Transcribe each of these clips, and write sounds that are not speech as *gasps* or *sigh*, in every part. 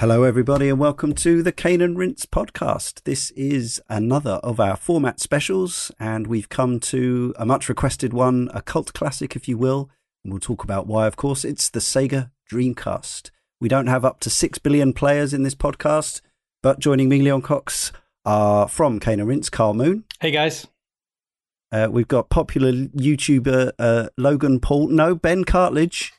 Hello, everybody, and welcome to the Cane and Rinse podcast. This is another of our format specials, and we've come to a much requested one, a cult classic, if you will. And we'll talk about why, of course. It's the Sega Dreamcast. We don't have up to 6 billion players in this podcast, but joining me, Leon Cox, are from Cane and Rinse, Karl Moon. Hey, guys. Uh, we've got popular YouTuber uh, Logan Paul. No, Ben Cartlidge.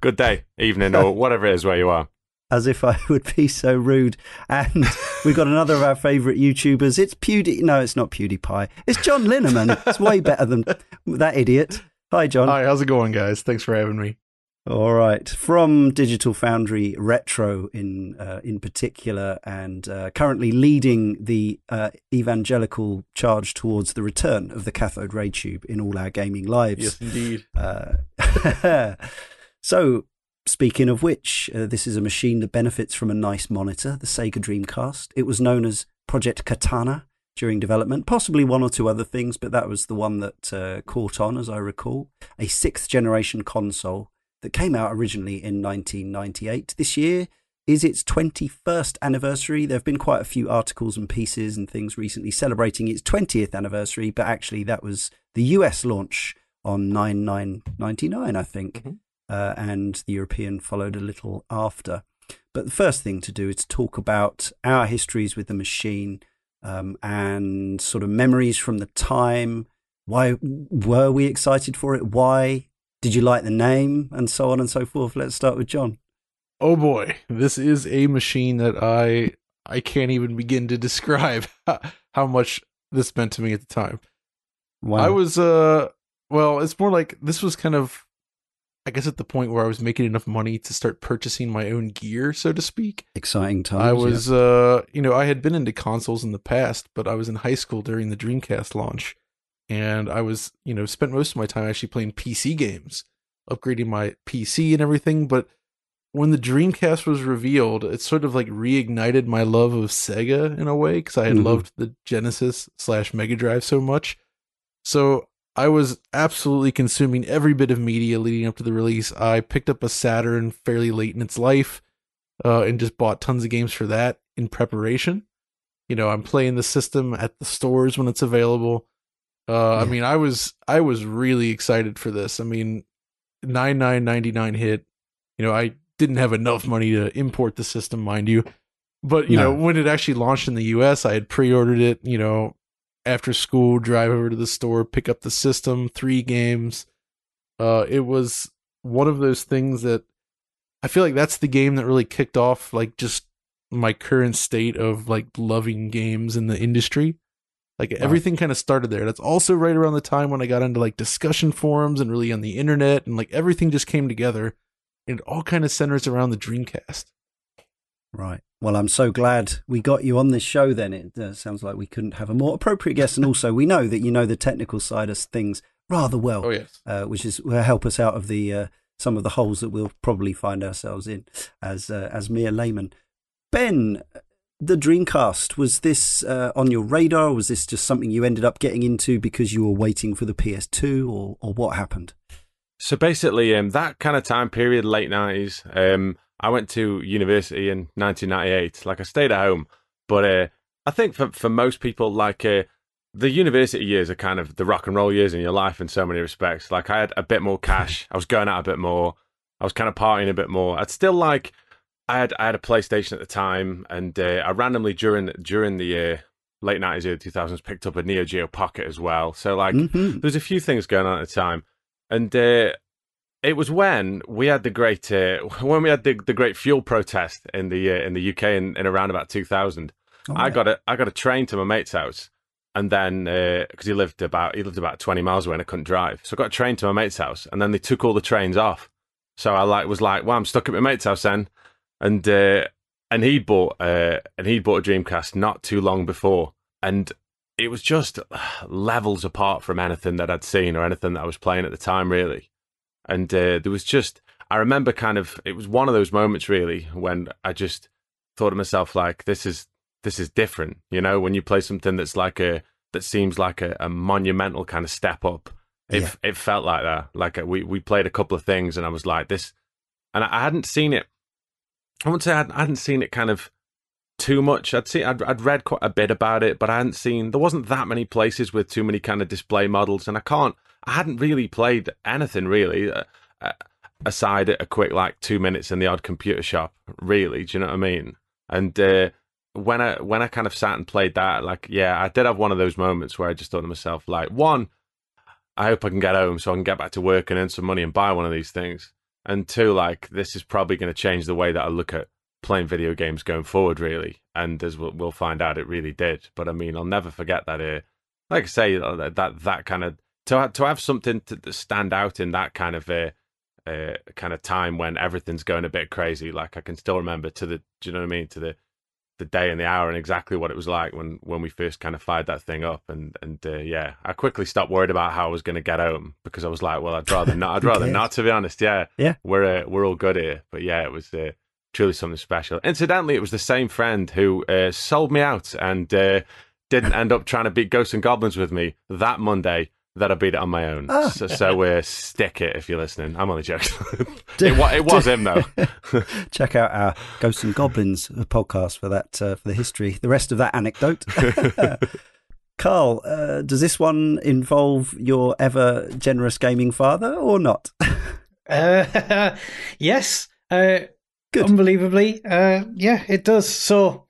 Good day, evening, or *laughs* whatever it is where you are as if I *laughs* would be so rude. And we've got another of our favourite YouTubers. It's Pewdie. No, it's not PewDiePie. It's John Linneman. It's way better than that idiot. Hi, John. Hi, how's it going, guys? Thanks for having me. All right, from Digital Foundry Retro in uh, in particular, and uh, currently leading the uh, evangelical charge towards the return of the cathode ray tube in all our gaming lives. Yes, indeed. Uh, *laughs* so, Speaking of which, uh, this is a machine that benefits from a nice monitor, the Sega Dreamcast. It was known as Project Katana during development, possibly one or two other things, but that was the one that uh, caught on, as I recall. A sixth generation console that came out originally in 1998. This year is its 21st anniversary. There have been quite a few articles and pieces and things recently celebrating its 20th anniversary, but actually that was the US launch on 9999, I think. Mm-hmm uh, and the European followed a little after. But the first thing to do is to talk about our histories with the machine um, and sort of memories from the time. Why were we excited for it? Why did you like the name? And so on and so forth. Let's start with John. Oh boy, this is a machine that I I can't even begin to describe *laughs* how much this meant to me at the time. Wow. I was uh well, it's more like this was kind of I guess at the point where I was making enough money to start purchasing my own gear, so to speak. Exciting times. I was, yeah. uh, you know, I had been into consoles in the past, but I was in high school during the Dreamcast launch, and I was, you know, spent most of my time actually playing PC games, upgrading my PC and everything. But when the Dreamcast was revealed, it sort of like reignited my love of Sega in a way because I had mm-hmm. loved the Genesis slash Mega Drive so much. So I was absolutely consuming every bit of media leading up to the release. I picked up a Saturn fairly late in its life uh, and just bought tons of games for that in preparation. You know, I'm playing the system at the stores when it's available. Uh, yeah. I mean, I was I was really excited for this. I mean, nine nine ninety nine hit. You know, I didn't have enough money to import the system, mind you. But you no. know, when it actually launched in the U.S., I had pre-ordered it. You know, after school, drive over to the store, pick up the system, three games. Uh, it was one of those things that I feel like that's the game that really kicked off like just my current state of like loving games in the industry. Like wow. everything kind of started there. That's also right around the time when I got into like discussion forums and really on the internet and like everything just came together. And it all kind of centers around the Dreamcast. Right. Well, I'm so glad we got you on this show then. It uh, sounds like we couldn't have a more appropriate guest. And also, we know that you know the technical side of things rather well, oh, yes. Uh, which is will help us out of the uh, some of the holes that we'll probably find ourselves in as uh, as mere laymen. Ben, the Dreamcast, was this uh, on your radar? was this just something you ended up getting into because you were waiting for the PS2 or, or what happened? So basically, um, that kind of time period, late 90s, um, I went to university in 1998. Like I stayed at home, but uh, I think for for most people, like uh, the university years are kind of the rock and roll years in your life in so many respects. Like I had a bit more cash. I was going out a bit more. I was kind of partying a bit more. I'd still like. I had I had a PlayStation at the time, and uh, I randomly during during the uh, late nineties, early two thousands, picked up a Neo Geo Pocket as well. So like, mm-hmm. there's a few things going on at the time, and uh, it was when we had the great uh, when we had the, the great fuel protest in the uh, in the UK in, in around about 2000. Oh, I got a I got a train to my mate's house, and then because uh, he lived about he lived about 20 miles away and I couldn't drive, so I got a train to my mate's house, and then they took all the trains off. So I like was like, well, I'm stuck at my mate's house then, and uh, and he bought uh, and he bought a Dreamcast not too long before, and it was just levels apart from anything that I'd seen or anything that I was playing at the time, really. And uh, there was just, I remember kind of, it was one of those moments really when I just thought to myself, like, this is, this is different. You know, when you play something that's like a, that seems like a, a monumental kind of step up. It, yeah. it felt like that. Like uh, we, we played a couple of things and I was like, this, and I hadn't seen it I wouldn't say I hadn't, I hadn't seen it kind of too much. I'd seen, I'd, I'd read quite a bit about it, but I hadn't seen. There wasn't that many places with too many kind of display models, and I can't. I hadn't really played anything really, uh, uh, aside a quick like two minutes in the odd computer shop. Really, do you know what I mean? And uh, when I when I kind of sat and played that, like, yeah, I did have one of those moments where I just thought to myself, like, one, I hope I can get home so I can get back to work and earn some money and buy one of these things. And two, like, this is probably going to change the way that I look at playing video games going forward, really. And as we'll, we'll find out, it really did. But I mean, I'll never forget that. Uh, like I say, that that, that kind of to have, to have something to stand out in that kind of uh, uh, kind of time when everything's going a bit crazy. Like I can still remember to the, do you know what I mean? To the the day and the hour and exactly what it was like when when we first kind of fired that thing up and and uh, yeah i quickly stopped worried about how i was going to get home because i was like well i'd rather not i'd *laughs* rather not to be honest yeah. Yeah. We're uh, we're all good here. But yeah it was uh, truly something special. Incidentally it was the same friend who uh, sold me out and uh, didn't end up trying to beat ghosts and goblins with me that monday that I beat it on my own. Ah. So, so uh, stick it if you're listening. I'm only joking. *laughs* it, wa- it was him though. *laughs* Check out our Ghosts and Goblins podcast for that for the history. The rest of that anecdote. *laughs* Karl, uh, does this one involve your ever generous gaming father or not? Uh, yes. Uh, Good. Unbelievably, uh, yeah, it does. So,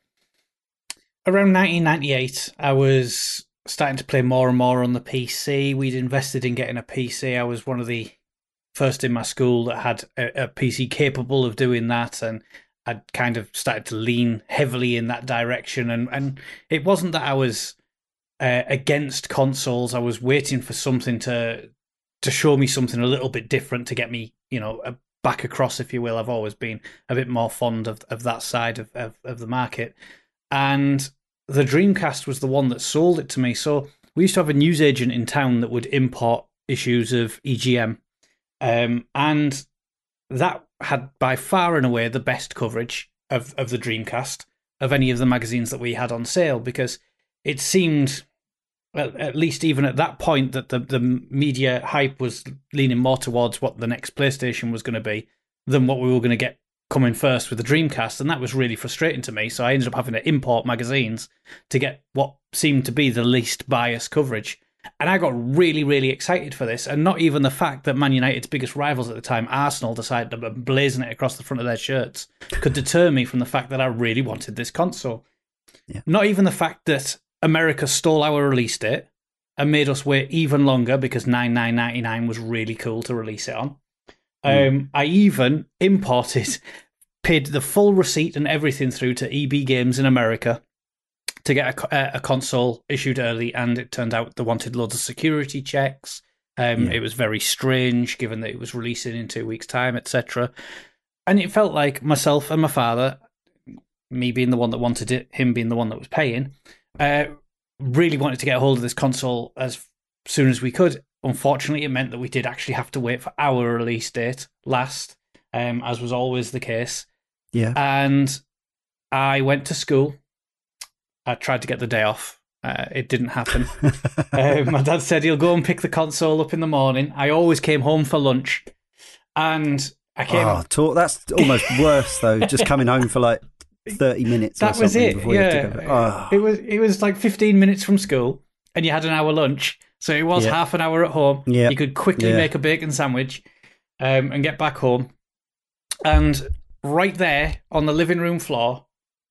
around 1998, I was starting to play more and more on the PC. We'd invested in getting a PC. I was one of the first in my school that had a, a PC capable of doing that, and I'd kind of started to lean heavily in that direction. And and it wasn't that I was uh, against consoles. I was waiting for something to to show me something a little bit different to get me, you know, a, back across, if you will. I've always been a bit more fond of, of that side of, of, of the market. And the Dreamcast was the one that sold it to me. So we used to have a newsagent in town that would import issues of EGM. Um, and that had by far and away the best coverage of, of the Dreamcast of any of the magazines that we had on sale because it seemed, at, at least even at that point, that the, the media hype was leaning more towards what the next PlayStation was going to be than what we were going to get coming first with the Dreamcast, and that was really frustrating to me. So I ended up having to import magazines to get what seemed to be the least biased coverage. And I got really, really excited for this. And not even the fact that Man United's biggest rivals at the time, Arsenal, decided to blazon it across the front of their shirts, could deter me from the fact that I really wanted this console. Yeah. Not even the fact that America stole our release date and made us wait even longer because 99.99 was really cool to release it on. Um, I even imported, paid the full receipt and everything through to EB Games in America to get a, uh, a console issued early, and it turned out they wanted loads of security checks. Um, Yeah. It was very strange, given that it was releasing in two weeks' time, etc. And it felt like myself and my father, me being the one that wanted it, him being the one that was paying, uh, really wanted to get a hold of this console as soon as we could. Unfortunately, it meant that we did actually have to wait for our release date last, um, as was always the case. Yeah. And I went to school. I tried to get the day off. Uh, it didn't happen. uh, *laughs* my dad said he'll go and pick the console up in the morning. I always came home for lunch, and I came. oh, talk, that's almost *laughs* worse though. Just coming home for like thirty minutes. or that was something it. Before you have to Yeah. Oh. it was. It was like fifteen minutes from school, and you had an hour lunch, so it was Yeah. half an hour at home. Yeah. you could quickly Yeah. make a bacon sandwich, um, and get back home. And right there on the living room floor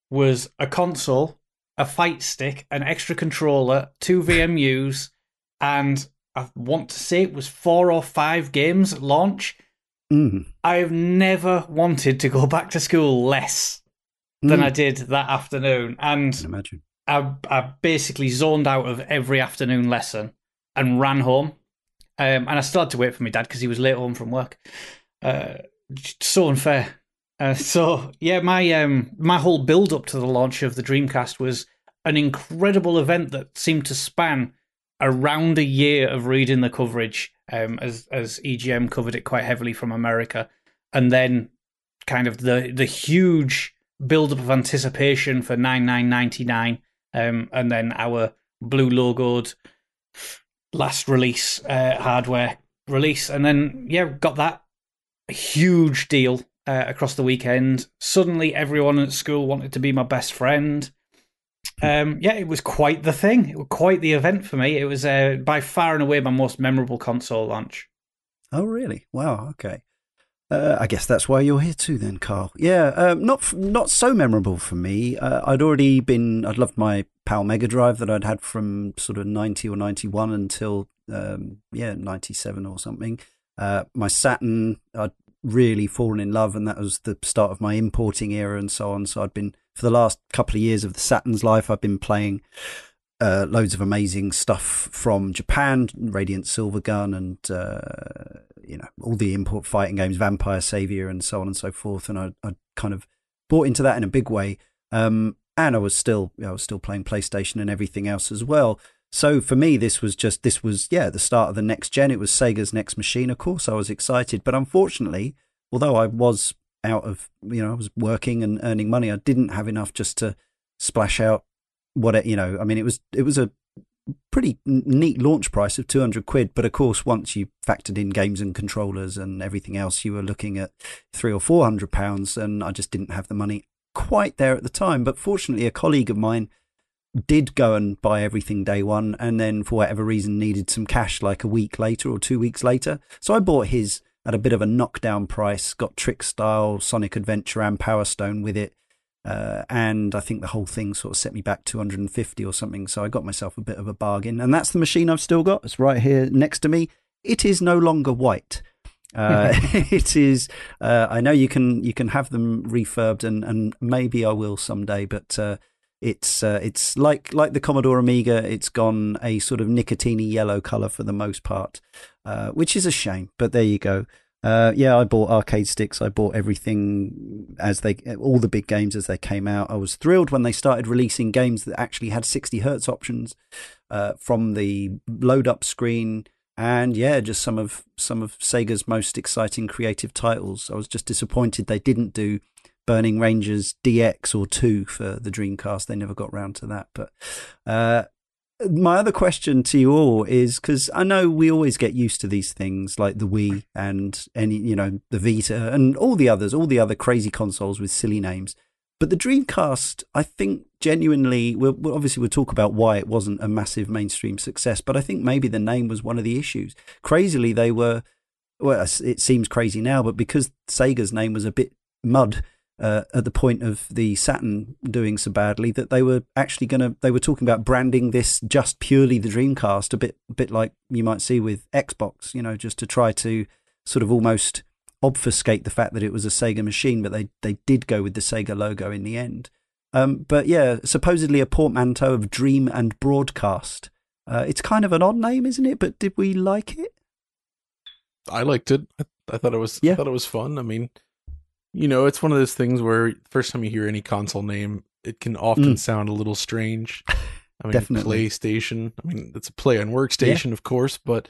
was a console, a fight stick, an extra controller, two VMUs, and I want to say it was four or five games at launch. Mm. I've never wanted to go *laughs* back to school less than Mm. I did that afternoon. And I imagine. I, I basically zoned out of every afternoon lesson and ran home. Um, and I still had to wait for my dad because he was late home from work. Uh, so unfair. Uh, so yeah, my um, my whole build up to the launch of the Dreamcast was an incredible event that seemed to span around a year of reading the coverage, um, as as EGM covered it quite heavily from America, and then kind of the the huge build up of anticipation for nine nine ninety nine, um, and then our blue logoed last release uh, hardware release, and then yeah, got that huge deal. Uh, across the weekend. Suddenly, everyone at school wanted to be my best friend. Um, yeah, it was quite the thing. It was quite the event for me. It was uh, by far and away my most memorable console launch. Oh, really? Wow. Okay. Uh, I guess that's why you're here too, then, Karl. Yeah, um, not not so memorable for me. Uh, I'd already been. I'd loved my PAL Mega Drive that I'd had from sort of ninety or ninety one until um, yeah ninety seven or something. Uh, my Saturn, I'd really fallen in love, and that was the start of my importing era and so on. So I'd been for the last couple of years of the Saturn's life, I've been playing uh, loads of amazing stuff from Japan, Radiant Silvergun, and uh, you know all the import fighting games, Vampire Savior, and so on and so forth. And I, I kind of bought into that in a big way. Um, and I was still, I was still playing PlayStation and everything else as well. So for me, this was just, this was, yeah, the start of the next gen. It was Sega's next machine. Of course, I was excited, but unfortunately, although I was out of, you know, I was working and earning money, I didn't have enough just to splash out what it, you know, I mean, it was, it was a pretty neat launch price of 200 quid. But of course, once you factored in games and controllers and everything else, you were looking at three or 400 pounds. And I just didn't have the money quite there at the time. But fortunately, a colleague of mine did go and buy everything day one and then for whatever reason needed some cash like a week later or two weeks later. So I bought his at a bit of a knockdown price, got Trick Style, Sonic Adventure, and Power Stone with it. Uh, and I think the whole thing sort of set me back 250 or something. So I got myself a bit of a bargain. And that's the machine I've still got. It's right here next to me. It is no longer white. Uh, *laughs* *laughs* it is. Uh, I know you can you can have them refurbed, and, and maybe I will someday. But uh, it's uh, it's like like the Commodore Amiga. It's gone a sort of nicotini yellow color for the most part, uh, which is a shame. But there you go. Uh, yeah, I bought arcade sticks. I bought everything as they, all the big games as they came out. I was thrilled when they started releasing games that actually had 60 hertz options uh, from the load up screen. And yeah, just some of some of Sega's most exciting creative titles. I was just disappointed they didn't do Burning Rangers DX or two for the Dreamcast. They never got round to that. But uh, my other question to you all is because I know we always get used to these things like the Wii and any, you know, the Vita and all the others, all the other crazy consoles with silly names. But the Dreamcast, I think genuinely, we'll, obviously we'll talk about why it wasn't a massive mainstream success, but I think maybe the name was one of the issues. Crazily, they were, well, it seems crazy now, but because Sega's name was a bit mud, uh, at the point of the Saturn doing so badly that they were actually going to they were talking about branding this just purely the Dreamcast a bit a bit like you might see with Xbox you know just to try to sort of almost obfuscate the fact that it was a Sega machine but they they did go with the Sega logo in the end. Um, but yeah supposedly a portmanteau of dream and broadcast. Uh, it's kind of an odd name isn't it? But did we like it? I liked it. I, I thought it was yeah. I thought it was fun. I mean you know, it's one of those things where first time you hear any console name, it can often mm. sound a little strange. *laughs* I mean, Definitely. PlayStation. I mean, it's a play on workstation, yeah. of course, but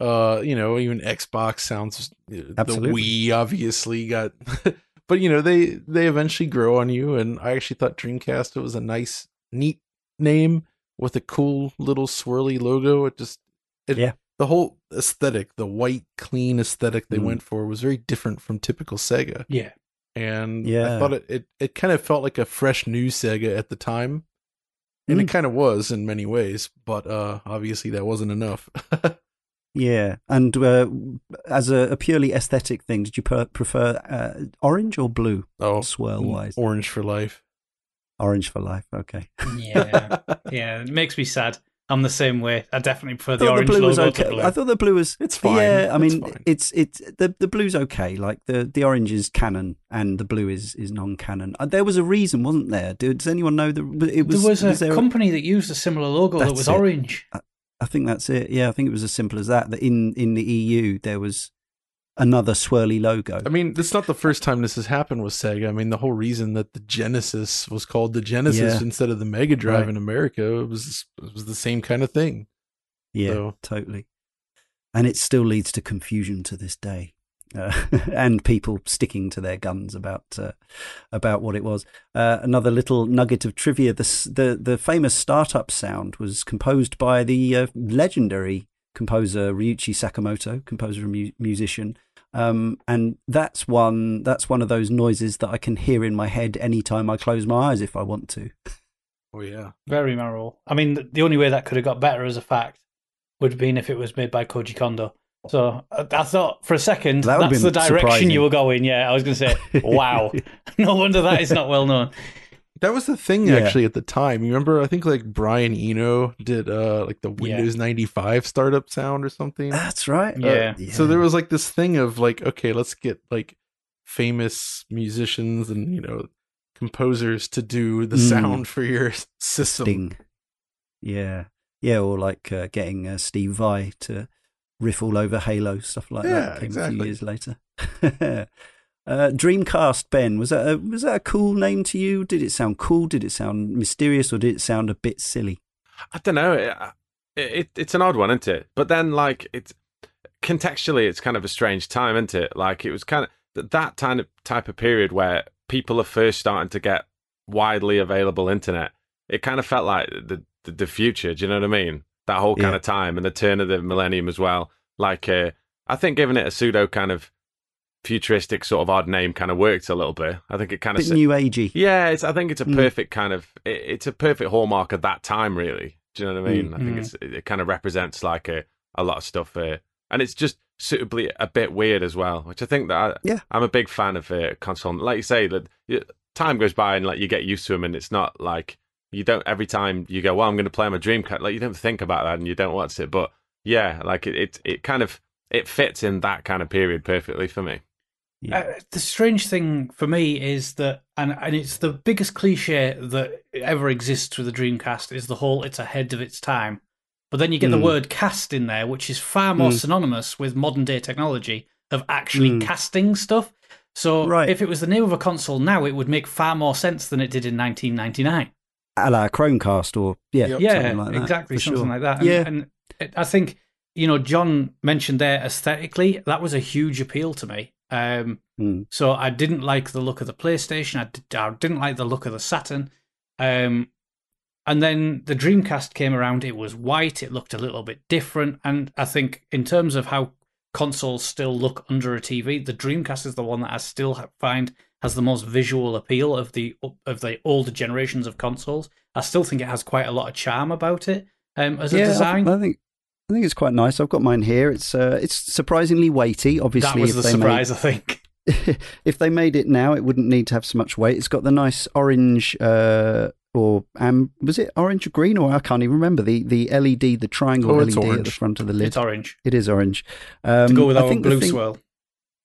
uh, you know, even Xbox sounds. Uh, Absolutely. The Wii obviously got, *laughs* but you know, they they eventually grow on you, and I actually thought Dreamcast it was a nice, neat name with a cool little swirly logo. It just, it, yeah, the whole aesthetic, the white, clean aesthetic they mm. went for was very different from typical Sega. Yeah. And yeah. I thought it, it, it kind of felt like a fresh new Sega at the time. And mm. it kind of was in many ways, but uh, obviously that wasn't enough. *laughs* yeah. And uh, as a, a, purely aesthetic thing, did you per- prefer uh, orange or blue? Oh, swirl wise. Orange for life. Orange for life. Okay. Yeah. *laughs* yeah. It makes me sad. I'm the same way. I definitely prefer the orange the blue was logo okay. blue. I thought the blue was it's fine. Yeah, I mean fine. it's it's the the blue's okay. Like the the orange is canon and the blue is is non-canon. Uh, there was a reason, wasn't there? Does anyone know that it was? There was a was there company a... that used a similar logo that was it. orange. I, I think that's it. Yeah, I think it was as simple as that. That in in the EU there was another swirly logo. I mean, it's not the first time this has happened with Sega. I mean, the whole reason that the Genesis was called the Genesis yeah. instead of the Mega Drive right. in America was it was the same kind of thing. Yeah, so. totally. And it still leads to confusion to this day. Uh, *laughs* and people sticking to their guns about uh, about what it was. Uh, another little nugget of trivia: the the the famous startup sound was composed by the uh, legendary composer Ryuichi Sakamoto, composer and mu- musician. Um, and that's one that's one of those noises that I can hear in my head anytime I close my eyes if I want to. Oh yeah. Very memorable. I mean, the only way that could have got better as a fact would have been if it was made by Koji Kondo. So uh, I thought for a second That that's the direction surprising. you were going. Yeah, I was going to say, *laughs* wow. *laughs* no wonder that is not well known. That was the thing Yeah. actually at the time. You remember? I think like Brian Eno did uh like the Yeah. Windows ninety five startup sound or something. That's right. Yeah. So there was like this thing of like, okay, let's get like famous musicians and you know composers to do the Mm. sound for your system. Sting. Yeah, yeah, or like uh, getting uh, Steve Vai to riff all over Halo stuff like Yeah, that. Came a exactly. few years later. *laughs* uh, Dreamcast, Ben, was that a, was that a cool name to you? Did it sound cool? Did it sound mysterious, or did it sound a bit silly? I don't know. It, it, it's an odd one, isn't it? But then, like, it's contextually, it's kind of a strange time, isn't it? Like, it was kind of that kind of type of period where people are first starting to get widely available internet. It kind of felt like the the, the future. Do you know what I mean? That whole kind Yeah. of time and the turn of the millennium as well. Like, uh, I think giving it a pseudo kind of futuristic sort of odd name kind of worked a little bit. I think it kind of bit new agey. yeah, it's, I think it's a Mm. perfect kind of it, it's a perfect hallmark of that time, really. Do you know what I mean? I think Mm. it's it, kind of represents like a a lot of stuff, uh, and it's just suitably a bit weird as well, which I think that I, Yeah. I'm a big fan of uh, console. Like you say, that time goes by and like you get used to them, and it's not like you don't every time you go, well, I'm going to play my Dreamcast. Like you don't think about that and you don't watch it, but yeah, like it it, it kind of it fits in that kind of period perfectly for me. Yeah. Uh, the strange thing for me is that, and and it's the biggest cliche that ever exists with the Dreamcast is the whole "it's ahead of its time." But then you get Mm. the word "cast" in there, which is far more Mm. synonymous with modern day technology of actually Mm. casting stuff. So Right. if it was the name of a console now, it would make far more sense than it did in 1999. a la Chromecast, or yeah, Yep. yeah, something like that, exactly, something sure. like that. And, Yeah. and it, I think you know, John mentioned there aesthetically that was a huge appeal to me. Um, Mm. so I didn't like the look of the PlayStation. I, did, I didn't like the look of the Saturn. Um, and then the Dreamcast came around. It was white. It looked a little bit different. And I think in terms of how consoles still look under a TV, the Dreamcast is the one that I still find has the most visual appeal of the of the older generations of consoles. I still think it has quite a lot of charm about it um, as a yeah, I- design. I, think I think it's quite nice. I've got mine here. It's uh, it's surprisingly weighty. Obviously, that was if the they made- surprise, I think. *laughs* if they made it now, it wouldn't need to have so much weight. It's got the nice orange, uh, or um, was it orange or green? Or I can't even remember the the LED, the triangle Oh, LED it's at the front of the lid. It's orange It is orange. Um, to go with I our think blue thing- swirl.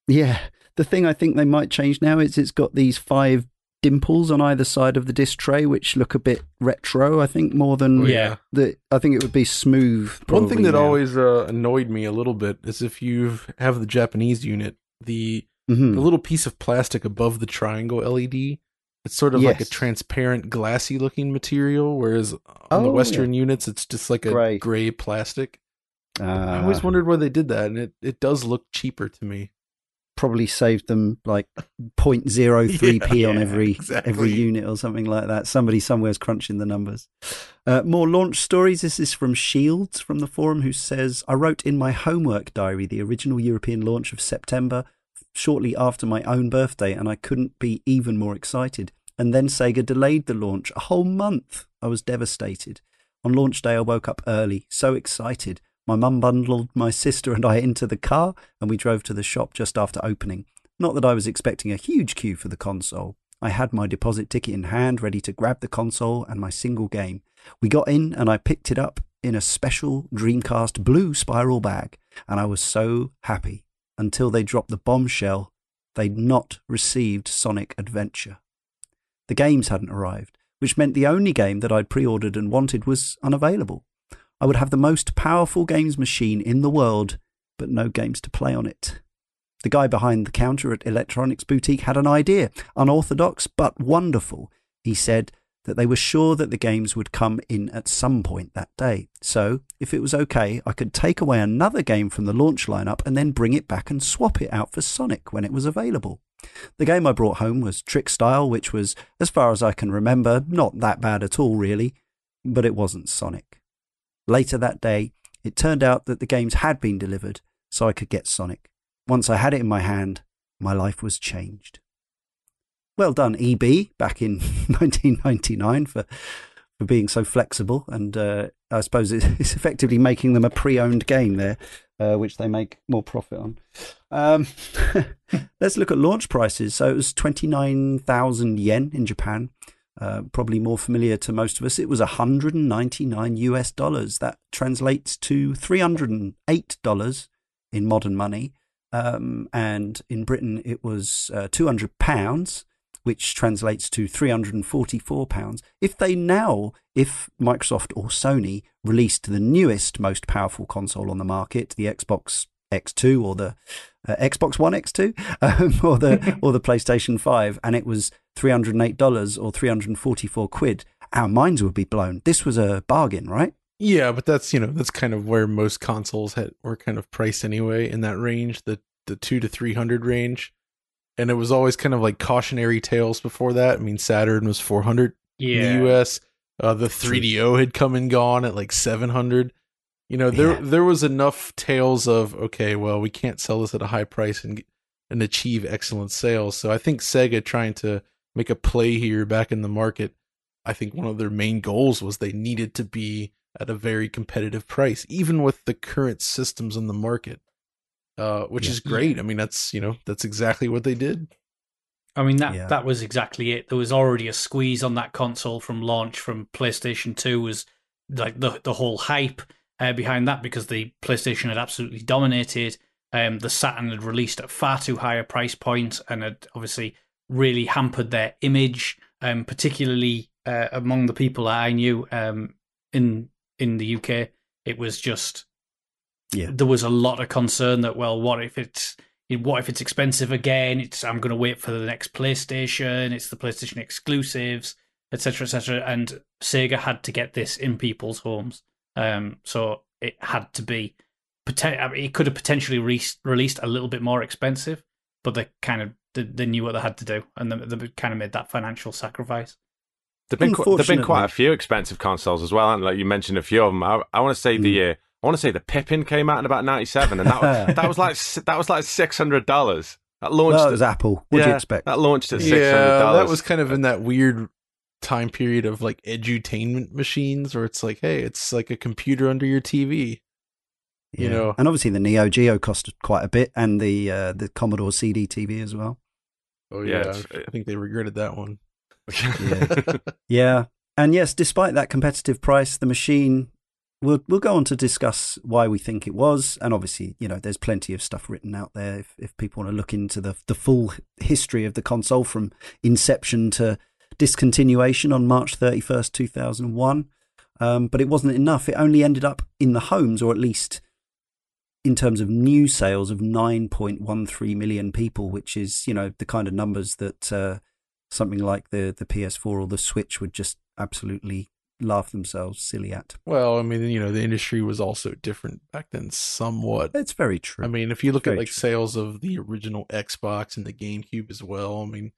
Yeah, the thing I think they might change now is it's got these five dimples on either side of the disc tray, which look a bit retro. I think more than Oh, Yeah. the. I think it would be smooth. One thing that now. always uh, annoyed me a little bit is if you have the Japanese unit, the Mhm. the little piece of plastic above the triangle LED, it's sort of like a transparent, glassy looking material, whereas on the Oh, Western units, it's just like a Gray. gray plastic. I Ah. always wondered why they did that, and it, it does look cheaper to me. Probably saved them like 0.03p *laughs* Yeah, on every exactly. every unit or something like that. Somebody somewhere's crunching the numbers. Uh, more launch stories. This is from Shields from the forum, who says, "I wrote in my homework diary the original European launch of September, shortly after my own birthday, and I couldn't be even more excited. And then Sega delayed the launch a whole month. I was devastated. On launch day, I woke up early, so excited." My mum bundled my sister and I into the car, and we drove to the shop just after opening. Not that I was expecting a huge queue for the console. I had my deposit ticket in hand, ready to grab the console and my single game. We got in, and I picked it up in a special Dreamcast blue spiral bag, and I was so happy until they dropped the bombshell they'd not received Sonic Adventure. The games hadn't arrived, which meant the only game that I'd pre ordered and wanted was unavailable. I would have the most powerful games machine in the world, but no games to play on it. The guy behind the counter at Electronics Boutique had an idea, unorthodox but wonderful. He said that they were sure that the games would come in at some point that day. So, if it was okay, I could take away another game from the launch lineup and then bring it back and swap it out for Sonic when it was available. The game I brought home was Trick Style, which was, as far as I can remember, not that bad at all, really, but it wasn't Sonic. Later that day, it turned out that the games had been delivered, so I could get Sonic. once I had it in my hand, my life was changed. Well done, EB, back in *laughs* 1999 for for being so flexible, and uh, I suppose *laughs* it's effectively making them a pre-owned game there, uh, which they make more profit on. Um, *laughs* let's look at launch prices. So it was 29,000 yen in Japan. Uh, probably more familiar to most of us. It was 199 US dollars. That translates to 308 dollars in modern money. Um, and in Britain, it was uh, 200 pounds which translates to £344. If they now, if Microsoft or Sony released the newest, most powerful console on the market, the Xbox X2 or the uh, Xbox One X2 *laughs* um, or the *laughs* or the PlayStation 5 and it was $308 or 344 quid, our minds would be blown. This was a bargain, right? Yeah, but that's you know that's kind of where most consoles had were kind of priced anyway in that range, the the two to three hundred range and it was always kind of like cautionary tales before that. I mean, Saturn was 400 Yeah. in the US. Uh, the 3DO had come and gone at like 700. You know, there Yeah. there was enough tales of okay, well, we can't sell this at a high price and and achieve excellent sales. So I think Sega trying to make a play here back in the market. I think one of their main goals was they needed to be at a very competitive price, even with the current systems in the market uh, which Yeah. is great. I mean, that's you know that's exactly what they did. I mean that Yeah. that was exactly it. There was already a squeeze on that console from launch from PlayStation Two was like the the whole hype uh, behind that because the PlayStation had absolutely dominated. Um, the Saturn had released at far too high a price point and had obviously really hampered their image, um, particularly uh, among the people I knew um, in in the UK. It was just Yeah. there was a lot of concern that well, what if it's what if it's expensive again? It's I'm going to wait for the next PlayStation. It's the PlayStation exclusives, etc., etc. And Sega had to get this in people's homes, um, so it had to be. poten- I mean, It could have potentially re- released a little bit more expensive, but they kind of they, they knew what they had to do, and they, they kind of made that financial sacrifice. There've been, qu- there've been quite a few expensive consoles as well, and like you mentioned a few of them. I, I want to say the uh, I want to say the Pippin came out in about '97, and that was, *laughs* that was like that was like six hundred dollars. That launched. Well, it at- Apple. What do you yeah, expect? That launched at six hundred dollars. Yeah, that was kind of in that weird time period of like edutainment machines, where it's like, hey, it's like a computer under your TV. you know. and obviously the Neo Geo cost quite a bit, and the uh, the Commodore CD TV as well. Oh Yeah, yeah, I think they regretted that one. Yeah. *laughs* Yeah, and yes, despite that competitive price, the machine. We'll we'll go on to discuss why we think it was, and obviously, you know, there's plenty of stuff written out there if, if people want to look into the the full history of the console from inception to discontinuation on March 31st, 2001. Um, but it wasn't enough. It only ended up in the homes, or at least in terms of new sales of 9.13 million people, which is, you know, the kind of numbers that uh, something like the, the PS4 or the Switch would just absolutely laugh themselves silly at. Well, I mean, you know, the industry was also different back then, somewhat. It's very true. I mean, if you look Very at like true. sales of the original Xbox and the GameCube as well, I mean,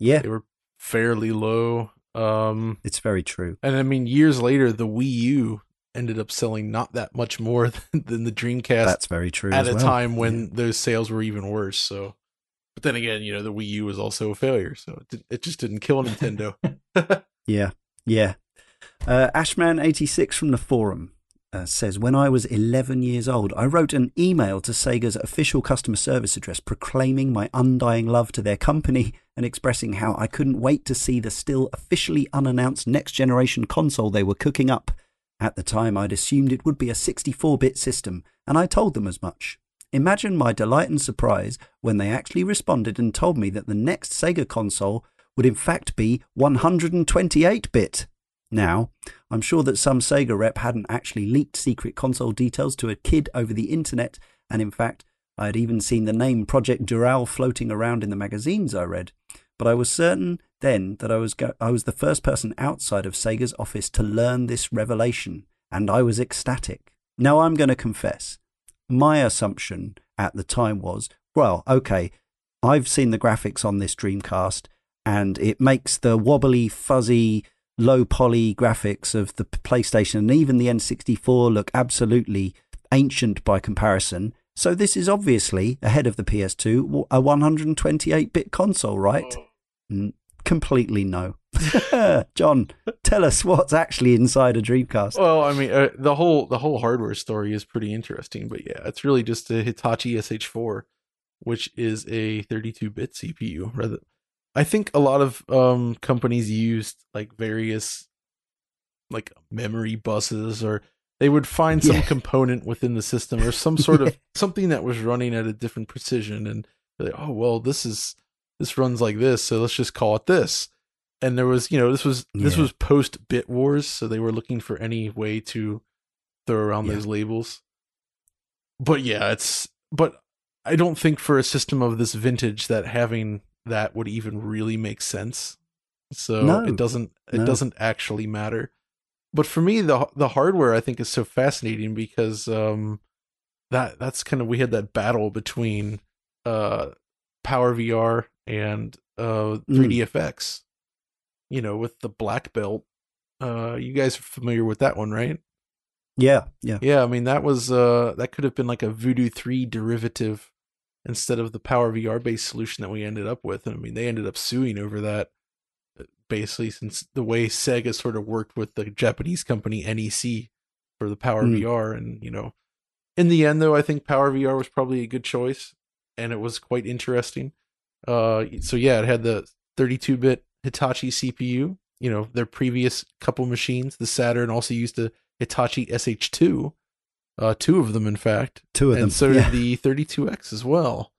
yeah, they were fairly low. Um, it's very true. and I mean, years later, the Wii U ended up selling not that much more *laughs* than, than the Dreamcast That's very true. at a well. time when Yeah. those sales were even worse. So, but then again, you know, the Wii U was also a failure, so it, did, it just didn't kill *laughs* Nintendo. *laughs* Yeah, yeah. Uh, Ashman86 from the forum uh, says When I was 11 years old, I wrote an email to Sega's official customer service address proclaiming my undying love to their company and expressing how I couldn't wait to see the still officially unannounced next generation console they were cooking up. At the time, I'd assumed it would be a 64 bit system, and I told them as much. Imagine my delight and surprise when they actually responded and told me that the next Sega console would in fact be 128 bit. Now, I'm sure that some Sega rep hadn't actually leaked secret console details to a kid over the internet, and in fact, I had even seen the name Project Dural floating around in the magazines I read. But I was certain then that I was go- I was the first person outside of Sega's office to learn this revelation, and I was ecstatic. Now I'm going to confess, my assumption at the time was, well, okay, I've seen the graphics on this Dreamcast, and it makes the wobbly, fuzzy, low poly graphics of the PlayStation and even the N64 look absolutely ancient by comparison. So this is obviously ahead of the PS2, a 128-bit console, right? Mm, completely no. *laughs* John, tell us what's actually inside a Dreamcast. Well, I mean, uh, the whole the whole hardware story is pretty interesting, but yeah, it's really just a Hitachi SH4, which is a 32-bit CPU. Rather, I think a lot of um, companies used like various like memory buses, or they would find some Yeah. component within the system, or some sort *laughs* Yeah. of something that was running at a different precision, and they're like, oh well, this is this runs like this, so let's just call it this. And there was, you know, this was this Yeah. was post Bit Wars, so they were looking for any way to throw around Yeah. those labels. But yeah, it's but I don't think for a system of this vintage that having that would even really make sense. So No. it doesn't it No. doesn't actually matter. But for me the the hardware I think is so fascinating because um that that's kind of we had that battle between uh Power VR and uh 3DFX. You know, with the black belt. Uh you guys are familiar with that one, right? Yeah, yeah. Yeah, I mean that was uh that could have been like a Voodoo 3 derivative instead of the Power VR based solution that we ended up with. And I mean they ended up suing over that uh, basically since the way Sega sort of worked with the Japanese company NEC for the Power Mm. VR and you know in the end though I think Power VR was probably a good choice and it was quite interesting. Uh so yeah, it had the 32-bit Hitachi CPU, you know, their previous couple machines, the Saturn also used a Hitachi SH2, uh, two of them, in fact. Two of and them. so yeah. did the 32X as well.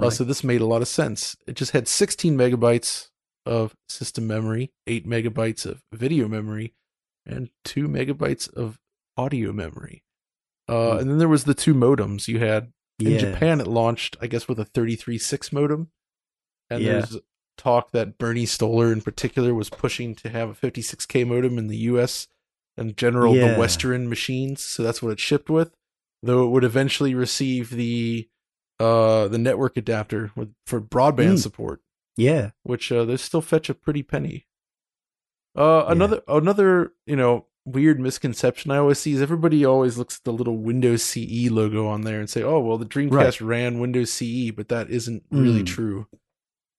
Uh, Right. so this made a lot of sense. It just had 16 megabytes of system memory, 8 megabytes of video memory, and 2 megabytes of audio memory. Uh, Hmm. And then there was the two modems you had. In yeah. Japan, it launched, I guess, with a 33.6 modem. And Yeah. there's talk that Bernie Stolar, in particular, was pushing to have a 56k modem in the US and general Yeah. the Western machines. So that's what it shipped with. Though it would eventually receive the uh the network adapter with, for broadband Mm. support, Yeah. which uh, they still fetch a pretty penny. Uh, Yeah. another another you know weird misconception I always see is everybody always looks at the little Windows CE logo on there and say, oh well, the Dreamcast ran Windows CE, but that isn't really Mm. true.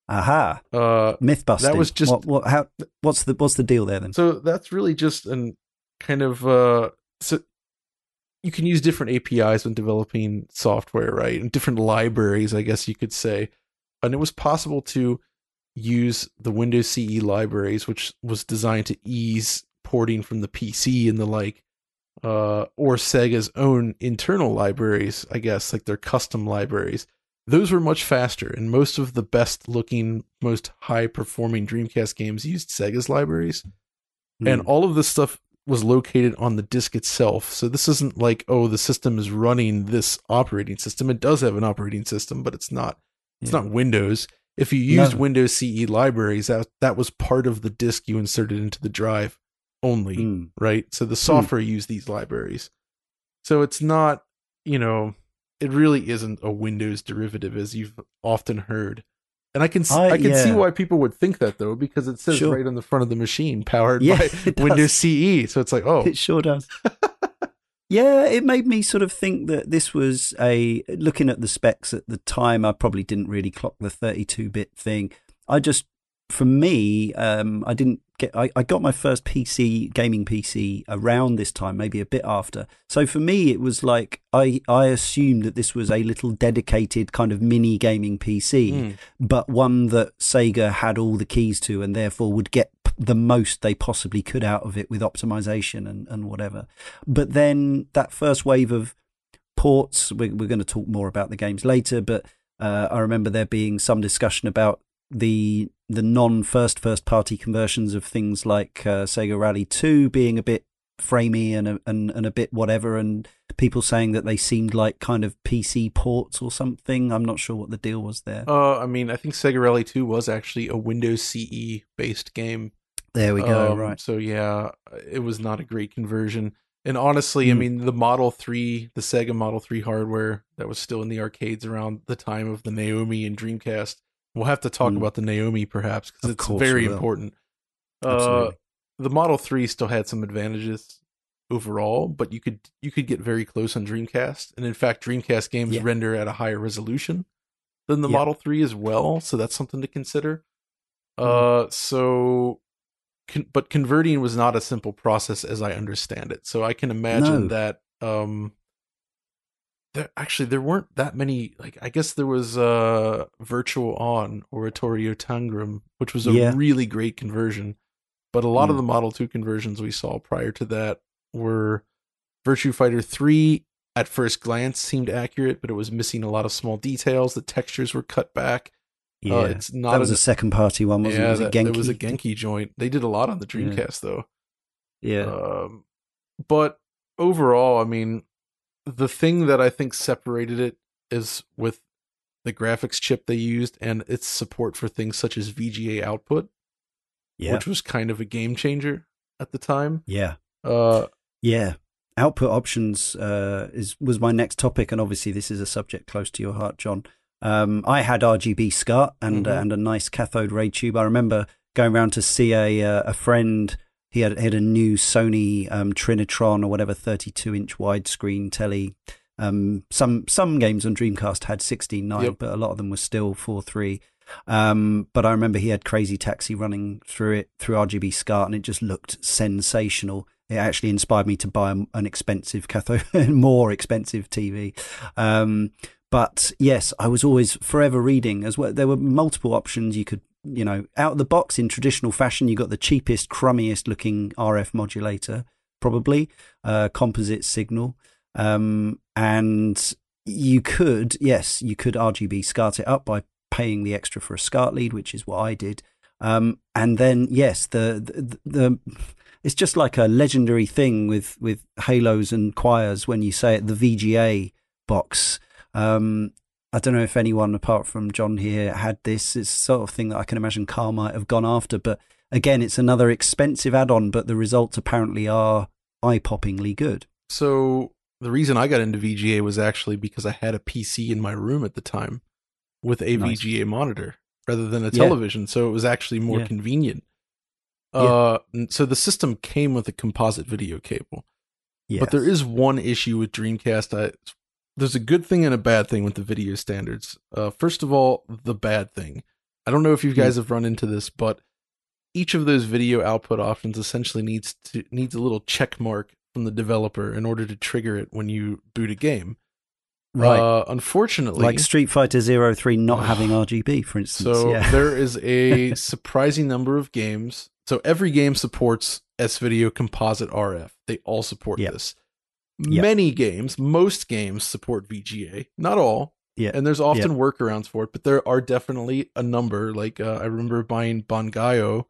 Aha. Uh, Myth busting. That was just- what, what, how, what's the what's the deal there then? so that's really just an kind of uh, so you can use different APIs when developing software, right? And different libraries, I guess you could say. And it was possible to use the Windows CE libraries, which was designed to ease porting from the PC and the like, uh, or Sega's own internal libraries, I guess, like their custom libraries. Those were much faster, and most of the best looking, most high performing Dreamcast games used Sega's libraries and Mm. all of this stuff was located on the disk itself. So this isn't like, oh, the system is running this operating system. It does have an operating system, but it's not it's Yeah. not Windows. If you used No. Windows CE libraries, that that was part of the disk you inserted into the drive only, Mm. right? So the software used these libraries. So it's not, you know, it really isn't a Windows derivative as you've often heard. And I can I- uh, I, can see why people would think that though because it says Sure. right on the front of the machine powered Yeah, by. *laughs* Windows CE. So it's like, oh, It sure does. *laughs* yeah, it made me sort of think that this was a looking at the specs at the time. I probably didn't really clock the 32-bit thing. I just, for me, um, I didn't get. I, I got my first PC gaming PC around this time, maybe a bit after. So for me, it was like I I assumed that this was a little dedicated kind of mini gaming PC mm, but one that Sega had all the keys to and therefore would get the most they possibly could out of it with optimization and, and whatever. But then that first wave of ports, we're, we're going to talk more about the games later, but uh, I remember there being some discussion about the the non first first party conversions of things like uh, Sega Rally 2 being a bit framey and a, and, and a bit whatever and people saying that they seemed like kind of PC ports or something. I'm not sure what the deal was there. uh, I mean, I think Sega Rally 2 was actually a Windows CE based game. There we go. Um, right. So yeah, it was not a great conversion. And honestly, I Mm. mean, the Model 3, the Sega Model 3 hardware that was still in the arcades around the time of the Naomi and Dreamcast. We'll have to talk Mm. about the Naomi perhaps because it's very important. Uh, the Model 3 still had some advantages. overall, but you could you could get very close on Dreamcast, and in fact, Dreamcast games Yeah. render at a higher resolution than the Yeah. Model Three as well. So that's something to consider. Mm-hmm. Uh, so, con- but converting was not a simple process as I understand it. So I can imagine No. that um, there actually there weren't that many. Like I guess there was uh Virtual On Oratorio Tangram, which was a Yeah. really great conversion. But a lot of Mm. the Model 2 conversions we saw prior to that were Virtua Fighter 3 at first glance seemed accurate, but it was missing a lot of small details. The textures were cut back. Yeah, Uh, it's not that was an- a second party one, wasn't yeah, it? Was that, it was a Genki joint. They did a lot on the Yeah. Dreamcast though. Yeah, Um, but overall, I mean, the thing that I think separated it is with the graphics chip they used and its support for things such as VGA output, yeah, which was kind of a game changer at the time. yeah, Uh, yeah. Output options uh, is was my next topic, and obviously this is a subject close to your heart, John. Um, I had RGB SCART and uh, Mhm. and a nice cathode ray tube. I remember going around to see a uh, a friend. He had had a new Sony um, Trinitron or whatever, thirty two inch widescreen telly. Um, some some games on Dreamcast had sixteen nine, Yep. but a lot of them were still four three. Um, but I remember he had Crazy Taxi running through it through RGB SCART, and it just looked sensational. It actually inspired me to buy an expensive cathode, *laughs* more expensive TV. Um, but yes, I was always forever reading as well. There were multiple options you could, you know, out of the box in traditional fashion. You got the cheapest, crummiest looking RF modulator, probably uh, composite signal, um, and you could, yes, you could RGB SCART it up by paying the extra for a SCART lead, which is what I did. Um, and then yes, the, the the it's just like a legendary thing with with halos and choirs when you say it. The VGA box. Um, I don't know if anyone apart from John here had this. It's sort of thing that I can imagine Karl might have gone after. But again, it's another expensive add-on, but the results apparently are eye-poppingly good. so the reason I got into VGA was actually because I had a PC in my room at the time with a Nice. VGA monitor rather than a Yeah. television, so it was actually more Yeah. convenient. Yeah. Uh, and so the system came with a composite video cable. Yes. But there is one issue with Dreamcast. I, there's a good thing and a bad thing with the video standards. Uh, first of all, the bad thing. I don't know if you guys have run into this, but each of those video output options essentially needs to needs a little check mark from the developer in order to trigger it when you boot a game. right. Uh, unfortunately, like Street Fighter Zero Three not *sighs* having RGB, for instance. so yeah. there *laughs* is a surprising number of games. So every game supports S Video Composite RF. They all support Yep. this. Yep. Many games, most games support VGA. Not all. Yeah. And there's often workarounds for it, but there are definitely a number. Like uh, I remember buying Bangai-O.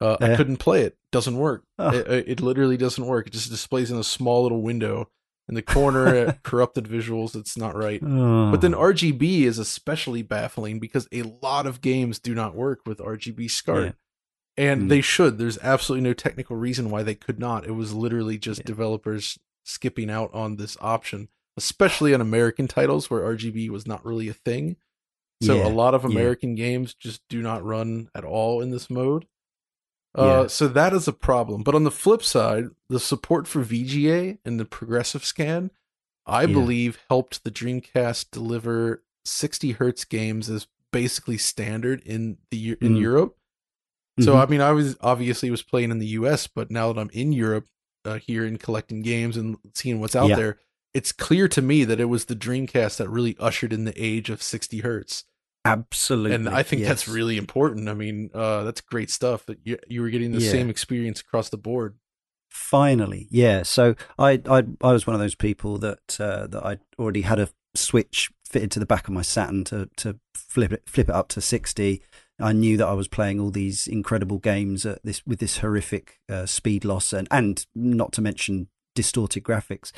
Uh, I couldn't play it. Doesn't work. Oh. It, it it literally doesn't work. It just displays in a small little window in the corner. uh, *laughs* corrupted visuals. It's not right. Oh. But then RGB is especially baffling because a lot of games do not work with RGB SCART. Yeah. And Mm. they should. There's absolutely no technical reason why they could not. It was literally just Yeah. developers skipping out on this option, especially on American titles where RGB was not really a thing. So Yeah, a lot of yeah. American games just do not run at all in this mode. Uh, Yeah. So that is a problem. But on the flip side, the support for VGA and the progressive scan, I Yeah. believe, helped the Dreamcast deliver 60 hertz games as basically standard in the in Mm. Europe. So Mhm. I mean, I was obviously was playing in the U.S., but now that I'm in Europe, uh, here and collecting games and seeing what's out Yeah. there, it's clear to me that it was the Dreamcast that really ushered in the age of 60 hertz absolutely, and I think that's really important. I mean, uh, that's great stuff that you you were getting the Yeah. same experience across the board. Finally, yeah. So I, I, I was one of those people that uh, that I already had a switch fitted to the back of my Saturn to to flip it flip it up to sixty. I knew that I was playing all these incredible games at this with this horrific uh, speed loss and and not to mention distorted graphics.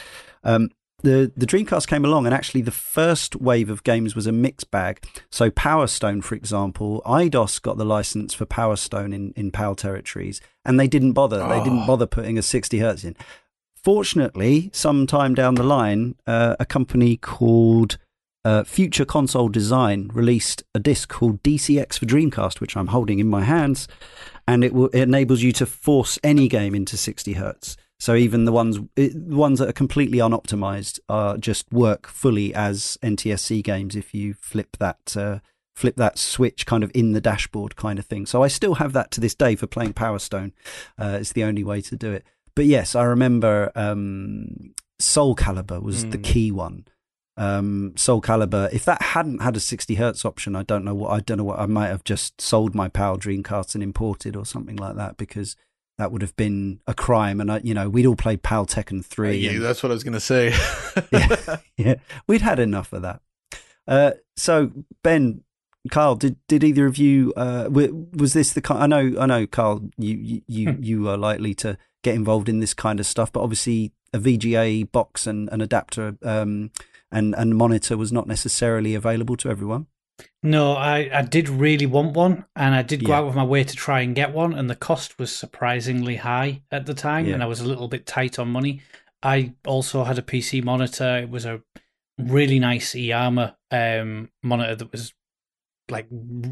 Um, the the Dreamcast came along, and actually the first wave of games was a mixed bag. So Power Stone, for example, Eidos got the license for Power Stone in in PAL territories, and they didn't bother. They didn't Oh. bother putting a 60 hertz in. Fortunately, sometime down the line, uh, a company called uh, Future Console Design released a disc called DCX for Dreamcast, which I'm holding in my hands, and it, will, it enables you to force any game into 60 hertz. So even the ones the ones that are completely unoptimized are just work fully as NTSC games if you flip that uh, flip that switch kind of in the dashboard kind of thing. So I still have that to this day for playing Power Stone. Uh, it's the only way to do it. But yes, I remember um, Soul Calibur was mm. the hmm. key one. Um, Soul Calibur. If that hadn't had a 60 hertz option, I don't know what I don't know what I might have just sold my PAL Dreamcast and imported or something like that because that would have been a crime. And I, you know, we'd all played PAL Tekken three. Uh, yeah, and, that's what I was going to say. *laughs* yeah, *laughs* yeah, we'd had enough of that. Uh, so Ben, Karl, did, did either of you uh, was this the kind? I know, I know, Karl, you you hmm. you are likely to get involved in this kind of stuff, but obviously a VGA box and an adapter um, and and monitor was not necessarily available to everyone. No, I, I did really want one, and I did go yeah. out of my way to try and get one, and the cost was surprisingly high at the time, yeah. and I was a little bit tight on money. I also had a PC monitor. It was a really nice eArmor um, monitor that was like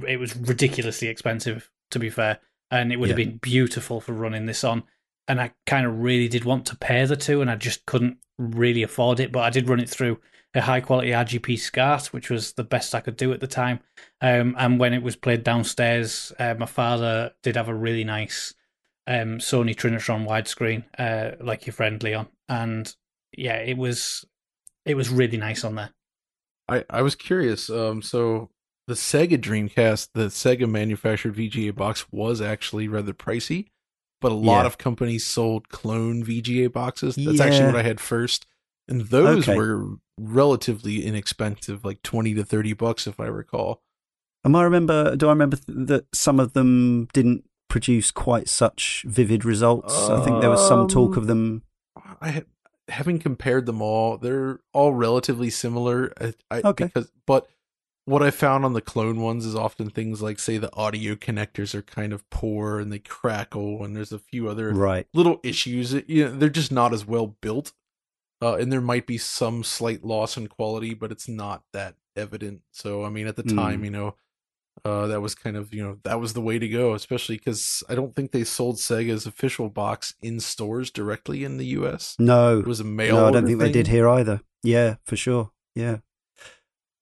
it was ridiculously expensive to be fair, and it would yeah. have been beautiful for running this on. And I kind of really did want to pair the two, and I just couldn't really afford it. But I did run it through a high quality RGB SCART, which was the best I could do at the time. Um, and when it was played downstairs, uh, my father did have a really nice um, Sony Trinitron widescreen, uh, like your friend Leon, and yeah, it was it was really nice on there. I I was curious. Um, so the Sega Dreamcast, the Sega manufactured VGA box was actually rather pricey, but a lot yeah. of companies sold clone VGA boxes. That's yeah. actually what I had first. And those okay. were relatively inexpensive, like 20 to 30 bucks if I recall. Am I remember do I remember that some of them didn't produce quite such vivid results? Um, I think there was some talk of them I had having compared them all, they're all relatively similar. I, I, okay. Because, but what I found on the clone ones is often things like, say, the audio connectors are kind of poor and they crackle, and there's a few other right. little issues. You know, they're just not as well built, uh, and there might be some slight loss in quality, but it's not that evident. So, I mean, at the mm. time, you know, uh, that was kind of you know that was the way to go, especially because I don't think they sold Sega's official box in stores directly in the U.S. No, it was a mail. No, I don't think thing. they did here either. Yeah, for sure. Yeah.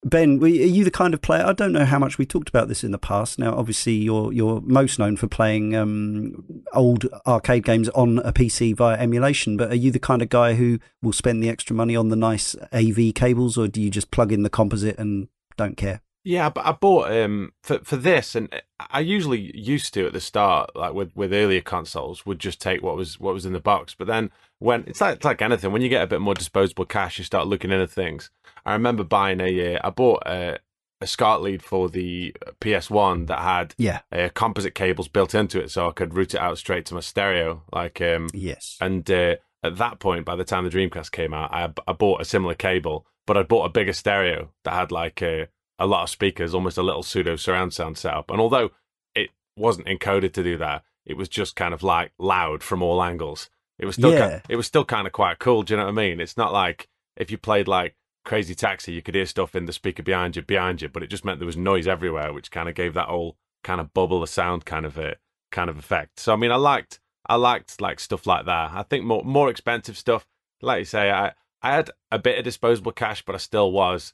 Ben, are you the kind of player? I don't know how much we talked about this in the past. Now, obviously, you're you're most known for playing um, old arcade games on a PC via emulation. But are you the kind of guy who will spend the extra money on the nice AV cables, or do you just plug in the composite and don't care? Yeah, but I bought um for for this, and I usually used to at the start, like with with earlier consoles, would just take what was what was in the box. But then when it's like it's like anything, when you get a bit more disposable cash, you start looking into things. I remember buying a uh, I bought a a SCART lead for the PS1 that had yeah uh, composite cables built into it, so I could route it out straight to my stereo. Like um yes, and uh, at that point, by the time the Dreamcast came out, I I bought a similar cable, but I bought a bigger stereo that had like a a lot of speakers, almost a little pseudo surround sound setup. And although it wasn't encoded to do that, it was just kind of like loud from all angles. It was still yeah. kind, it was still kind of quite cool. Do you know what I mean? It's not like if you played like Crazy Taxi, you could hear stuff in the speaker behind you, behind you, but it just meant there was noise everywhere, which kind of gave that whole kind of bubble of sound kind of a kind of effect. So I mean, I liked I liked like stuff like that. I think more more expensive stuff, like you say, I I had a bit of disposable cash, but I still was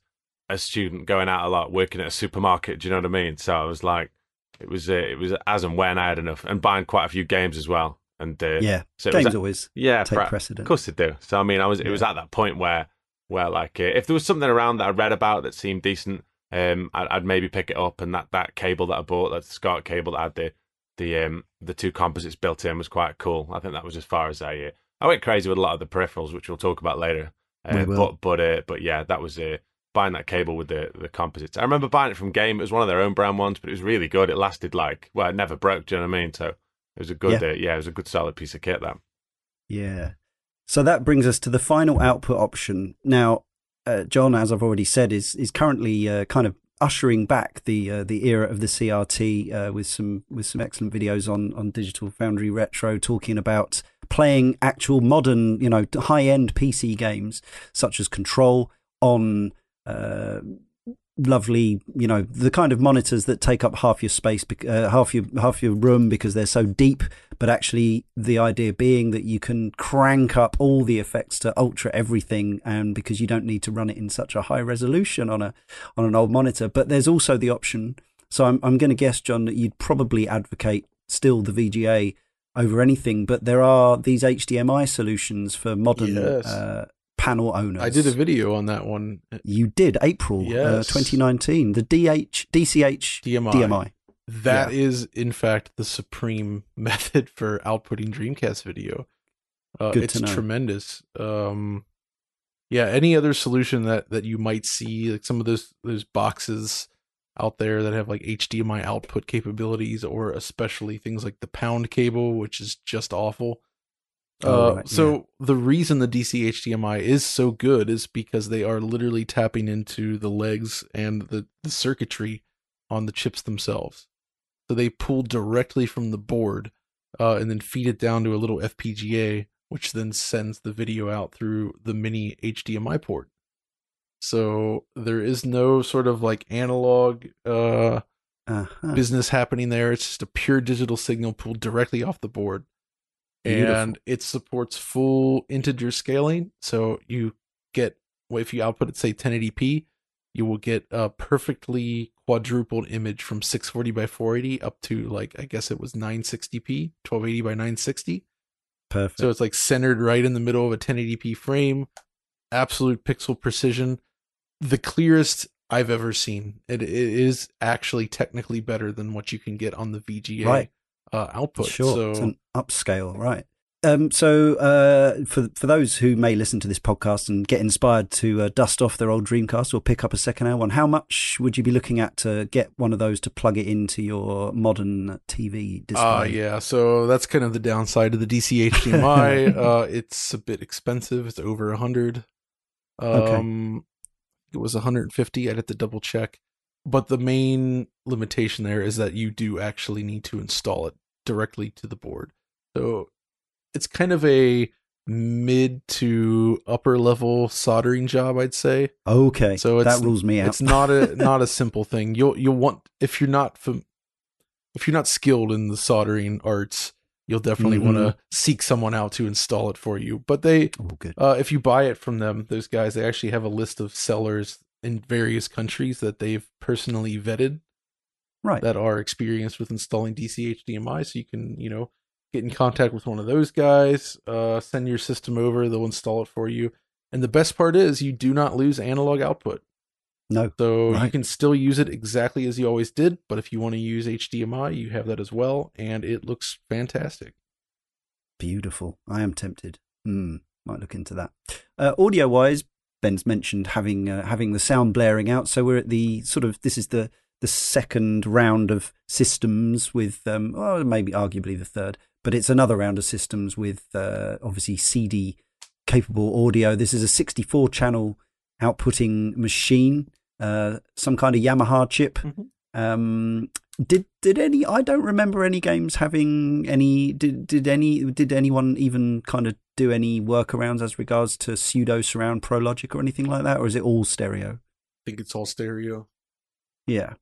a student going out a lot, working at a supermarket. Do you know what I mean? So I was like, it was uh, it was as and when I had enough, and buying quite a few games as well. And uh, yeah, so games was, always yeah take precedent. Of course they do. So I mean, I was it was at that point where where like uh, if there was something around that I read about that seemed decent, um, I'd, I'd, maybe pick it up. And that that cable that I bought, that SCART cable that had the the um the two composites built in was quite cool. I think that was as far as I uh, I went crazy with a lot of the peripherals, which we'll talk about later. Uh, but but uh, but yeah, that was uh, buying that cable with the the composites. I remember buying it from Game. It was one of their own brand ones, but it was really good. It lasted like well, it never broke. Do you know what I mean? So it was a good yeah, uh, yeah it was a good solid piece of kit. That yeah. So that brings us to the final output option. Now, uh, John, as I've already said, is is currently uh, kind of ushering back the uh, the era of the CRT uh, with some with some excellent videos on on Digital Foundry Retro talking about playing actual modern, you know, high end PC games such as Control on uh, lovely, you know, the kind of monitors that take up half your space, uh, half your half your room because they're so deep. But actually, the idea being that you can crank up all the effects to ultra everything, and because you don't need to run it in such a high resolution on a on an old monitor. But there's also the option. So I'm I'm going to guess, John, that you'd probably advocate still the VGA over anything. But there are these HDMI solutions for modern Yes. uh, panel owners. I did a video on that one. You did April uh, 2019. The DH DCH DMI. DMI. That is, in fact, the supreme *laughs* method for outputting Dreamcast video. Uh, it's tremendous. Um, yeah, any other solution that that you might see, like some of those those boxes out there that have like HDMI output capabilities, or especially things like the Pound cable, which is just awful. Oh, uh, right, so the reason the DC HDMI is so good is because they are literally tapping into the legs and the, the circuitry on the chips themselves. So they pull directly from the board uh, and then feed it down to a little FPGA, which then sends the video out through the mini HDMI port. So there is no sort of like analog uh, Uh-huh. business happening there. It's just a pure digital signal pulled directly off the board. Beautiful. And it supports full integer scaling. So you get, well, if you output it, say 1080p, you will get a perfectly quadrupled image from 640 by 480 up to like, I guess it was 960p, 1280 by 960. Perfect. So it's like centered right in the middle of a 1080p frame, absolute pixel precision, the clearest I've ever seen. It, it is actually technically better than what you can get on the VGA Right. Uh, output. Sure, So it's an upscale, right? Um, so, uh, for for those who may listen to this podcast and get inspired to uh, dust off their old Dreamcast or pick up a second-hand one, how much would you be looking at to get one of those to plug it into your modern TV display? Uh, yeah, so that's kind of the downside of the DC HDMI. *laughs* uh, it's a bit expensive. It's over a hundred. Okay. Um, it was 150. I'd have to double check. But the main limitation there is that you do actually need to install it directly to the board. So it's kind of a mid to upper level soldering job, I'd say. Okay, So it's- that rules me out. It's not a *laughs* not a simple thing. You'll you'll want if you're not fam- if you're not skilled in the soldering arts, you'll definitely want to seek someone out to install it for you. But they oh, uh, if you buy it from them, those guys they actually have a list of sellers in various countries that they've personally vetted Right. that are experienced with installing DC HDMI. So you can you know get in contact with one of those guys, uh, send your system over, they'll install it for you. And the best part is you do not lose analog output. no. So you can still use it exactly as you always did, but if you want to use HDMI, you have that as well, and it looks fantastic. Beautiful. I am tempted. Hmm. Might look into that. Uh, audio wise, Ben's mentioned having uh, having the sound blaring out. So we're at the sort of this is the the second round of systems with um well maybe arguably the third, but it's another round of systems with uh, obviously CD capable audio. This is a 64 channel outputting machine, uh, some kind of Yamaha chip. Mhm. Um, did did any? I don't remember any games having any. Did did any? Did anyone even kind of do any workarounds as regards to pseudo surround Pro Logic or anything like that, or is it all stereo? I think it's all stereo. Yeah,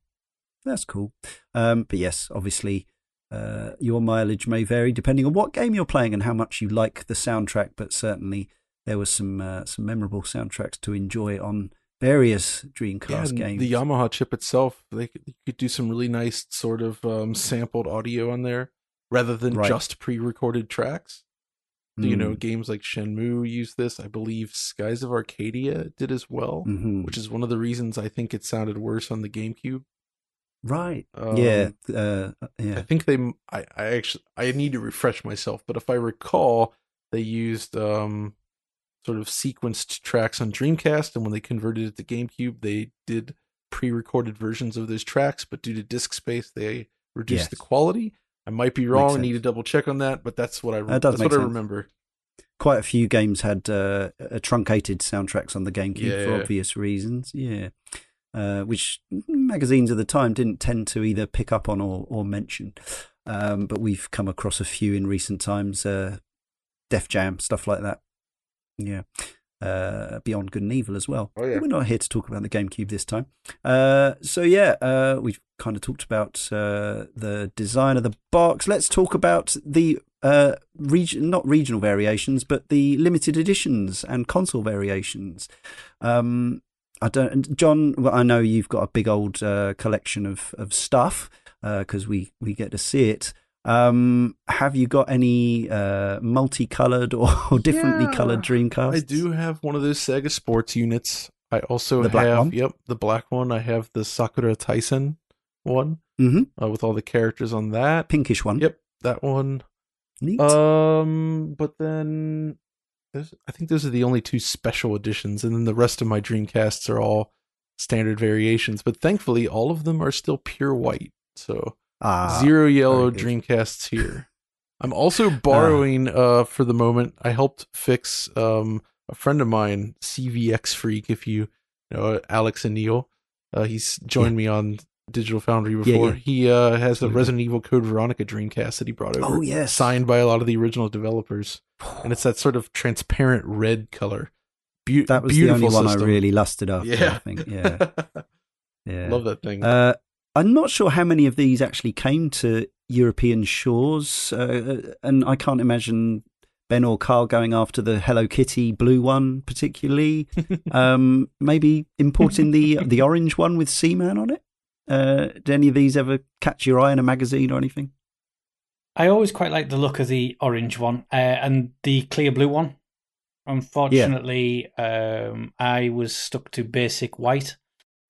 that's cool. Um, but yes, obviously, uh, your mileage may vary depending on what game you're playing and how much you like the soundtrack. But certainly, there was some uh, some memorable soundtracks to enjoy on various Dreamcast and games. The Yamaha chip itself, they could, you could do some really nice sort of um, sampled audio on there rather than Right. just pre-recorded tracks. So, you know, Mm, games like Shenmue use this. I believe Skies of Arcadia did as well, mhm. which is one of the reasons I think it sounded worse on the GameCube. Right. Um, yeah, uh, I think they. I, I actually. I need to refresh myself, but if I recall, they used um, sort of sequenced tracks on Dreamcast, and when they converted it to GameCube, they did pre-recorded versions of those tracks. But due to disk space, they reduced Yes. the quality. I might be wrong. I need to double check on that, but that's what I. That that's what I remember. quite a few games had uh, uh, truncated soundtracks on the GameCube for Yeah. obvious reasons. Yeah, uh, which magazines at the time didn't tend to either pick up on or, or mention. Um, but we've come across a few in recent times. Uh, Def Jam stuff like that. Yeah. uh, Beyond Good and Evil as well. Oh, yeah. We're not here to talk about the GameCube this time. Uh, so yeah, uh, we've kind of talked about uh, the design of the box. Let's talk about the uh, region, not regional variations, but the limited editions and console variations. Um, I don't, John. Well, I know you've got a big old uh, collection of of stuff because we we get to see it. Um, have you got any uh, multicolored or, or differently Yeah. colored Dreamcast? I do have one of those Sega Sports units. I also The black have, one? yep, the black one. I have the Sakura Taisen one hmm uh, with all the characters on that. Pinkish one. Yep, that one. Neat. Um, but then I think those are the only two special editions, and then the rest of my Dreamcasts are all standard variations. But thankfully, all of them are still pure white. So ah, zero yellow. Dreamcasts *laughs* here. I'm also borrowing uh for the moment. I helped fix um a friend of mine, CVX Freak, if you know Alex Aniel. Uh he's joined me on Digital Foundry before. yeah. He uh has the Resident Evil Code Veronica Dreamcast that he brought over. Oh yes. Signed by a lot of the original developers. *sighs* And it's that sort of transparent red color. Beau- that was the beautiful only one I really lusted after. Yeah. I think. *laughs* Yeah. Yeah. Love that thing. Uh, I'm not sure how many of these actually came to European shores, uh, and I can't imagine Ben or Karl going after the Hello Kitty blue one particularly. *laughs* um, maybe importing the the *laughs* orange one with Seaman on it. Uh, did any of these ever catch your eye in a magazine or anything? I always quite like the look of the orange one uh, and the clear blue one. Unfortunately, um, I was stuck to basic white.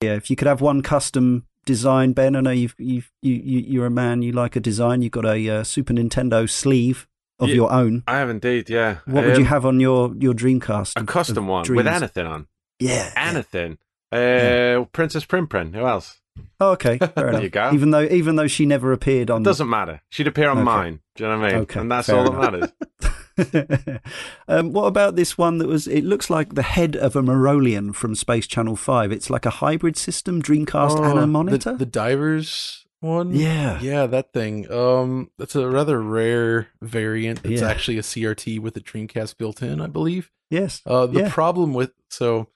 Yeah, if you could have one custom design, Ben. I know you've you've you, you you're a man. You like a design. You've got a uh, Super Nintendo sleeve of Yeah. your own. I have indeed, yeah. What would you Um, have on your your Dreamcast? A of- custom of one with dreams? anything on. Yeah. yeah. Anything. Uh, Yeah. Princess Primprin. Who else? Oh, okay, *laughs* fair There enough. you go. Even though even though she never appeared on. Doesn't matter. She'd appear on Okay. mine. Do you know what I mean? Okay, and that's all enough. that matters. *laughs* um, what about this one that was? It looks like the head of a Morolian from Space Channel Five. It's like a hybrid system, Dreamcast and Oh, a monitor. The, the divers one? yeah, Yeah, that thing. Um, that's a rather rare variant. It's Yeah. actually a CRT with a Dreamcast built in, I believe. yes, Uh, the Yeah. problem with so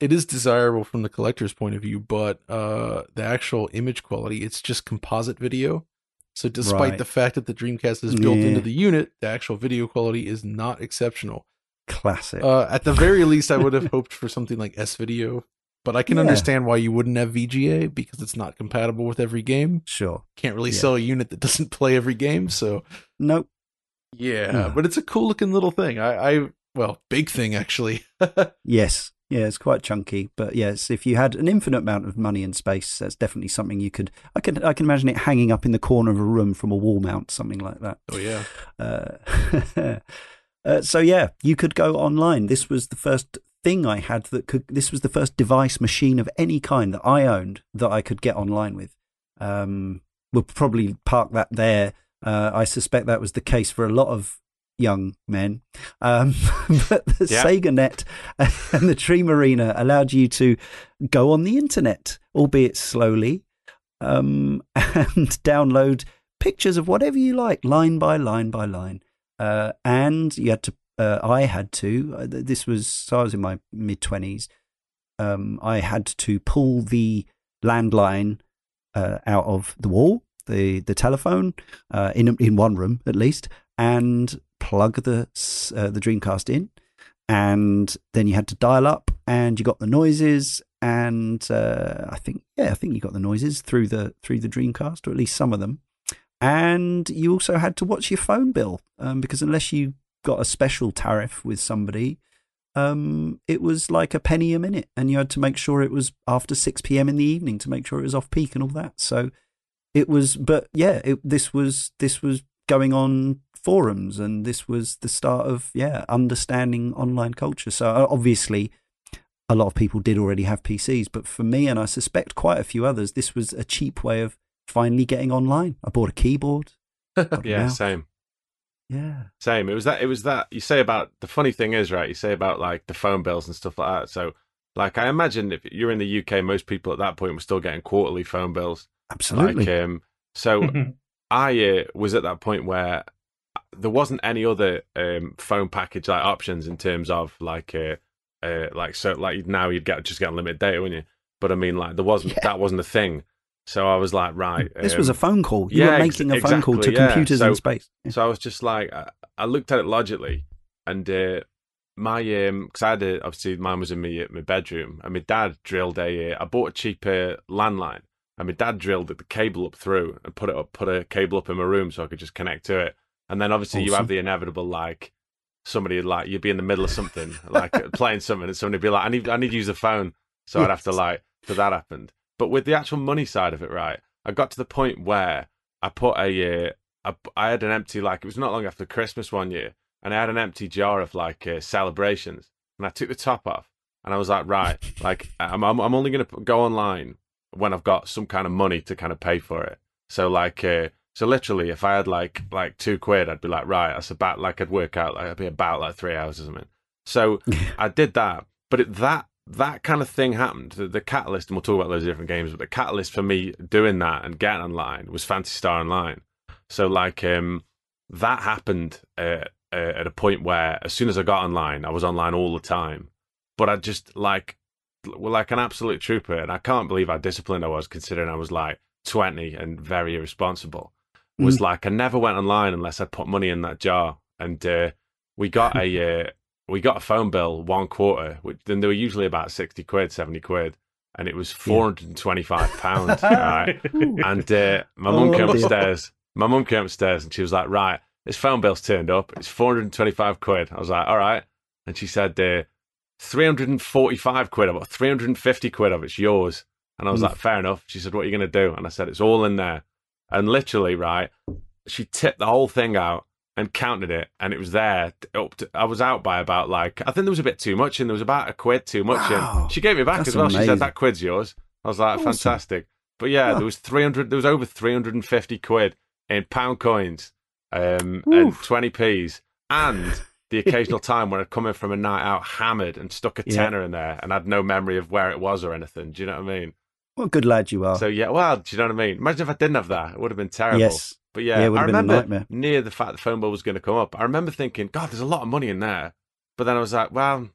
it is desirable from the collector's point of view, but uh, the actual image quality, it's just composite video. So despite Right. the fact that the Dreamcast is built Yeah. into the unit, the actual video quality is not exceptional. classic. Uh, at the very least, I would have hoped for something like S video, but I can Yeah. understand why you wouldn't have VGA because it's not compatible with every game. sure. Can't really Yeah. sell a unit that doesn't play every game, so Nope. yeah, but it's a cool looking little thing. I, I well, big thing actually. *laughs* Yes. Yeah, it's quite chunky, but yes, if you had an infinite amount of money and space, that's definitely something you could. I can I can imagine it hanging up in the corner of a room from a wall mount, something like that. oh yeah, *laughs* Uh, uh, so yeah, you could go online. This was the first thing I had that could. This was the first device machine of any kind that I owned that I could get online with. Um, we'll probably park that there. Uh, I suspect that was the case for a lot of young men. Um, *laughs* but the Yeah. Sega Net and the Dream Arena allowed you to go on the internet, albeit slowly, um, *laughs* and download pictures of whatever you like, line by line by line. Uh, and you had to, uh, I had to, uh, this was, so I was in my mid 20s. Um, I had to pull the landline uh, out of the wall, the, the telephone, uh, in, in one room at least, and plug the, uh, the Dreamcast in. And then you had to dial up and you got the noises and uh, I think yeah I think you got the noises through the through the Dreamcast or at least some of them and you also had to watch your phone bill um, because unless you got a special tariff with somebody um, it was like a penny a minute and you had to make sure it was after 6 p.m. in the evening to make sure it was off peak and all that so it was but yeah it, this was this was going on forums and this was the start of yeah understanding online culture so uh, obviously a lot of people did already have PCs, but for me, and I suspect quite a few others, this was a cheap way of finally getting online. I bought a keyboard. *laughs* Yeah, mouse. same. Yeah. Same. It was that. It was that. You say about the funny thing is right. You say about like the phone bills and stuff like that. So, like, I imagine if you're in the UK, most people at that point were still getting quarterly phone bills. Absolutely. Like, um, so *laughs* I uh, was at that point where there wasn't any other um, phone package like options in terms of like uh, Uh, like so, like now you'd get just get unlimited data, wouldn't you? But I mean, like there wasn't Yeah. that wasn't a thing. So I was like, right. This was a um, phone call. You yeah, were making a phone call to yeah. computers So- in space. So I was just like, I, I looked at it logically, and uh, my um, because I had a, obviously mine was in my my bedroom, and my dad drilled a. Uh, I bought a cheaper landline, and my dad drilled the cable up through and put it up, put a cable up in my room so I could just connect to it. And then obviously you have the inevitable like somebody like you'd be in the middle of something like playing something, and somebody would be like, I need I need to use the phone, so I'd have to like. So that happened. But with the actual money side of it, right? I got to the point where I put a, uh, I, I had an empty like it was not long after Christmas one year, and I had an empty jar of like uh, celebrations, and I took the top off, and I was like, right, like I'm I'm, I'm only gonna go online when I've got some kind of money to kind of pay for it. So like, uh, so literally, if I had like like two quid, I'd be like, right, that's about like I'd work out like I'd be about like three hours or something. So *laughs* I did that, but it, that that kind of thing happened. The, the catalyst, and we'll talk about loads of different games, but the catalyst for me doing that and getting online was Phantasy Star Online. So like um, that happened uh, uh, at a point where as soon as I got online, I was online all the time. But I just like like an absolute trooper, and I can't believe how disciplined I was considering I was like twenty and very irresponsible. Was like I never went online unless I put money in that jar, and uh, we got a *laughs* uh, we got a phone bill one quarter, which then they were usually about sixty quid, seventy quid, and it was four hundred and twenty five pounds. *laughs* right? And uh, my mum Oh, came upstairs. My mum came upstairs and she was like, "Right, this phone bill's turned up. It's four hundred and twenty-five quid." I was like, "All right," and she said, uh, 345 quid of it, 350 quid of it's yours." And I was Mm. like, "Fair enough." She said, "What are you gonna do?" And I said, "It's all in there." And literally, right, she tipped the whole thing out and counted it, and it was there. Up to, I was out by about like I think there was a bit too much, and there was about a quid too much. Wow. And she gave me back That's as well. She said that quid's yours. I was like, Awesome. fantastic. But yeah, Huh. there was three hundred. There was over three hundred and fifty quid in pound coins, um, and twenty p's, and the occasional time when I'd come in from a night out hammered and stuck a Yeah. tenner in there, and had no memory of where it was or anything. Do you know what I mean? What a good lad you are. So yeah, well, do you know what I mean? Imagine if I didn't have that; it would have been terrible. yes. But yeah, Yeah, I have been a remember near the fact the phone bill was going to come up. I remember thinking, God, there's a lot of money in there. But then I was like, well,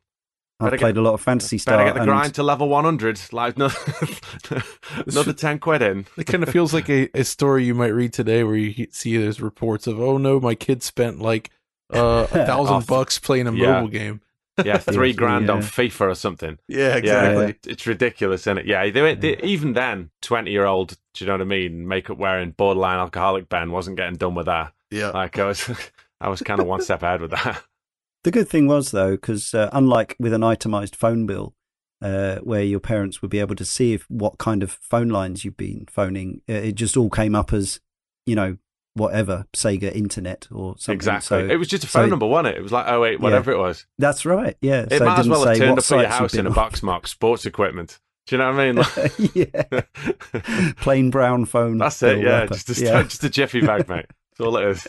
I've played get- a lot of Fantasy stuff. better get the and- grind to level 100. Like no, *laughs* another 10 quid in. It kind of feels like a, a story you might read today where you see there's reports of, oh no, my kid spent like uh, a *laughs* thousand bucks playing a Yeah. mobile game. Yeah, *laughs* three Yes, grand on. FIFA or something. *laughs* Yeah, Yeah, exactly. it's ridiculous, isn't it? Yeah, they, they, even then, 20 year old, do you know what I mean? Makeup wearing, borderline alcoholic Ben wasn't getting done with that. Yeah. Like I was, I was kind of one step ahead with that. The good thing was though, because uh, unlike with an itemized phone bill, uh, where your parents would be able to see if what kind of phone lines you've been phoning, uh, it just all came up as, you know, whatever Sega Internet or something. exactly. So it was just a so- phone number, wasn't it? It was like, oh wait, whatever it was. that's right. Yeah. It so might as well have turned up at your house in been a on. box mark sports equipment. Do you know what I mean? *laughs* Like, yeah. *laughs* Plain brown phone. That's it. Yeah, wrapper. just a, yeah. *laughs* just a jiffy bag, mate. That's all it is.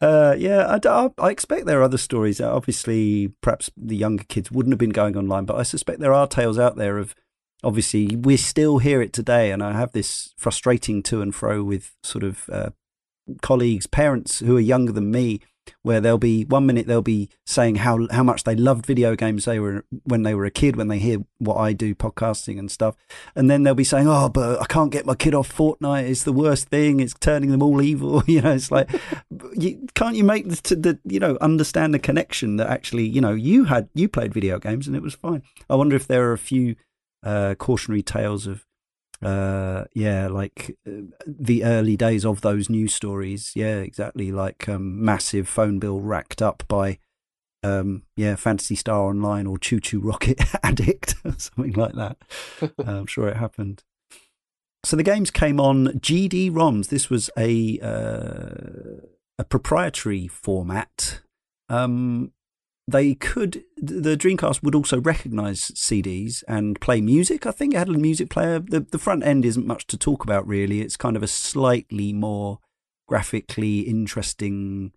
Uh, yeah, I expect there are other stories. Obviously, perhaps the younger kids wouldn't have been going online, but I suspect there are tales out there of. Obviously, we still hear it today, and I have this frustrating to and fro with sort of uh, colleagues, parents who are younger than me, where they'll be one minute they'll be saying how how much they loved video games they were when they were a kid when they hear what I do podcasting and stuff, and then they'll be saying, "Oh, but I can't get my kid off Fortnite. It's the worst thing. It's turning them all evil." *laughs* You know, it's like, you, can't you make the, the you know understand the connection that actually you know you had you played video games and it was fine. I wonder if there are a few uh, cautionary tales of uh yeah like uh, the early days of those news stories. Yeah exactly. Like um massive phone bill racked up by um yeah phantasy star online or chu chu rocket *laughs* addict or *laughs* something like that. Uh, *laughs* i'm sure it happened. So the games came on gd roms. This was a uh, a proprietary format. Um they could the Dreamcast would also recognize CDs and play music. I think it had a music player. The the front end isn't much to talk about really. It's kind of a slightly more graphically interesting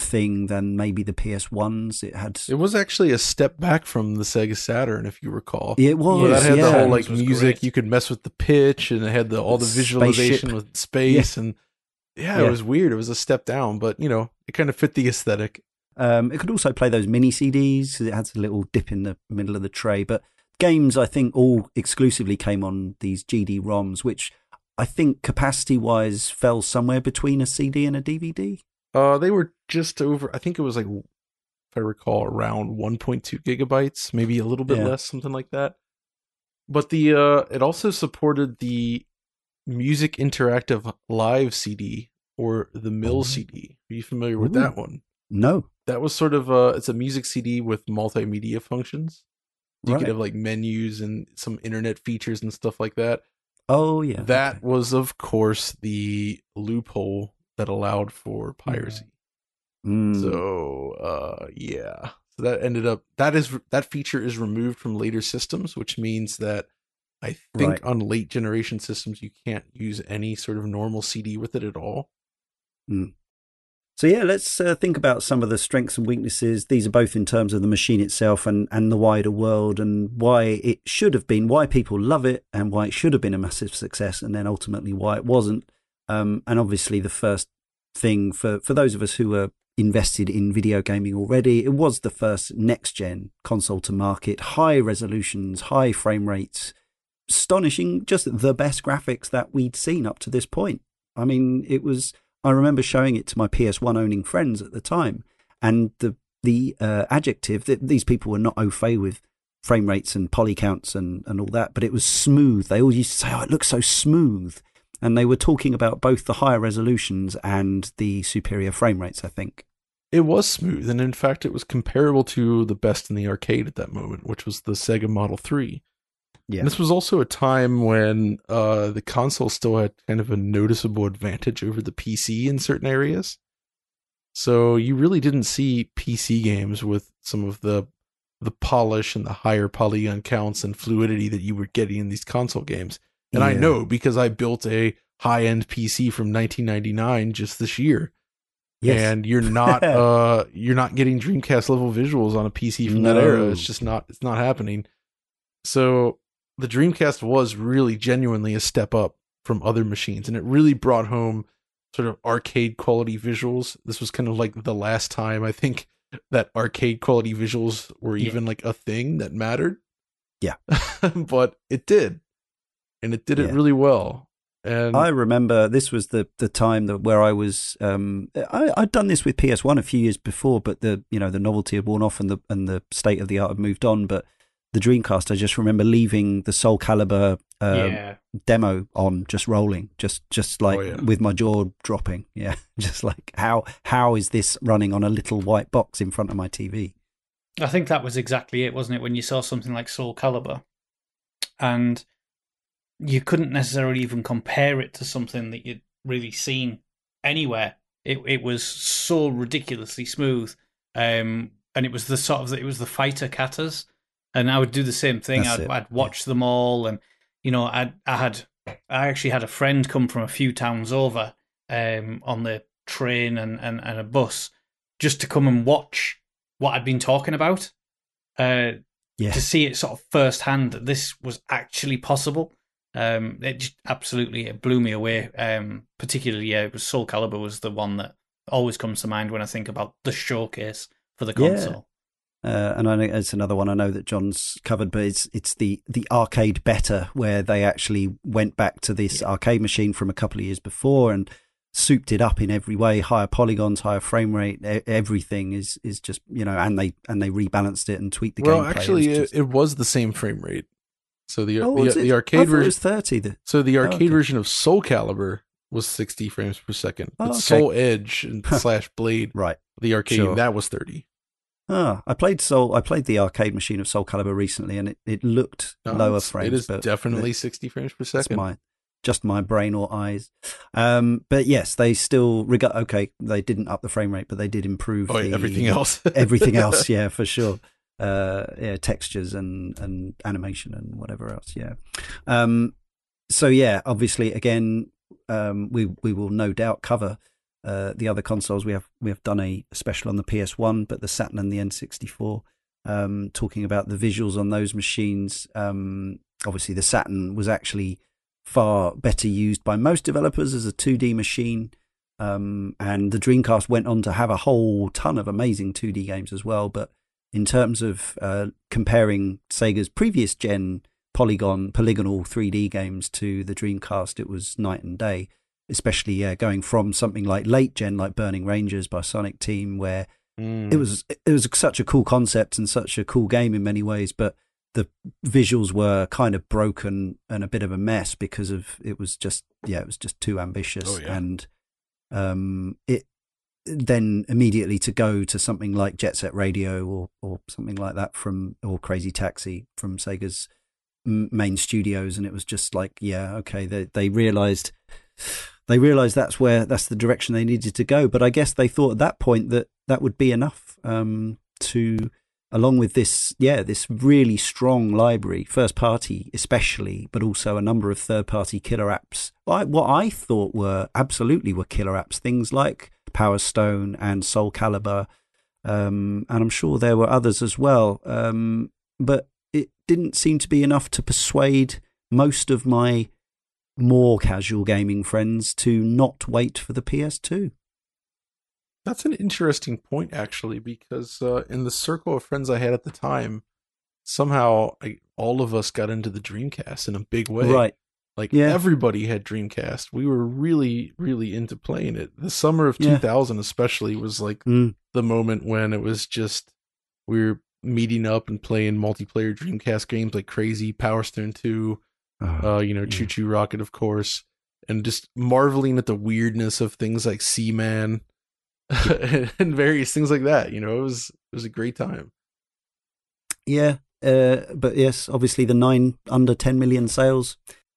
thing than maybe the PS ones. It had It was actually a step back from the Sega Saturn, if you recall. it was Well, that had yeah. the whole like music. great. You could mess with the pitch, and it had the all the visualization Spaceship. with space, and yeah, Yeah. it was weird. It was a step down, but you know, it kind of fit the aesthetic. Um, it could also play those mini CDs. because It has a little dip in the middle of the tray. But games, I think, all exclusively came on these GD ROMs, which I think capacity wise fell somewhere between a CD and a DVD. Uh, they were just over. I think it was like, if I recall, around 1.2 gigabytes, maybe a little bit Yeah. less, something like that. But the uh, it also supported the Music Interactive Live CD or the MIL Oh. CD. Are you familiar with Ooh. that one? No. That was sort of a it's a music CD with multimedia functions. You Right. could have like menus and some internet features and stuff like that. Oh, yeah. that okay. was, of course, the loophole that allowed for piracy. Mm. So, uh, yeah. So that ended up that is that feature is removed from later systems, which means that I think Right. on late generation systems you can't use any sort of normal CD with it at all. So yeah, let's uh, think about some of the strengths and weaknesses. These are both in terms of the machine itself and, and the wider world, and why it should have been, why people love it, and why it should have been a massive success, and then ultimately why it wasn't. Um, and obviously, the first thing for for those of us who are invested in video gaming already, it was the first next gen console to market, high resolutions, high frame rates, astonishing, just the best graphics that we'd seen up to this point. I mean, it was. I remember showing it to my PS1 owning friends at the time, and the the uh, adjective that these people were not au fait with frame rates and poly counts and, and all that, but it was smooth. They all used to say, "Oh, it looks so smooth," and they were talking about both the higher resolutions and the superior frame rates. I think. It was smooth, and in fact, it was comparable to the best in the arcade at that moment, which was the Sega Model 3. Yeah. And this was also a time when uh, the console still had kind of a noticeable advantage over the PC in certain areas. So you really didn't see PC games with some of the the polish and the higher polygon counts and fluidity that you were getting in these console games. And I know because I built a high-end PC from 1999 just this year Yes. and you're *laughs* not uh you're not getting Dreamcast level visuals on a PC from that era. It's just not it's not happening. So the Dreamcast was really genuinely a step up from other machines and it really brought home sort of arcade quality visuals. This was kind of like the last time I think that arcade quality visuals were Yeah. even like a thing that mattered. Yeah. *laughs* but it did. And it did it really well. And I remember this was the the time that where I was um I, I'd done this with PS1 a few years before, but the you know the novelty had worn off and the and the state of the art had moved on. But the Dreamcast, I just remember leaving the Soul Calibur um, yeah. demo on, just rolling, just just like Oh, yeah. with my jaw dropping. *laughs* Yeah, just like how how is this running on a little white box in front of my TV? I think that was exactly it, wasn't it? When you saw something like Soul Calibur, and you couldn't necessarily even compare it to something that you'd really seen anywhere. It it was so ridiculously smooth, um, and it was the sort of that it was the fighter katas, and I would do the same thing. I'd, I'd watch them all, and you know, I I had I actually had a friend come from a few towns over, um, on the train and, and, and a bus, just to come and watch what I'd been talking about, uh, Yeah, to see it sort of firsthand that this was actually possible. Um, it just absolutely it blew me away. Um, particularly, yeah, it was Soul Calibur was the one that always comes to mind when I think about the showcase for the Yeah. console. Uh, and I know it's another one I know that John's covered, but it's it's the the arcade better where they actually went back to this arcade machine from a couple of years before and souped it up in every way, higher polygons, higher frame rate, e- everything is is just you know, and they and they rebalanced it and tweaked the well, gameplay. actually, it was just, it was the same frame rate. So the oh, the, the arcade version was thirty. The, So the Oh, arcade okay. version of Soul Calibur was 60 frames per second, but Oh, okay. Soul Edge and *laughs* slash Blade, right. the arcade, Sure. that was 30. Ah, I played Soul. I played the arcade machine of Soul Calibur recently, and it, it looked No, lower frames. It is but definitely 60 frames per second. my just my brain or eyes. Um, but yes, they still regard. Okay, they didn't up the frame rate, but they did improve oh, the, everything else. *laughs* everything else. Yeah, for *laughs* sure. Uh, yeah, textures and and animation and whatever else. Yeah. Um, so yeah, obviously, again, um, we we will no doubt cover. Uh, the other consoles we have we have done a special on the PS1, but the Saturn and the N64, um, talking about the visuals on those machines. Um, obviously, the Saturn was actually far better used by most developers as a 2D machine. Um, and the Dreamcast went on to have a whole ton of amazing 2D games as well. But in terms of uh, comparing Sega's previous gen polygon polygonal 3D games to the Dreamcast, it was night and day. Especially yeah, going from something like late gen like Burning Rangers by Sonic Team, where Mm. it was it was such a cool concept and such a cool game in many ways, but the visuals were kind of broken and a bit of a mess because of it was just yeah it was just too ambitious Oh, yeah. and um it then immediately to go to something like Jet Set Radio or or something like that from or Crazy Taxi from Sega's m- main studios and it was just like yeah okay they they realized they realized that's where that's the direction they needed to go. But i guess they thought at that point that that would be enough um to along with this yeah this really strong library first party especially but also a number of third party killer apps. I, what i thought were absolutely were killer apps things like power stone and soul calibur um and i'm sure there were others as well um but it didn't seem to be enough to persuade most of my more casual gaming friends to not wait for the PS2. That's an interesting point, actually, because uh, in the circle of friends I had at the time, somehow I, all of us got into the Dreamcast in a big way. Right. Like Yeah. everybody had Dreamcast. We were really, really into playing it. The summer of Yeah. 2000, especially, was like Mm. the moment when it was just we were meeting up and playing multiplayer Dreamcast games like crazy, Power Stone 2, uh, you know, yeah. Chu Chu Rocket, of course, and just marveling at the weirdness of things like Seaman *laughs* *laughs* and various things like that. You know, it was it was a great time. Yeah, uh, but yes, obviously the nine under 10 million sales,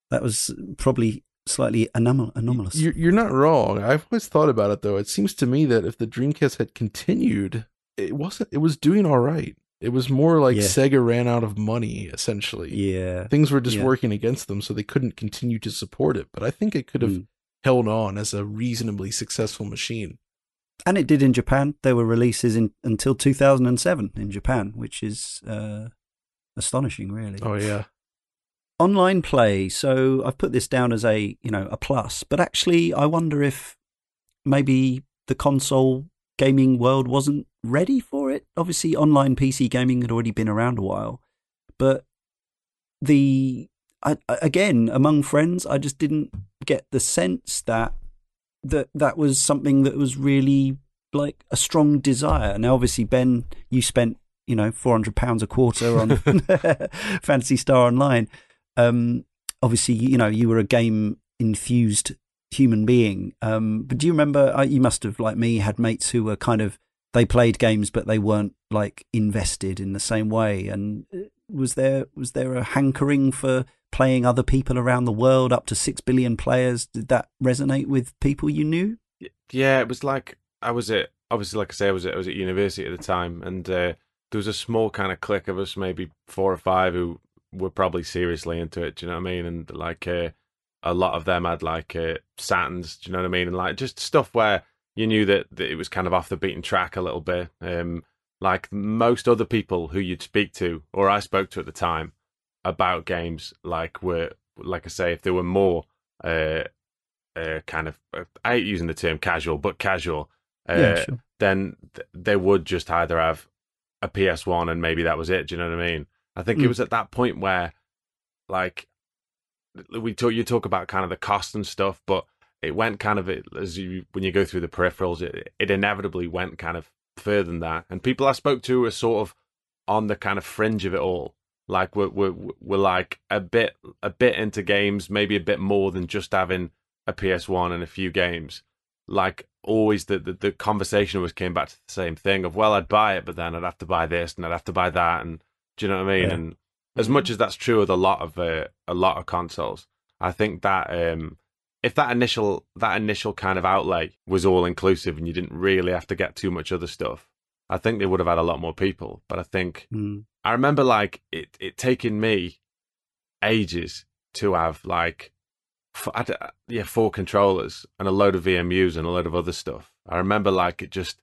that was probably slightly anom- anomalous. You're, you're not wrong. I've always thought about it though. It seems to me that if the Dreamcast had continued, it wasn't. It was doing all right. It was more like Yeah. Sega ran out of money, essentially. yeah. Things were just Yeah. working against them, so they couldn't continue to support it. But I think it could have Mm. held on as a reasonably successful machine. And it did in Japan. There were releases in until 2007 in Japan, which is uh, astonishing, really. Oh yeah. online play so i've put this down as a you know a plus but actually i wonder if maybe the console gaming world wasn't ready for it. Obviously online pc gaming had already been around a while. But the I, again among friends i just didn't get the sense that that that was something that was really like a strong desire. Now obviously ben you spent you know 400 pounds a quarter on *laughs* *laughs* phantasy star online. Um, obviously, you know, you were a game infused human being. Um, but do you remember? Uh, you must have, like me, had mates who were kind of they played games, but they weren't like invested in the same way. And uh, was there was there a hankering for playing other people around the world, up to six billion players? Did that resonate with people you knew? Yeah, it was like I was at obviously, like I say, I was at, I was at university at the time, and uh, there was a small kind of clique of us, maybe four or five, who were probably seriously into it. Do you know what I mean? And like uh, a lot of them had like uh, Saturns. Do you know what I mean? And like just stuff where you knew that, that it was kind of off the beaten track a little bit. Um, like most other people who you'd speak to, or I spoke to at the time, about games, like were like I say, if there were more. Uh, uh, kind of, I hate using the term casual, but casual, uh, yeah, sure. then th- they would just either have a PS1 and maybe that was it. Do you know what I mean? I think it Mm. was at that point where, like, we talk, you talk about kind of the cost and stuff, but it went kind of as you when you go through the peripherals, it, it inevitably went kind of further than that. And people I spoke to were sort of on the kind of fringe of it all. Like we're we're, we're like a bit a bit into games, maybe a bit more than just having a PS1 and a few games. Like always, the, the the conversation always came back to the same thing of well, I'd buy it, but then I'd have to buy this and I'd have to buy that, and do you know what I mean? Yeah. And as much as that's true with a lot of uh, a lot of consoles, I think that um, if that initial that initial kind of outlay was all inclusive and you didn't really have to get too much other stuff, I think they would have had a lot more people. But I think Mm. I remember like it it taking me ages to have like f- I d- yeah four controllers and a load of VMUs and a load of other stuff. I remember like it just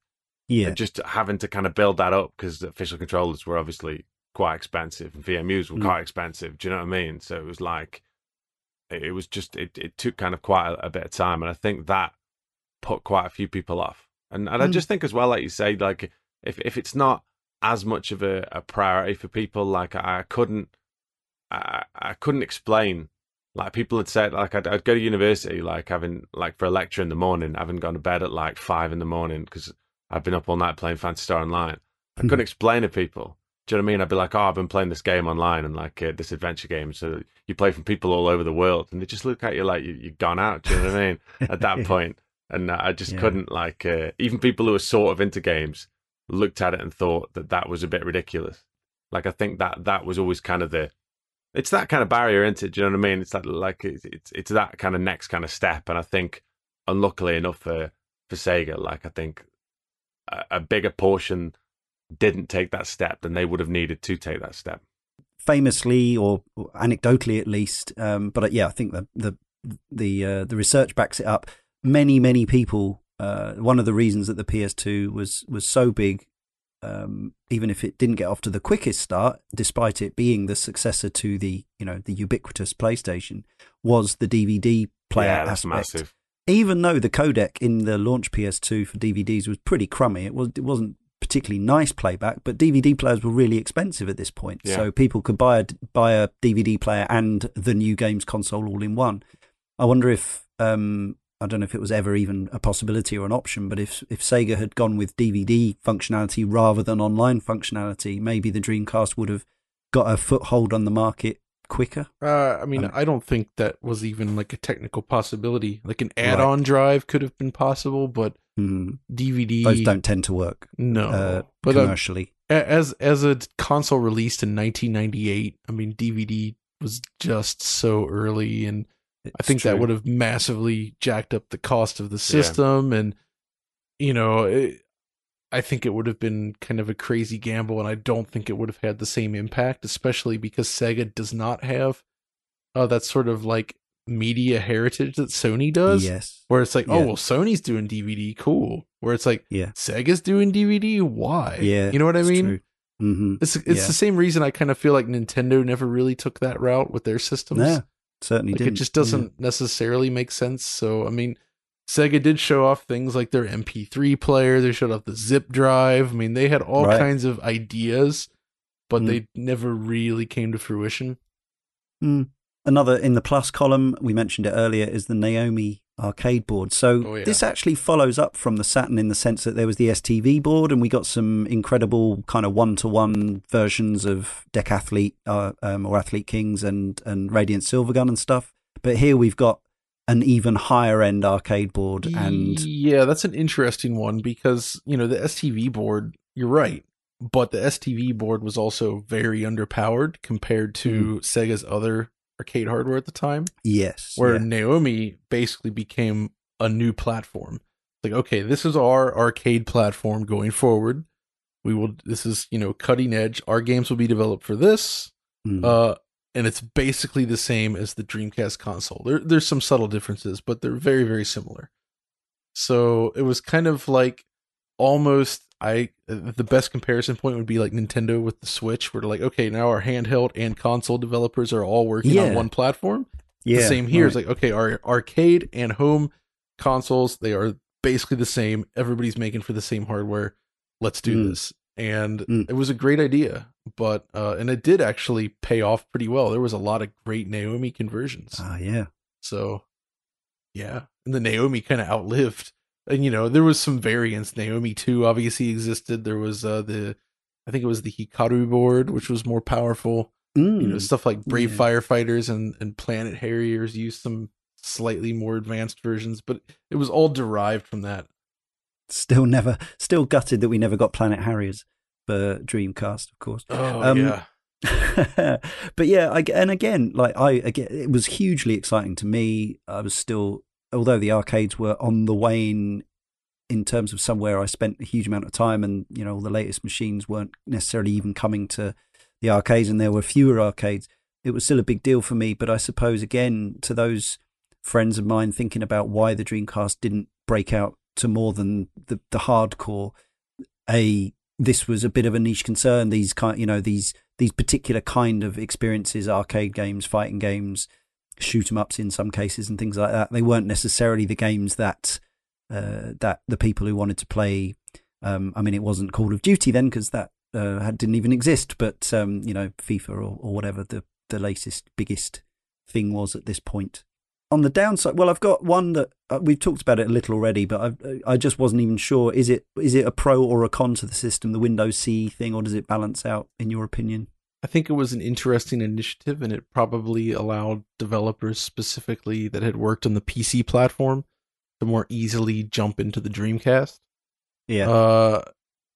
Yeah, just having to kind of build that up because the official controllers were obviously quite expensive and VMUs were Mm. quite expensive. Do you know what I mean? So it was like it, was just it, it took kind of quite a, a bit of time, and I think that put quite a few people off. And and I Mm. just think as well, like you say, like if if it's not as much of a, a priority for people, like I, couldn't, I, I couldn't explain. Like people had said, like I'd, I'd go to university, like having like for a lecture in the morning, having gone to bed at like five in the morning because I've been up all night playing Phantasy Star Online. I couldn't explain to people. Do you know what I mean? I'd be like, oh, I've been playing this game online and like uh, this adventure game. So you play from people all over the world, and they just look at you like you, you've gone out. Do you know what I mean? At that *laughs* point, and I just Yeah. couldn't like uh, even people who were sort of into games looked at it and thought that that was a bit ridiculous. Like I think that that was always kind of the it's that kind of barrier, isn't it? Do you know what I mean? It's that like it's it's, it's that kind of next kind of step, and I think unluckily enough for for Sega, like I think a, a bigger portion didn't take that step than they would have needed to take that step. famously or or anecdotally at least, um, but uh, yeah, I think the the the uh, the research backs it up. Many many people. Uh, one of the reasons that the PS2 was was so big, um, even if it didn't get off to the quickest start, despite it being the successor to the you know the ubiquitous PlayStation, was the DVD player yeah, that's aspect massive. even though the codec in the launch PS2 for DVDs was pretty crummy, it was it wasn't particularly nice playback. But DVD players were really expensive at this point, Yeah. so people could buy a buy a DVD player and the new games console all in one. I wonder if um, I don't know if it was ever even a possibility or an option, but if if Sega had gone with DVD functionality rather than online functionality, maybe the Dreamcast would have got a foothold on the market quicker. Uh, I mean, Um, I don't think that was even like a technical possibility. Like an add-on drive could have been possible, but Hmm. DVD Those don't tend to work no. uh, but uh, commercially. as as a console released in 1998, I mean, DVD was just so early, and I It's think that would have massively jacked up the cost of the system, and you know, it, I think it would have been kind of a crazy gamble, and I don't think it would have had the same impact, especially because Sega does not have uh, that sort of like media heritage that Sony does. Yes. Where it's like, oh well, Sony's doing DVD, cool. Where it's like, Yeah. Sega's doing DVD, why? Yeah. you know what I mean. hmm It's it's Yeah. the same reason I kind of feel like Nintendo never really took that route with their systems. Yeah, certainly like didn't. it just doesn't necessarily make sense. So I mean, Sega did show off things like their MP3 player. They showed off the zip drive. I mean, they had all Right. kinds of ideas, but Mm. they never really came to fruition. Mm. Another in the plus column, we mentioned it earlier, is the Naomi arcade board. So Oh, yeah. this actually follows up from the Saturn in the sense that there was the STV board, and we got some incredible kind of one-to-one versions of Decathlete uh, um, or Athlete Kings and and Radiant Silvergun and stuff. But here we've got an even higher end arcade board, and yeah, that's an interesting one because you know the STV board. You're right, but the STV board was also very underpowered compared to Sega's other arcade hardware at the time. yes, Where yeah. Naomi basically became a new platform. Like, okay, this is our arcade platform going forward. We will. This is you know cutting edge. Our games will be developed for this. Mm. Uh, and it's basically the same as the Dreamcast console. There, there's some subtle differences, but they're very, very similar. So it was kind of like almost I the best comparison point would be like Nintendo with the Switch, where they're like, okay, now our handheld and console developers are all working Yeah. on one platform. yeah, the same here. It's like, okay, our arcade and home consoles, they are basically the same. Everybody's making for the same hardware. Let's do Mm. this. And Mm. it was a great idea, but uh and it did actually pay off pretty well. There was a lot of great Naomi conversions. ah, yeah, So yeah, and the Naomi kind of outlived. And you know, there was some variants. Naomi 2 obviously existed. There was uh the I think it was the Hikaru board, which was more powerful Mm. you know stuff like brave Yeah. firefighters and and planet harriers used some slightly more advanced versions but it was all derived from that still never, still gutted that we never got Planet Harriers for Dreamcast, of course. oh Um, yeah *laughs* but yeah, I, and again, like I again, it was hugely exciting to me. I was still, although the arcades were on the wane in terms of somewhere I spent a huge amount of time, and you know, all the latest machines weren't necessarily even coming to the arcades, and there were fewer arcades. It was still a big deal for me, but I suppose again to those friends of mine thinking about why the Dreamcast didn't break out to more than the the hardcore. A this was a bit of a niche concern. These kind, you know, these these particular kind of experiences, arcade games, fighting games, shoot 'em ups in some cases, and things like that. They weren't necessarily the games that uh, that the people who wanted to play. Um, I mean, it wasn't Call of Duty then because that uh, had, didn't even exist, but um, you know, FIFA or, or whatever the the latest biggest thing was at this point. On the downside, well, I've got one that uh, we've talked about it a little already, but I I just wasn't even sure. Is it is it a pro or a con to the system, the Windows CE thing, or does it balance out in your opinion? I think it was an interesting initiative, and it probably allowed developers specifically that had worked on the PC platform to more easily jump into the Dreamcast. Yeah, Uh,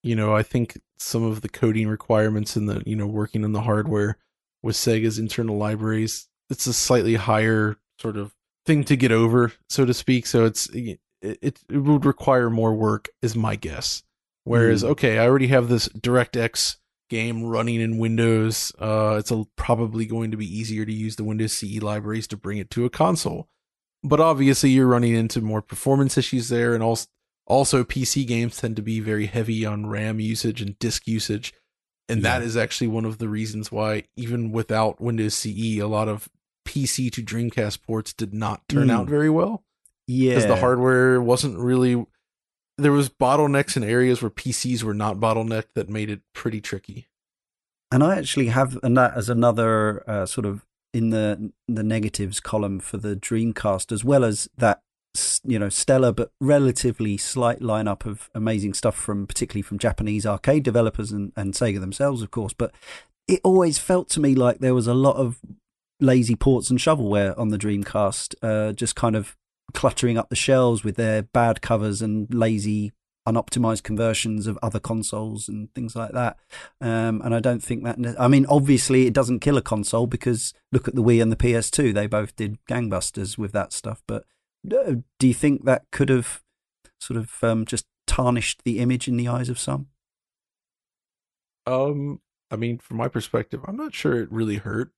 you know, I think some of the coding requirements and the you know working on the hardware with Sega's internal libraries, it's a slightly higher sort of thing to get over, so to speak. So it's it, it, would require more work, is my guess. Whereas, Mm. okay, I already have this DirectX game running in Windows. Uh, it's a, probably going to be easier to use the Windows CE libraries to bring it to a console. But obviously, you're running into more performance issues there, and also also PC games tend to be very heavy on RAM usage and disk usage. And that Yeah. is actually one of the reasons why, even without Windows CE, a lot of PC to Dreamcast ports did not turn Mm. out very well yeah. because the hardware wasn't really. There was bottlenecks in areas where PCs were not bottlenecked that made it pretty tricky. And I actually have, and that as another uh, sort of in the the negatives column for the Dreamcast, as well as that you know stellar but relatively slight lineup of amazing stuff from particularly from Japanese arcade developers and, and Sega themselves, of course. But it always felt to me like there was a lot of lazy ports and shovelware on the Dreamcast, uh, just kind of cluttering up the shelves with their bad covers and lazy unoptimized conversions of other consoles and things like that. Um, and I don't think that. I mean, obviously, it doesn't kill a console because look at the Wii and the PS2; they both did gangbusters with that stuff. But uh, do you think that could have sort of um, just tarnished the image in the eyes of some? Um, I mean, from my perspective, I'm not sure it really hurt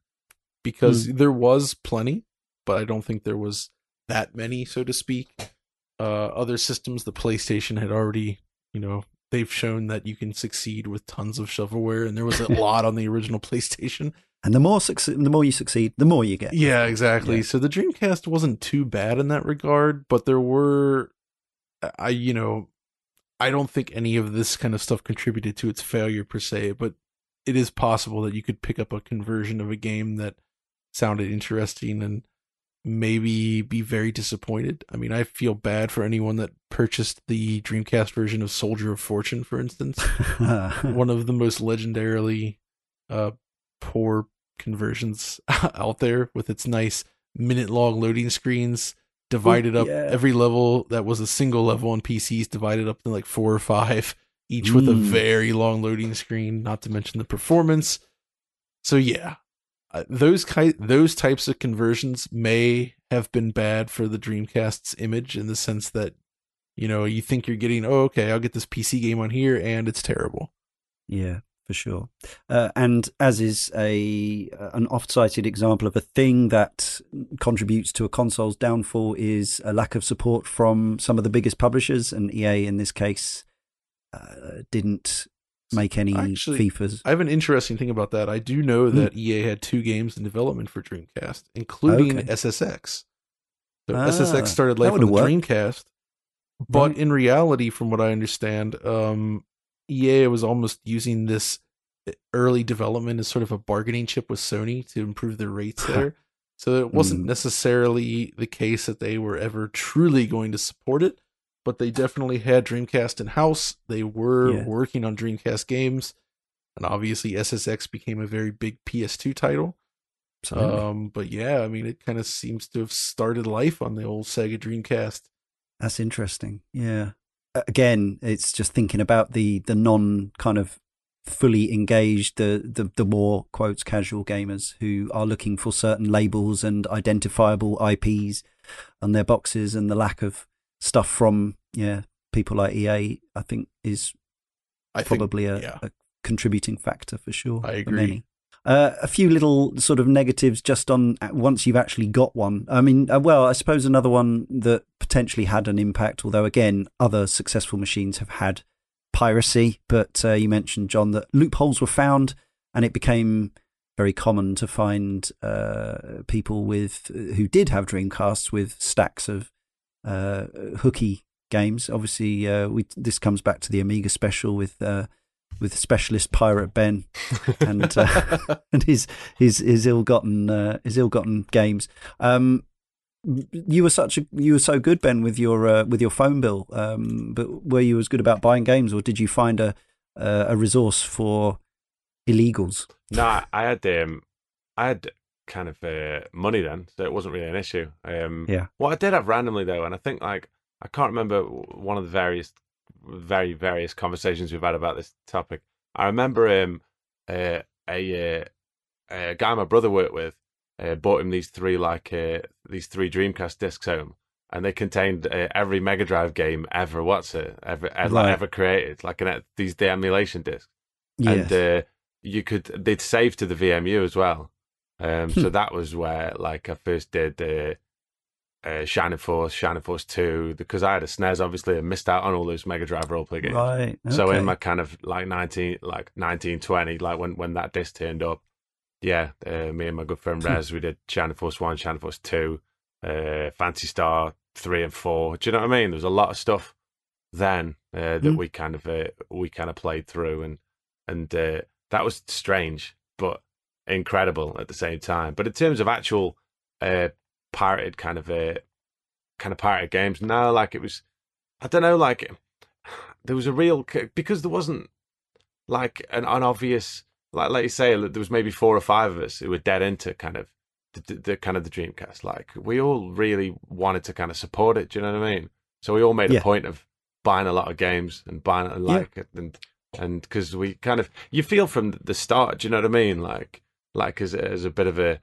because there was plenty, but I don't think there was that many, so to speak. Uh, other systems, the PlayStation had already, you know, they've shown that you can succeed with tons of shovelware, and there was a *laughs* lot on the original PlayStation. And the more succeed, the more you succeed, the more you get. Yeah, exactly. Yeah. So the Dreamcast wasn't too bad in that regard, but there were, I you know, I don't think any of this kind of stuff contributed to its failure per se, but it is possible that you could pick up a conversion of a game that sounded interesting and maybe be very disappointed. I mean, I feel bad for anyone that purchased the Dreamcast version of Soldier of Fortune, for instance *laughs* one of the most legendarily uh poor conversions *laughs* out there with its nice minute long loading screens divided up yeah. every level that was a single level on PCs divided up to like four or five each with a Mm. very long loading screen not to mention the performance so yeah uh, those ki- those types of conversions may have been bad for the Dreamcast's image in the sense that you know you think you're getting oh okay I'll get this PC game on here and it's terrible Yeah, for sure. Uh, and as is a an oft-cited example of a thing that contributes to a console's downfall is a lack of support from some of the biggest publishers, and EA in this case uh, didn't make any Actually, FIFAs. I have an interesting thing about that. I do know Hmm. that EA had two games in development for Dreamcast, including Okay. SSX. So Ah, SSX started life on the worked. Dreamcast, but Right. in reality, from what I understand, um, EA was almost using this early development as sort of a bargaining chip with Sony to improve their rates *laughs* there. So it wasn't Hmm. necessarily the case that they were ever truly going to support it, but they definitely had Dreamcast in house. They were Yeah. working on Dreamcast games, and obviously SSX became a very big PS2 title. Absolutely. Um, but yeah, I mean, it kind of seems to have started life on the old Sega Dreamcast. That's interesting. Yeah. Again, it's just thinking about the the non kind of fully engaged, the the the more quotes casual gamers who are looking for certain labels and identifiable IPs on their boxes, and the lack of stuff from yeah people like EA, I think is I think, probably a, yeah. a contributing factor for sure. I agree. many. Uh, a few little sort of negatives just on uh, once you've actually got one. I mean, uh, well, I suppose another one that potentially had an impact, although again, other successful machines have had piracy. But uh, you mentioned, John, that loopholes were found and it became very common to find uh, people with who did have Dreamcasts with stacks of uh, hooky games. Obviously, uh, we this comes back to the Amiga special with uh, with specialist pirate Ben *laughs* and uh, *laughs* and his his his ill-gotten uh, his ill-gotten games. Um, you were such a you were so good, Ben, with your uh, with your phone bill. Um, but were you as good about buying games, or did you find a uh, a resource for illegals? No, I- I had um, I had kind of uh, money then, so it wasn't really an issue. Um, Yeah. What I did have randomly though, and I think like I can't remember one of the various, very various conversations we've had about this topic. I remember um, uh, a uh, a guy my brother worked with uh, bought him these three like uh, these three Dreamcast discs home, and they contained uh, every Mega Drive game ever. What's it ever ever, Right. ever created? Like an, these the emulation discs Yes. and uh, you could they'd save to the VMU as well. Um, Hmm. so that was where like I first did uh, uh, Shining Force, Shining Force Two, because I had a SNES. Obviously, I missed out on all those Mega Drive roleplay games. right. So in my kind of like nineteen, like nineteen twenty, like when when that disc turned up, yeah, uh, me and my good friend Hmm. Rez, we did Shining Force One, Shining Force Two, uh, Phantasy Star Three and Four. Do you know what I mean? There was a lot of stuff then uh, that Hmm. we kind of uh, we kind of played through, and and uh, that was strange but incredible at the same time. But in terms of actual uh, pirated kind of uh, kind of pirated games, no, like it was, I don't know, like there was a real because there wasn't like an, an obvious like like you say there was maybe four or five of us who were dead into kind of the, the, the kind of the Dreamcast. Like we all really wanted to kind of support it. Do you know what I mean? So we all made Yeah. a point of buying a lot of games and buying it and like it and and because we kind of you feel from the start. Do you know what I mean? Like like as a- as a bit of a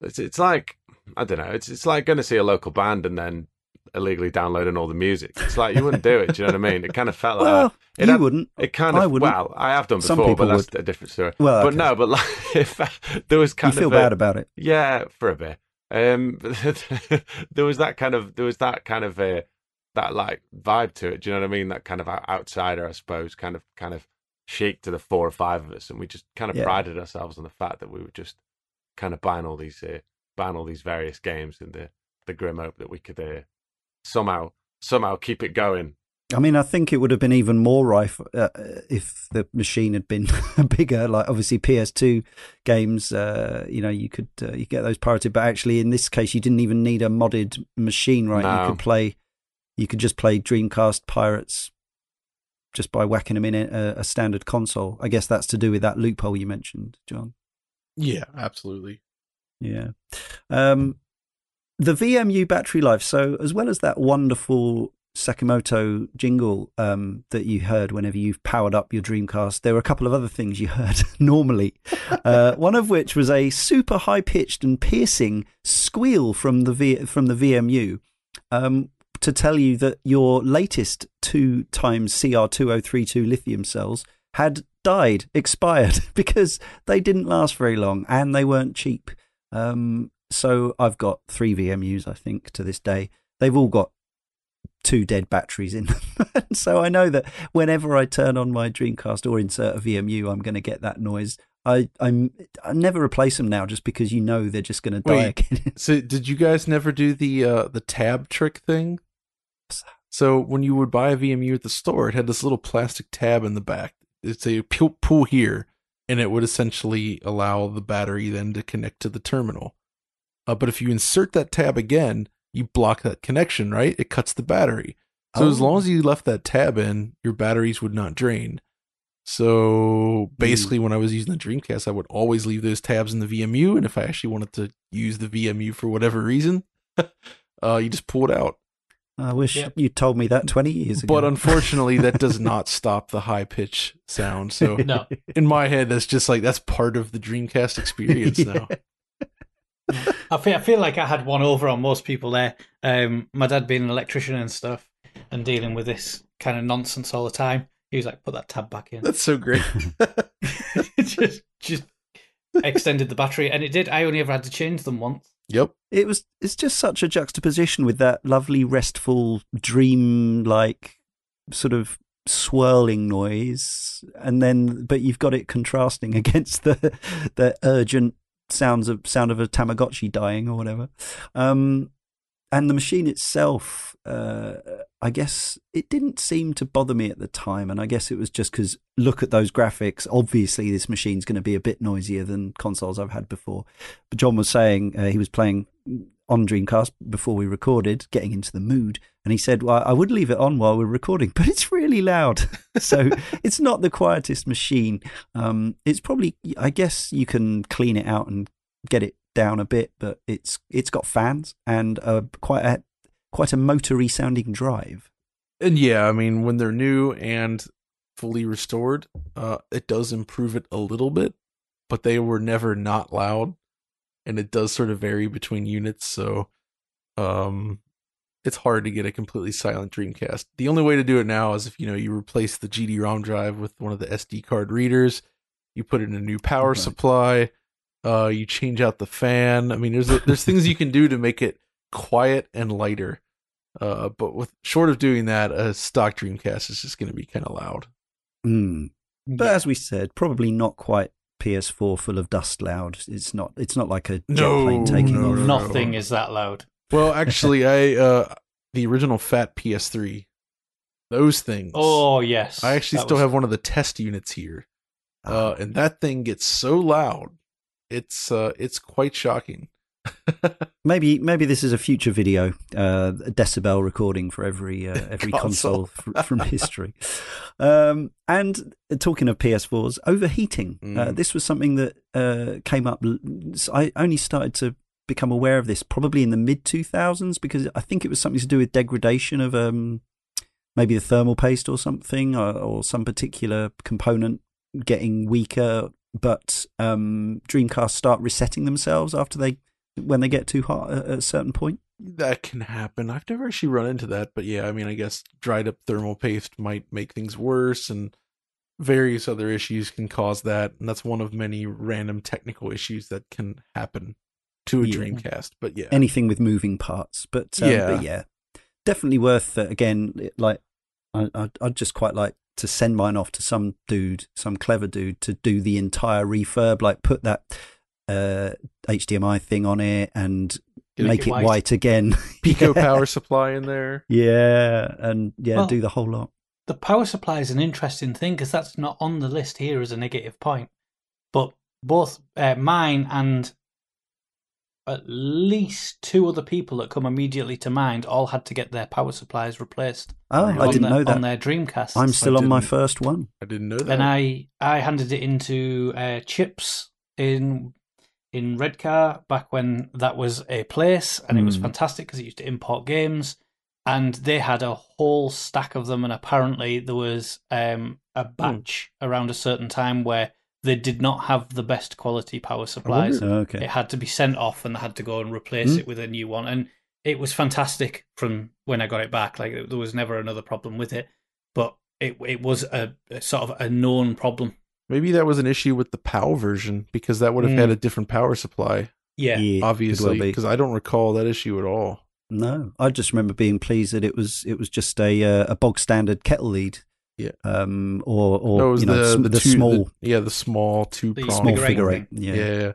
it's it's like I don't know. It's it's like going to see a local band and then illegally downloading all the music. It's like you wouldn't do it. Do you know what I mean? It kind of felt like well, that. It you had- wouldn't. it kind of I wouldn't. well, I have done Some before, but people that's a different story. Well, But okay. no, but like *laughs* if there was you kind feel of a- bad about it. yeah, for a bit. Um, *laughs* there was that kind of there was that kind of uh, that like vibe to it. Do you know what I mean? That kind of outsider, I suppose, kind of kind of chic to the four or five of us, and we just kind of Yeah. prided ourselves on the fact that we were just kind of buying all these uh, buying all these various games in the the grim hope that we could uh, somehow somehow keep it going. I mean, I think it would have been even more rife uh, if the machine had been *laughs* bigger. Like obviously PS2 games, uh, you know, you could uh, you get those pirated, but actually in this case, you didn't even need a modded machine, right? No. You could play, you could just play Dreamcast pirates just by whacking them in a, a standard console. I guess that's to do with that loophole you mentioned, John. Yeah, absolutely. Yeah. Um, the VMU battery life. So, as well as that wonderful Sakamoto jingle um, that you heard whenever you've powered up your Dreamcast, there were a couple of other things you *laughs* heard normally. Uh, one of which was a super high pitched and piercing squeal from the v- from the VMU. Um, to tell you that your latest two times CR2032 lithium cells had died, *laughs* expired, *laughs* because they didn't last very long and they weren't cheap. Um, so I've got three VMUs, I think, to this day. They've all got two dead batteries in *laughs* them. so I know that whenever I turn on my Dreamcast or insert a VMU, I'm going to get that noise. I, I'm I never replace them now just because you know they're just going to die Wait. again. So did you guys never do the uh the tab trick thing? So when you would buy a VMU at the store, it had this little plastic tab in the back. It's a pull, here, and it would essentially allow the battery then to connect to the terminal. Uh, but if you insert that tab again, you block that connection, right? It cuts the battery. So as Oh. long as you left that tab in, your batteries would not drain. So basically, when I was using the Dreamcast, I would always leave those tabs in the VMU, and if I actually wanted to use the VMU for whatever reason, *laughs* uh, you just pull it out. I wish Yep. you told me that 20 years ago. But unfortunately, that does *laughs* not stop the high pitch sound. So *laughs* No. in my head, that's just like that's part of the Dreamcast experience *laughs* now. I feel I feel like I had one over on most people there. Um, my dad being an electrician and stuff, and dealing with this kind of nonsense all the time. He was like, "Put that tab back in." That's so great. just, just extended the battery, and it did. I only ever had to change them once. Yep. it was it's just such a juxtaposition with that lovely restful dream like sort of swirling noise and then but you've got it contrasting *laughs* against the the urgent sounds of sound of a tamagotchi dying or whatever um and the machine itself, uh, I guess it didn't seem to bother me at the time, and I guess it was just because look at those graphics. Obviously, this machine's going to be a bit noisier than consoles I've had before. But John was saying uh, he was playing on Dreamcast before we recorded, getting into the mood, and he said, "Well, I would leave it on while we're recording, *laughs* but it's really loud, *laughs* so it's not the quietest machine. Um, it's probably, I guess, you can clean it out and get it down a bit, but it's it's got fans and uh, quite a quite a motory sounding drive. And yeah, I mean, when they're new and fully restored, uh, it does improve it a little bit, but they were never not loud, and it does sort of vary between units. So, um, it's hard to get a completely silent Dreamcast. The only way to do it now is if you know you replace the GD-ROM drive with one of the SD card readers, you put in a new power Okay. supply, uh, you change out the fan. I mean, there's there's things you can do to make it quiet and lighter. Uh, but with short of doing that, a stock Dreamcast is just going to be kind of loud. Mm. But as we said, probably not quite PS4 full of dust loud. It's not. It's not like a jet No, plane taking no, off. no. Nothing is that loud. Well, *laughs* actually, I uh, the original fat PS3, those things. Oh yes, I actually still was- have one of the test units here, uh, and that thing gets so loud. It's uh, it's quite shocking. *laughs* Maybe maybe this is a future video, uh, a decibel recording for every uh, *laughs* every console, Console. from history. Um, and talking of PS4s, overheating. Uh, Mm. this was something that uh, came up. I only started to become aware of this probably in the mid 2000s because I think it was something to do with degradation of um, maybe the thermal paste or something, or, or some particular component getting weaker. But um, Dreamcast start resetting themselves after they when they get too hot at a certain point. That can happen. I've never actually run into that, but yeah, I mean, I guess dried up thermal paste might make things worse, and various other issues can cause that. And that's one of many random technical issues that can happen to a Yeah. Dreamcast. But yeah, Anything with moving parts, but um, Yeah. but yeah, definitely worth uh, again. Like I, I'd, I'd just quite like to send mine off to some dude, some clever dude, to do the entire refurb. Like put that uh, HDMI thing on it and Make make, it it white. white, again. *laughs* *laughs* Pico Yeah. power supply in there. Yeah, and yeah, Well- do the whole lot. The power supply is an interesting thing because that's not on the list here as a negative point. But both uh, mine and at least two other people that come immediately to mind all had to get their power supplies replaced. Oh, Really? I didn't their, know that on their Dreamcast. I'm still on my first one. I didn't know that. and I I handed it into uh, Chips in in Redcar back when that was a place, and it was Hmm. fantastic because it used to import games, and they had a whole stack of them, and apparently there was um, a batch around a certain time where they did not have the best quality power supplies. Okay. It had to be sent off, and they had to go and replace Hmm. it with a new one, and it was fantastic from when I got it back. Like there was never another problem with it, but it it was a, a sort of a known problem. Maybe that was an issue with the PAL version because that would have Mm. had a different power supply, Yeah, Yeah, obviously. Because I don't recall that issue at all. No, I just remember being pleased that it was it was just a uh, a bog standard kettle lead. Yeah. Um. Or or No, you know the, sm- the, the, two- small the- yeah, the small two The prong. small figure eight figure Yeah. Yeah.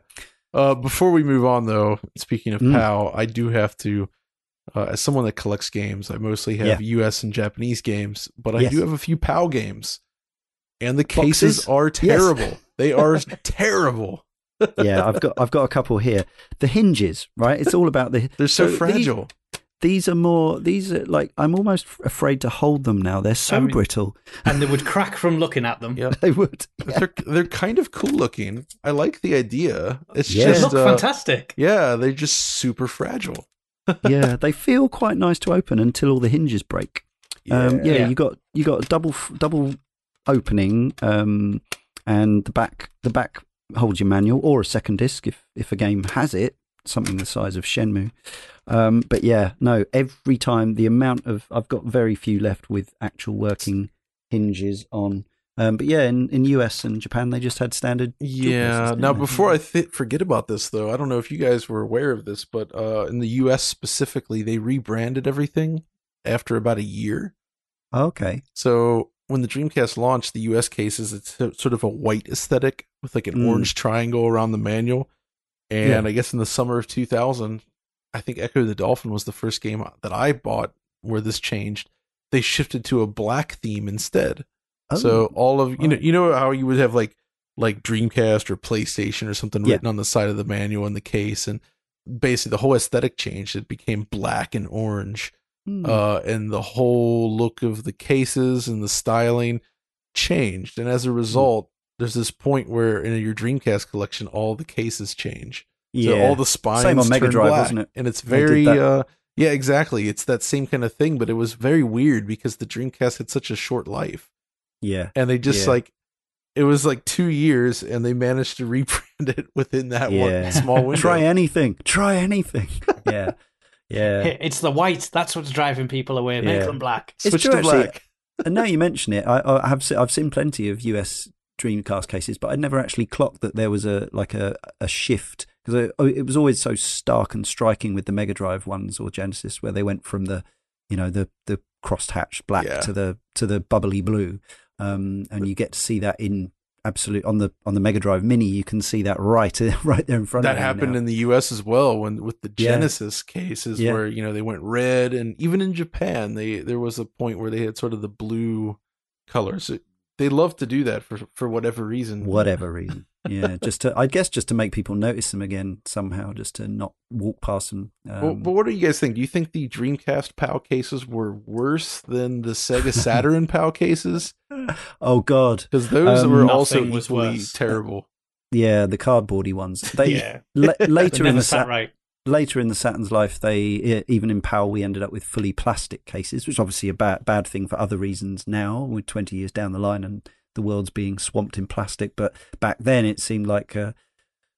Uh, before we move on, though, speaking of Mm. PAL, I do have to, uh, as someone that collects games, I mostly have US and Japanese games, but I Yes. do have a few PAL games, and the Boxes? cases are terrible. They *laughs* are terrible. yeah, I've got I've got a couple here. The hinges, right? It's all about the. *laughs* They're so, these- fragile. These, are more. These are like I'm almost afraid to hold them now. They're so I mean- brittle. and they would crack from looking at them. Yeah. *laughs* They would. They're they're kind of cool looking. I like the idea. It's Yeah. They look uh, fantastic. Yeah, they're just super fragile. *laughs* yeah, they feel quite nice to open until all the hinges break. Um, yeah, Yeah. you got you got a double double opening, um, and the back the back holds your manual or a second disc if if a game has it, something the size of Shenmue. Um, but yeah, no, every time the amount of I've got very few left with actual working hinges on. Um, but yeah, in, in US and Japan they just had standard. Yeah. Now, before I th- forget about this, though, I don't know if you guys were aware of this, but uh, in the U.S. specifically, they rebranded everything after about a year. okay, So when the Dreamcast launched, the U.S. cases it's sort of a white aesthetic with like an Mm. orange triangle around the manual. And I guess in the summer of 2000, I think Ecco the Dolphin was the first game that I bought where this changed. They shifted to a black theme instead. so Oh, all of you know you know how you would have like like Dreamcast or PlayStation or something Yeah. written on the side of the manual in the case and basically the whole aesthetic changed. It became black and orange. hmm. Uh and the whole look of the cases and the styling changed. And Hmm. as a result, there's this point where in your Dreamcast collection all the cases change. Yeah. So all the spines Same on Mega turn Drive, black, wasn't it? And it's very uh yeah, exactly. It's that same kind of thing, but it was very weird because the Dreamcast had such a short life. yeah. And they just Yeah. like it was like 2 years and they managed to *laughs* rebrand it within that Yeah. one small *laughs* window. Try anything. Try anything. *laughs* Yeah. Yeah. It's the white. That's what's driving people away. Make Yeah. them black. It's Switch true, to actually. black. and now you mention it, I, I have se- I've seen plenty of US Dreamcast cases, but I'd never actually clocked that there was a like a a shift because it was always so stark and striking with the Mega Drive ones or Genesis, where they went from the you know the the crossed hatch black Yeah. to the to the bubbly blue, um, and you get to see that in absolute on the on the Mega Drive Mini. You can see that right *laughs* right there in front That of you That happened now. in the US as well when with the Yeah. Genesis cases Yeah. where, you know, they went red and even in Japan they there was a point where they had sort of the blue colors. It, they love to do that for for whatever reason. whatever reason. Yeah, *laughs* just to I guess just to make people notice them again somehow, just to not walk past them. Um, Well, but what do you guys think? Do you think the Dreamcast PAL cases were worse than the Sega *laughs* Saturn PAL cases? oh God, Because those Um, were also was equally worse. terrible. yeah, the cardboardy ones. They yeah. la- *laughs* They later in the sat Sat- right. Later in the Saturn's life, they even in PAL we ended up with fully plastic cases, which is obviously a bad bad thing for other reasons. Now we're twenty years down the line and the world's being swamped in plastic, but back then it seemed like. Uh,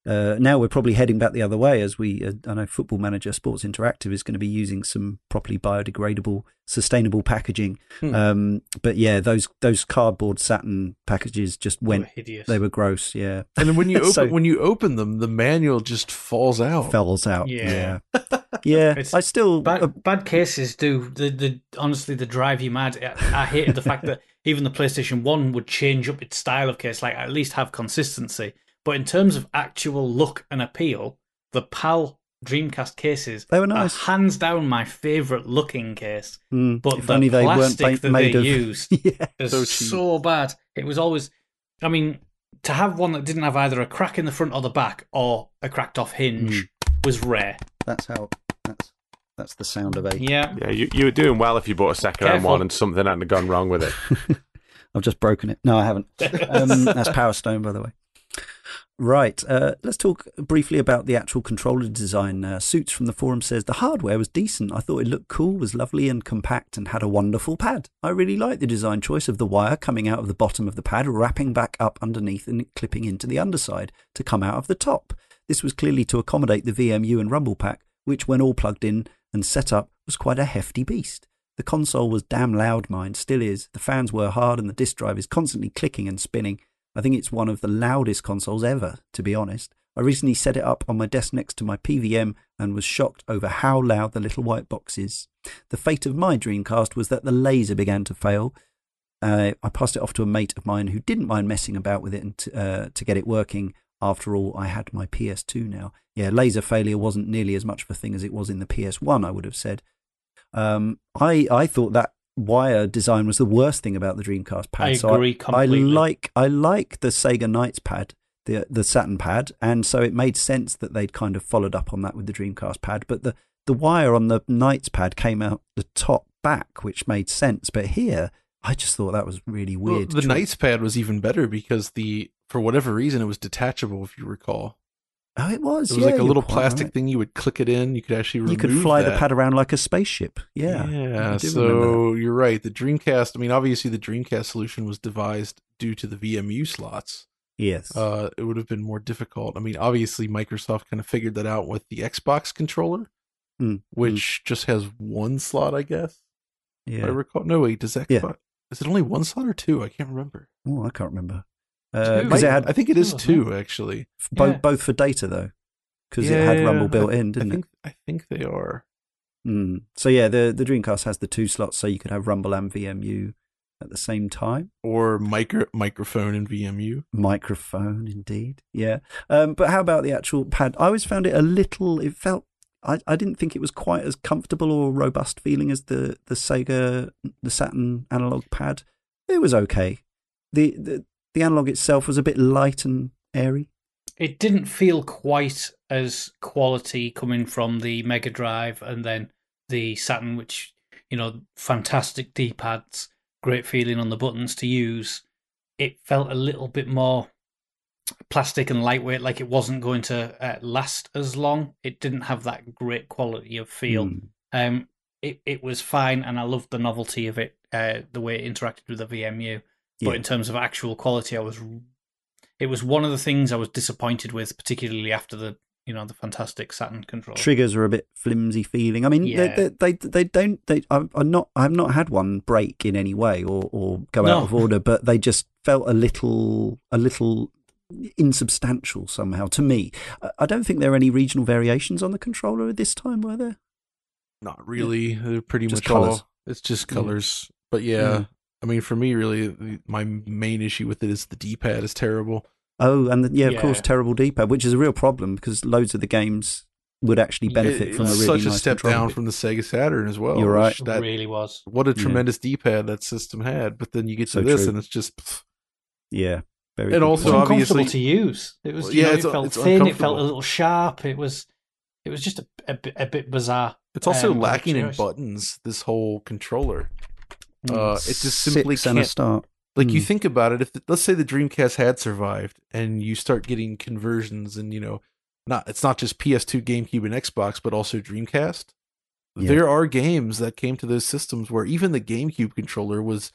uh, now we're probably heading back the other way as we, uh, I know Football Manager Sports Interactive is going to be using some properly biodegradable, sustainable packaging. Hmm. Um, but yeah, those those cardboard Saturn packages just They were went. hideous. They were gross. Yeah, And then when you *laughs* open So- when you open them, the manual just falls out. fells out. Yeah. yeah, *laughs* yeah. I still Bad, uh, bad cases do the, the honestly the drive you mad. I, I hated the fact that *laughs* even the PlayStation One would change up its style of case, like at least have consistency. But in terms of actual look and appeal, the PAL Dreamcast cases They were are nice. hands down my favorite looking case. Mm, But if the only they weren't plastic ba- that made they of. *laughs* used yeah, is So so, bad. It was always, I mean, to have one that didn't have either a crack in the front or the back or a cracked off hinge was rare. that's how. That's that's the sound of a. Yeah. Yeah, you, you were doing well if you bought a second hand one and something hadn't gone wrong with it. *laughs* I've just broken it. No, I haven't. *laughs* Um, that's Power Stone, by the way. Right. Uh, let's talk briefly about the actual controller design. Uh, Suits from the forum says the hardware was decent. I thought it looked cool, was lovely and compact, and had a wonderful pad. I really liked the design choice of the wire coming out of the bottom of the pad, wrapping back up underneath and clipping into the underside to come out of the top. This was clearly to accommodate the VMU and Rumble pack, which, when all plugged in and set up, was quite a hefty beast. The console was damn loud, mine still is. The fans were hard, and the disk drive is constantly clicking and spinning. I think it's one of the loudest consoles ever, to be honest. I recently set it up on my desk next to my PVM and was shocked over how loud the little white box is. The fate of my Dreamcast was that the laser began to fail. Uh, I passed it off to a mate of mine who didn't mind messing about with it and t- uh, to get it working. After all, I had my PS2 now. Yeah, laser failure wasn't nearly as much of a thing as it was in the PS1, I would have said. Um, I I thought that wire design was the worst thing about the Dreamcast pad. I So agree completely. I like I like the Sega NiGHTS pad, the the Saturn pad, and so it made sense that they'd kind of followed up on that with the Dreamcast pad. But the the wire on the NiGHTS pad came out the top back, which made sense. But here, I just thought that was really Well, weird. the choice. NiGHTS pad was even better because the for whatever reason it was detachable. If you recall, Oh, it was. it was yeah, like a little plastic right. thing. You would click it in. You could actually remove You could fly the pad around like a spaceship. Yeah. yeah. I do remember So you're right. The Dreamcast. I mean, obviously the Dreamcast solution was devised due to the VMU slots. Yes. Uh, it would have been more difficult. I mean, obviously Microsoft kind of figured that out with the Xbox controller, Mm, which just has one slot, I guess. If I yeah. recall. No, wait. Does Xbox? Yeah. Is it only one slot or two? I can't remember. Oh, I can't remember. Two. Because it had I think it is Two, two actually. both Yeah. both for data though, because it had Rumble built I- in, didn't I think, I think they are. Mm. So yeah, the the Dreamcast has the two slots, so you could have Rumble and VMU at the same time. Or micro microphone and VMU. Microphone, indeed. Yeah. Um, but how about the actual pad? I always found it a little. It felt I, I didn't think it was quite as comfortable or robust feeling as the the Sega the Saturn analog pad. It was okay. The the the analog itself was a bit light and airy. It didn't feel quite as quality coming from the Mega Drive and then the Saturn, which you know, fantastic D pads, great feeling on the buttons to use. It felt a little bit more plastic and lightweight, like it wasn't going to uh, last as long. It didn't have that great quality of feel. Mm. Um, it it was fine, and I loved the novelty of it, uh, the way it interacted with the VMU. But Yeah. in terms of actual quality, I was. It was one of the things I was disappointed with, particularly after the you know the fantastic Saturn control. Triggers are a bit flimsy feeling. I mean, Yeah. they, they, they they don't. They I'm I'm not. I've not had one break in any way or or go No. out of *laughs* order, but they just felt a little a little insubstantial somehow to me. I- I don't think there are any regional variations on the controller at this time, were there? Not really. They're pretty Just much colours. all. It's just Mm. colors. But yeah, Mm. I mean, for me, really, my main issue with it is the D-pad is terrible. Oh, and the, yeah, of course, terrible D-pad, which is a real problem because loads of the games would actually benefit It- from a really such a step controller. down from the Sega Saturn as well. You're right. which That, really was. what a Yeah. tremendous D-pad that system had. But then you get to So this, true. and it's just. pff, Yeah, very. And also, It was obviously- to use. It was, Well, yeah, know, it felt it's thin. It felt a little sharp. It was, it was just a, a, bit, a bit bizarre. It's also Um, lacking in buttons. This whole controller. Mm. Uh, it just simply Six and a can't. start. Like you Hmm. think about it, if the, let's say the Dreamcast had survived, and you start getting conversions, and you know, not it's not just PS2, GameCube, and Xbox, but also Dreamcast. Yeah. There are games that came to those systems where even the GameCube controller was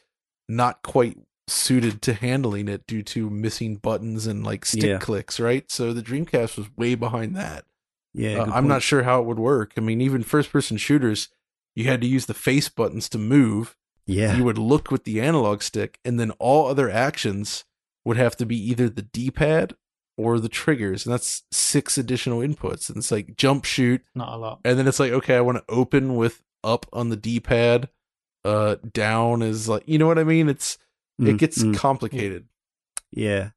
not quite suited to handling it due to missing buttons and like stick Yeah. clicks, right? So the Dreamcast was way behind that. Yeah, Uh, good I'm not sure how it would work. I mean, even first person shooters, you had to use the face buttons to move. Yeah, You would look with the analog stick, and then all other actions would have to be either the D pad or the triggers. And that's six additional inputs. And it's like jump, shoot. Not a lot. And then it's like, okay, I want to open with up on the D pad. Uh, down is like, you know what I mean? It's, it Mm, gets mm. complicated. Yeah.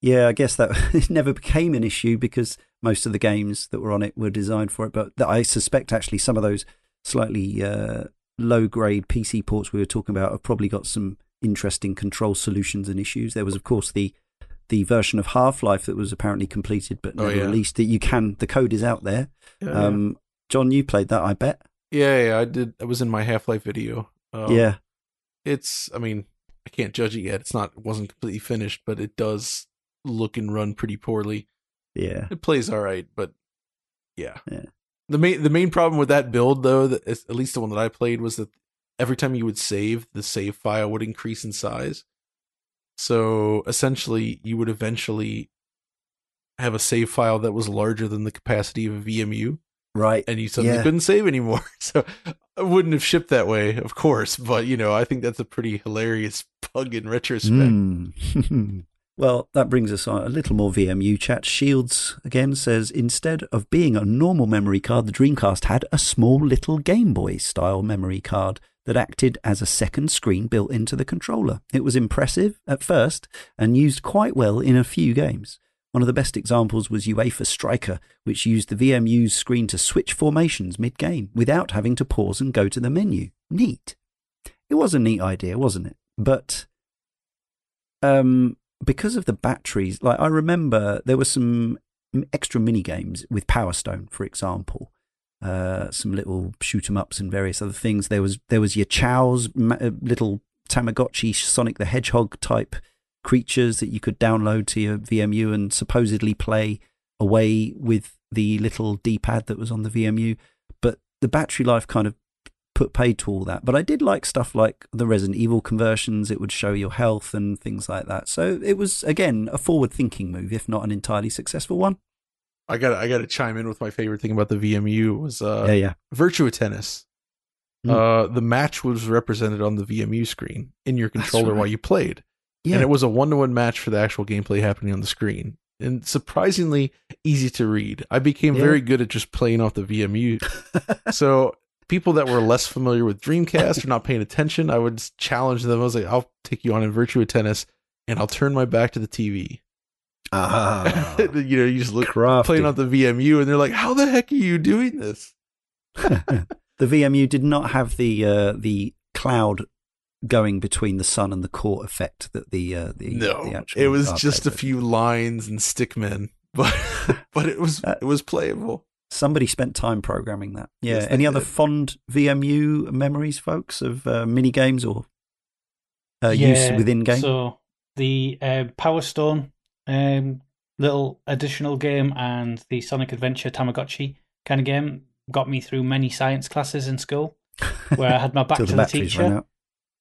Yeah, I guess that *laughs* it never became an issue because most of the games that were on it were designed for it. But I suspect actually some of those slightly uh, low grade PC ports we were talking about have probably got some interesting control solutions and issues. There was, of course, the the version of Half Life that was apparently completed but Oh, never yeah. released. That you can, the code is out there. Yeah, Um, John, you played that, I bet. yeah, yeah, I did. I was in my Half Life video. Um, yeah. it's i mean i can't judge it yet it's not it wasn't completely finished but it does look and run pretty poorly Yeah. it plays all right but yeah, Yeah. The main the main problem with that build though that at least the one that i played was that every time you would save the save file would increase in size so essentially you would eventually have a save file that was larger than the capacity of a vmu Right. and you suddenly Yeah. couldn't save anymore. *laughs* So I wouldn't have shipped that way, of course. But you know, I think that's a pretty hilarious *laughs* bug in retrospect. Mm. *laughs* well, that brings us on a little more VMU chat. Shields again says instead of being a normal memory card, the Dreamcast had a small little Game Boy style memory card that acted as a second screen built into the controller. It was impressive at first and used quite well in a few games. One of the best examples was UEFA Striker, which used the VMU's screen to switch formations mid game without having to pause and go to the menu. Neat. It was a neat idea, wasn't it? But um, because of the batteries, like I remember there were some extra mini games with Power Stone, for example. Uh, some little shoot 'em ups and various other things. There was there was your Chao's uh, little Tamagotchi Sonic the Hedgehog type creatures that you could download to your VMU and supposedly play away with the little D-pad that was on the VMU. But the battery life kind of put paid to all that. But I did like stuff like the Resident Evil conversions. It would show your health and things like that. So it was again a forward-thinking move, if not an entirely successful one. I got I got to chime in with my favorite thing about the VMU was uh, yeah, yeah. Virtua Tennis. Mm. Uh, the match was represented on the VMU screen in your controller right. while you played, Yeah. and it was a one to one match for the actual gameplay happening on the screen, and surprisingly easy to read. I became Yeah. very good at just playing off the VMU. *laughs* so people that were less familiar with Dreamcast or not paying attention, I would challenge them. I was like, "I'll take you on in Virtua Tennis, and I'll turn my back to the TV." ah, *laughs* you know, you just look crafty. playing on the VMU, and they're like, "How the heck are you doing this?" *laughs* the VMU did not have the uh, the cloud going between the sun and the core effect that the uh, the no, the actual it was just a few lines and stickmen, *laughs* but but it was Uh, it was playable. Somebody spent time programming that. Yeah. Yes, Any other did. fond VMU memories, folks, of uh, mini games or uh, use within game? So the uh, Power Stone um, little additional game and the Sonic Adventure Tamagotchi kind of game got me through many science classes in school *laughs* where I had my back to the the teacher.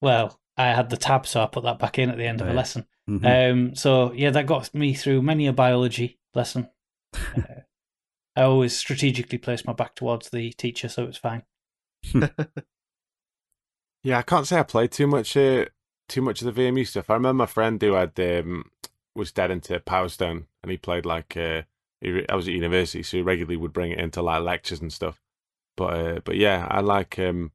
Well, I had the tab, so I put that back in at the end of a Right. lesson. Mhm. Um, so yeah, that got me through many a biology lesson. Uh, *laughs* I always strategically place my back towards the teacher, so it's fine. *laughs* Yeah, I can't say I played too much uh, too much of the VMU stuff. I remember my friend who had um, was dead into Power Stone, and he played like uh, he, I was at university, so he regularly would bring it into like lectures and stuff. But uh, but yeah, I like um,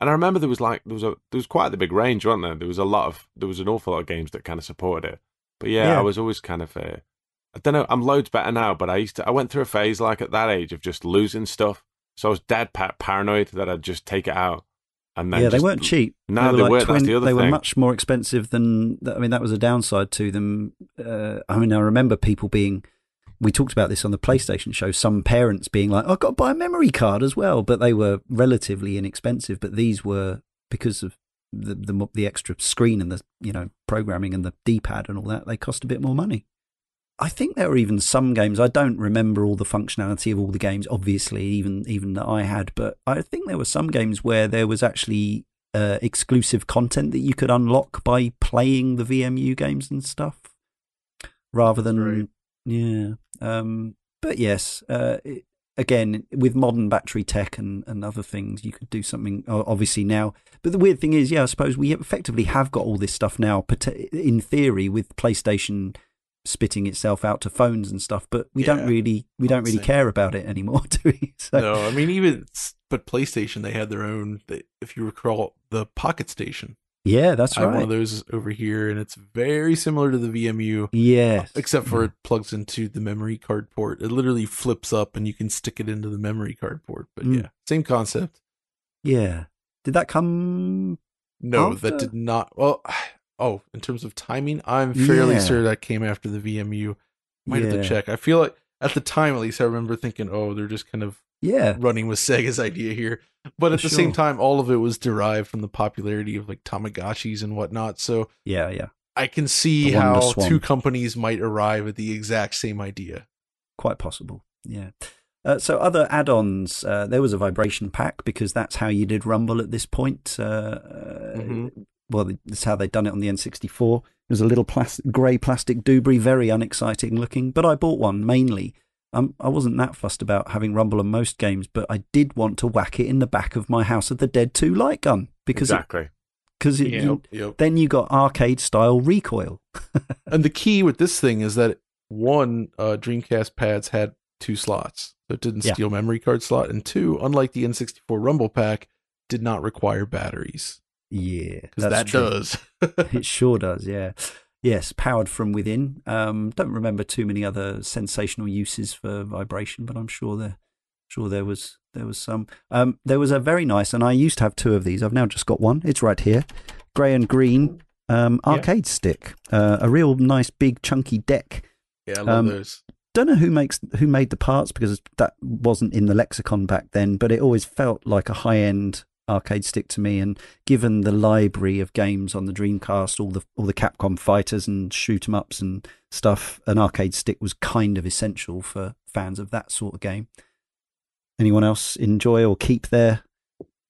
and I remember there was like there was a there was quite the big range, wasn't there? There was a lot of there was an awful lot of games that kind of supported it. But yeah, Yeah. I was always kind of uh, I don't know. I'm loads better now, but I used to I went through a phase like at that age of just losing stuff. So I was dead pa- paranoid that I'd just take it out. And then yeah, they weren't cheap. No, were they like weren't. That's the other they were much more expensive than. I mean, that was a downside to them. Uh, I mean, I remember people being. We talked about this on the PlayStation show. Some parents being like, "I've got to buy a memory card as well," but they were relatively inexpensive. But these were because of the the, the extra screen and the you know programming and the D pad and all that. They cost a bit more money. I think there were even some games. I don't remember all the functionality of all the games, obviously, even even that I had. But I think there were some games where there was actually uh, exclusive content that you could unlock by playing the VMU games and stuff, rather than right. yeah. Um, but yes, uh, it, again with modern battery tech and, and other things, you could do something. Obviously now, but the weird thing is, yeah, I suppose we effectively have got all this stuff now. In theory, with PlayStation spitting itself out to phones and stuff, but we don't really we don't really care about it anymore, *laughs* do we? So, no, I mean even but PlayStation they had their own. If you recall, the Pocket Station. yeah, that's right. I have one of those over here, and it's very similar to the VMU, yeah except for it plugs into the memory card port. It literally flips up, and you can stick it into the memory card port. But Mm. yeah, same concept. yeah. Did that come? No, After? that did not. Well, oh, in terms of timing, I'm fairly Yeah. sure that came after the VMU. Might have to check. I feel like at the time, at least, I remember thinking, oh, they're just kind of Yeah, running with Sega's idea here. But at For the same time, all of it was derived from the popularity of like Tamagotchis and whatnot. So yeah, yeah. I can see how two companies might arrive at the exact same idea. quite possible. Yeah. Uh, so other add-ons, uh, there was a vibration pack because that's how you did Rumble at this point. Uh, uh, Mhm. Well, that's how they'd done it on the N64. It was a little plastic, grey plastic doobry, very unexciting looking. But I bought one mainly. Um, I wasn't that fussed about having Rumble on most games, but I did want to whack it in the back of my House of the Dead 2 light gun because it, exactly. cause it, Yeah. you- Yep. then you got arcade style recoil. *laughs* And the key with this thing is that one, uh, Dreamcast pads had two slots. So it didn't Yeah. steal memory card slot. And two, unlike the N64 Rumble Pack, did not require batteries. Yeah, Because that true. does. *laughs* it *laughs* sure does, yeah. Yes, powered from within. Um, don't remember too many other sensational uses for vibration, but I'm sure there, sure there was there was some. Um, there was a very nice, and I used to have two of these. I've now just got one. It's right here, grey and green um, Yeah. arcade stick. Uh, a real nice big chunky deck. yeah, I love Um, those. Don't know who makes who made the parts because that wasn't in the lexicon back then, but it always felt like a high end arcade stick to me. And given the library of games on the Dreamcast, all the all the Capcom fighters and shoot 'em ups and stuff, an arcade stick was kind of essential for fans of that sort of game. Anyone else enjoy or keep their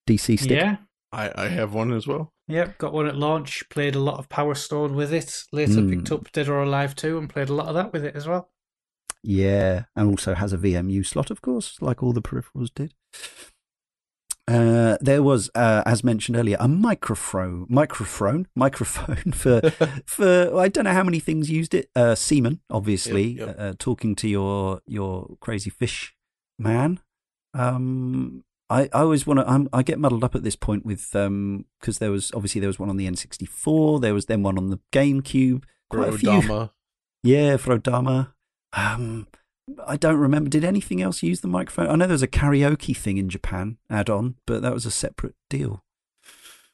DC stick? Yeah. I, I have one as well. Yep, got one at launch. Played a lot of Power Stone with it. Later Mm. picked up Dead or Alive 2 and played a lot of that with it as well. Yeah, and also has a VMU slot, of course, like all the peripherals did. Uh, there was, uh, as mentioned earlier, a microphone, microphone, *laughs* microphone for *laughs* for I don't know how many things used it. Uh, Seaman, obviously, Yep, yep. Uh, talking to your your crazy fish man. Um, I, I always want to. I get muddled up at this point with um because there was obviously there was one on the N64, there was then one on the GameCube. Quite a few. *laughs* Yeah, Frodama. Um, I don't remember. Did anything else use the microphone? I know there was a karaoke thing in Japan add on, but that was a separate deal.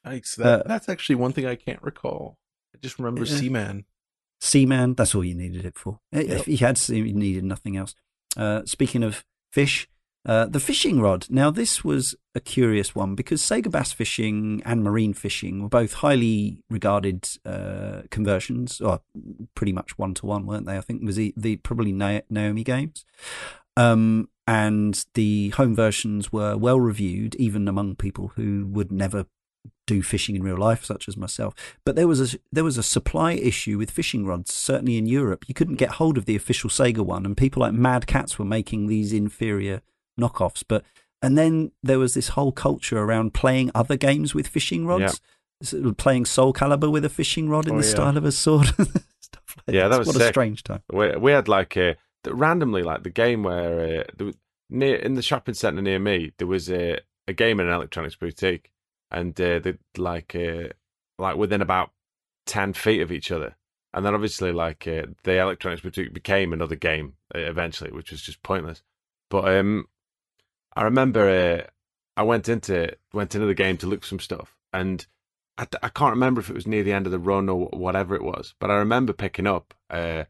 That, Uh, that's actually one thing I can't recall. I just remember Yeah. Seaman. Seaman, that's all you needed it for. Yep. If you had you needed nothing else. Uh, speaking of fish, uh, the fishing rod. Now, this was a curious one because Sega Bass Fishing and Marine Fishing were both highly regarded uh, conversions, or pretty much one to one, weren't they? I think was the, the probably Na- Naomi games. Um, and the home versions were well reviewed, even among people who would never do fishing in real life, such as myself. But there was a there was a supply issue with fishing rods. Certainly in Europe, you couldn't get hold of the official Sega one, and people like Mad Catz were making these inferior knockoffs. But and then there was this whole culture around playing other games with fishing rods, of playing Soul Calibur with a fishing rod in Oh, the yeah. style of a sword. *laughs* Stuff like Yeah, that this. was what a strange time. We, we had like a randomly like the game where uh, near in the shopping centre near me there was a a game in an electronics boutique, and uh, they like uh, like within about ten feet of each other, and then obviously like uh, the electronics boutique became another game uh, eventually, which was just pointless. But um, I remember uh, I went into went into the game to look for some stuff, and I, I can't remember if it was near the end of the run or whatever it was, but I remember picking up uh,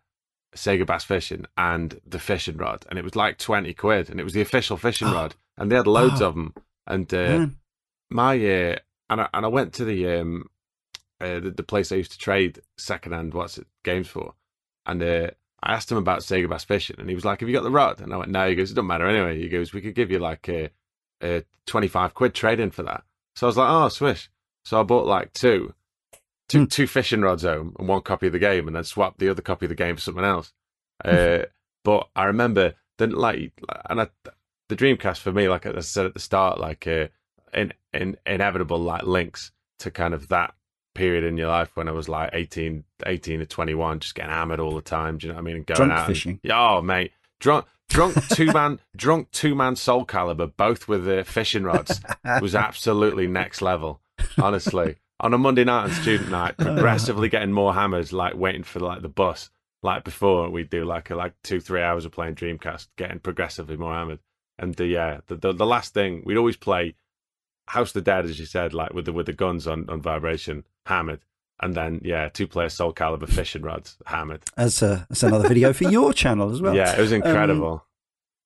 Sega Bass Fishing and the fishing rod, and it was like twenty quid, and it was the official fishing Oh. *gasps* rod, and they had loads of them, and uh, my uh, and I, and I went to the um uh, the, the place I used to trade secondhand what's it games for, and uh, I asked him about Sega Bass Fishing, and he was like, "Have you got the rod?" And I went, "No." He goes, "It doesn't matter anyway." He goes, "We could give you like a, a twenty five quid trading for that." So I was like, "Oh, swish!" So I bought like two, two Hmm. two fishing rods home and one copy of the game, and then swapped the other copy of the game for something else. Uh, but I remember then like and I, the Dreamcast for me, like I said at the start, like uh, in, in inevitable like links to kind of that period in your life when I was like 18, 18 to 21, just getting hammered all the time. Do you know what I mean? And going Drunk out fishing. yeah, oh mate, drunk, drunk two man, *laughs* drunk two man Soul Calibur, both with the fishing rods, was absolutely next level. Honestly, on a Monday night and student night, *laughs* progressively getting more hammered, like waiting for like the bus. Like before, we'd do like a, like two three hours of playing Dreamcast, getting progressively more hammered. And the, yeah, the, the the last thing we'd always play House of the Dead, as you said, like with the with the guns on, on vibration, hammered. And then yeah, two player Soul Calibur fishing rods, hammered. As uh, a, that's another video for *laughs* your channel as well. yeah, it was um, incredible.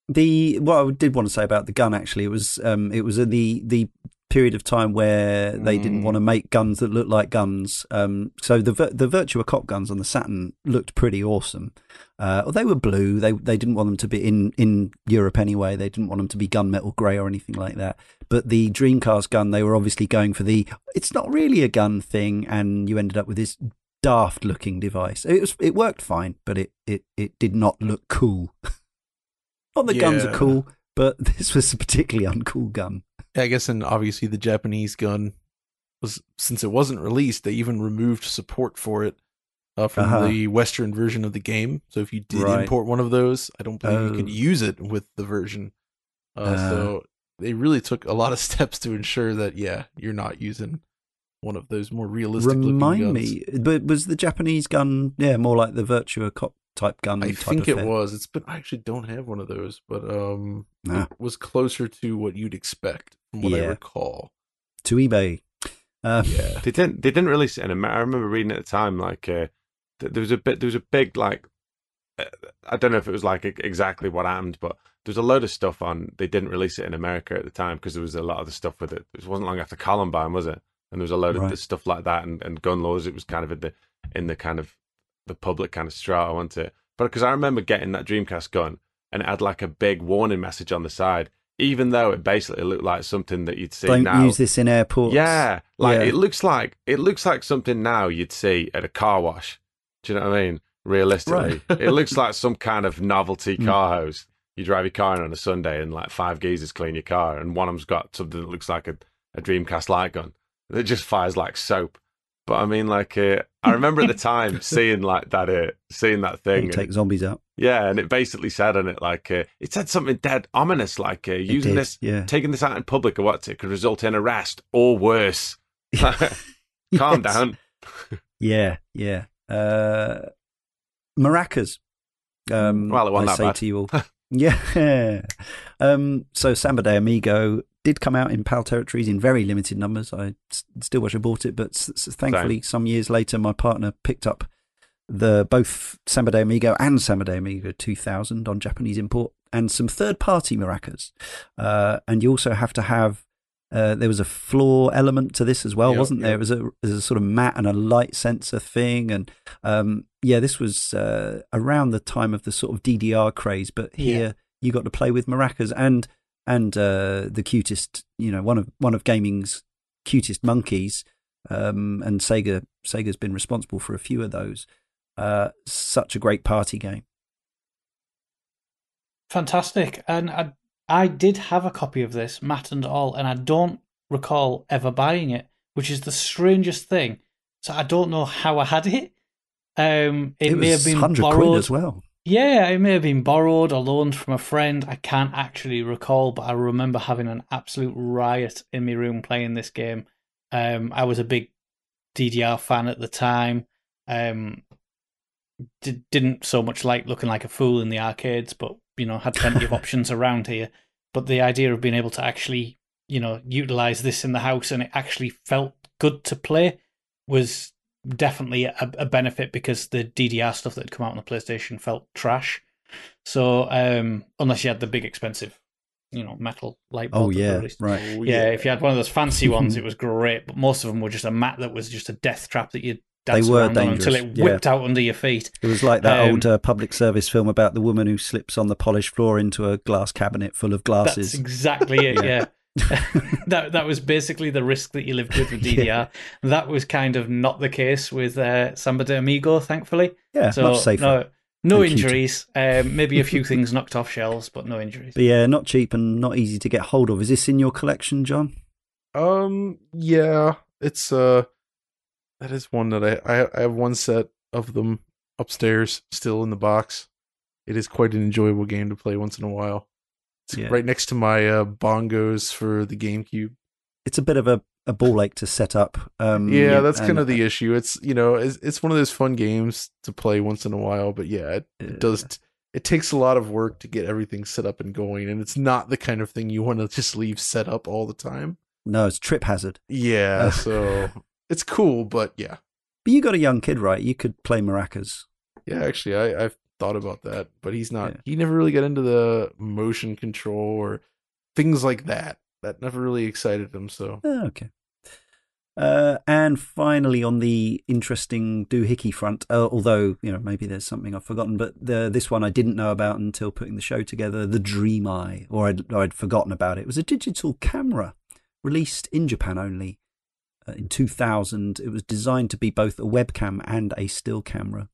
the what I did want to say about the gun actually it was um it was in the the period of time where they didn't Mm. want to make guns that looked like guns. Um so the the Virtua Cop guns on the Saturn looked pretty awesome. Uh they were blue. They they didn't want them to be in in Europe anyway. They didn't want them to be gunmetal grey or anything like that. But the Dreamcast gun they were obviously going for the it's not really a gun thing and you ended up with this daft looking device. It was it worked fine but it it it did not look cool. *laughs* Not the guns are cool, but *laughs* this was a particularly uncool gun. I guess, and obviously the Japanese gun was since it wasn't released, they even removed support for it uh, from Uh-huh. the Western version of the game. So if you did Right. import one of those, I don't believe you could Oh. use it with the version. Uh, Uh. so they really took a lot of *laughs* steps to ensure that yeah, you're not using one of those more realistic. looking Remind me, but was the Japanese gun, yeah, more like the Virtua Cop type gun? I type think it affair? was. It's been I actually don't have one of those, but um, Ah. it was closer to what you'd expect from what I Yeah. recall. to eBay. Um, Yeah. They didn't. They didn't release it in America. I remember reading at the time, like uh, th- there was a bit. There was a big like. Uh, I don't know if it was like exactly what happened, but there was a load of stuff on. They didn't release it in America at the time because there was a lot of the stuff with it. It wasn't long after Columbine, was it? And there was a load of Right. the stuff like that and, and gun laws. It was kind of in the in the kind of the public kind of strata, wasn't it? But because I remember getting that Dreamcast gun and it had like a big warning message on the side, even though it basically looked like something that you'd see don't now. use this in airports. Yeah, like Yeah. it looks like it looks like something now you'd see at a car wash. Do you know what I mean? Realistically, it looks like some kind of novelty *laughs* Mm. car hose. You drive your car in on a Sunday and like five geezers clean your car, and one of them's got something that looks like a, a Dreamcast light gun. It just fires like soap. But I mean, like uh, I remember at the time *laughs* seeing like that, uh, seeing that thing. and- take zombies out. yeah, and it basically said on it like uh, it said something dead ominous, like uh, using did, this yeah. taking this out in public or what it could result in arrest or worse. *laughs* *laughs* Calm down. Yeah, yeah. Uh, maracas. Um, Well, it wasn't I that say bad. to you all, yeah. Um, so Samba de Amigo did come out in PAL territories in very limited numbers. I still wish I bought it, but s- thankfully, some years later, my partner picked up the both Samba de Amigo and Samba de Amigo 2000 on Japanese import and some third-party maracas. Uh, and you also have to have uh, there was a floor element to this as well, Yep, wasn't there? yep. It was a, it was a sort of mat and a light sensor thing, and um, yeah, this was uh, around the time of the sort of DDR craze. But here you got to play with maracas and and uh, the cutest, you know, one of one of gaming's cutest monkeys. Um, and Sega Sega's been responsible for a few of those. Uh, such a great party game. Fantastic. And I, I did have a copy of this, mat and all, and I don't recall ever buying it, which is the strangest thing. So I don't know how I had it. Um, it, may have been 100 borrowed. quid as well. Yeah, it may have been borrowed or loaned from a friend. I can't actually recall, but I remember having an absolute riot in my room playing this game. Um, I was a big DDR fan at the time. Um, d- didn't so much like looking like a fool in the arcades, but you know had plenty of *laughs* options around here. But the idea of being able to actually, you know, utilize this in the house and it actually felt good to play was definitely a, a benefit because the DDR stuff that had come out on the PlayStation felt trash. So um, unless you had the big expensive, you know, metal light Oh bulb that they yeah, released. right. Oh, Yeah, if you had one of those fancy *laughs* ones, it was great. But most of them were just a mat that was just a death trap that you They dance were around on until dangerous, it yeah. whipped out under your feet. It was like that Um, old uh, public service film about the woman who slips on the polished floor into a glass cabinet full of glasses. That's exactly it. *laughs* Yeah. Yeah. *laughs* that that was basically the risk that you lived with with DDR. *laughs* Yeah. That was kind of not the case with uh, Samba de Amigo, thankfully. yeah, so much safer. no, no injuries. Um, maybe a few *laughs* things knocked off shelves, but no injuries. But yeah, not cheap and not easy to get hold of. Is this in your collection, John? Um, yeah, it's uh, that is one that I I, I have one set of them upstairs still in the box. It is quite an enjoyable game to play once in a while. It's Yeah. right next to my uh, bongos for the GameCube. It's a bit of a, a ball ache to set up. Um, yeah, that's and, kind of the issue. It's you know, it's, it's one of those fun games to play once in a while, but yeah, it, it does. It takes a lot of work to get everything set up and going, and it's not the kind of thing you want to just leave set up all the time. No, it's trip hazard. Yeah, Uh. so *laughs* it's cool, but yeah, But you got a young kid, right? You could play maracas. yeah. Actually, I, I've thought about that, but he's not. Yeah. He never really got into the motion control or things like that. That never really excited him. So Oh, okay. Uh, and finally, on the interesting doohickey front, uh, although you know maybe there's something I've forgotten, but the, this one I didn't know about until putting the show together. The Dream Eye, or I'd, or I'd forgotten about it. It was a digital camera released in Japan only uh, in 2000. It was designed to be both a webcam and a still camera.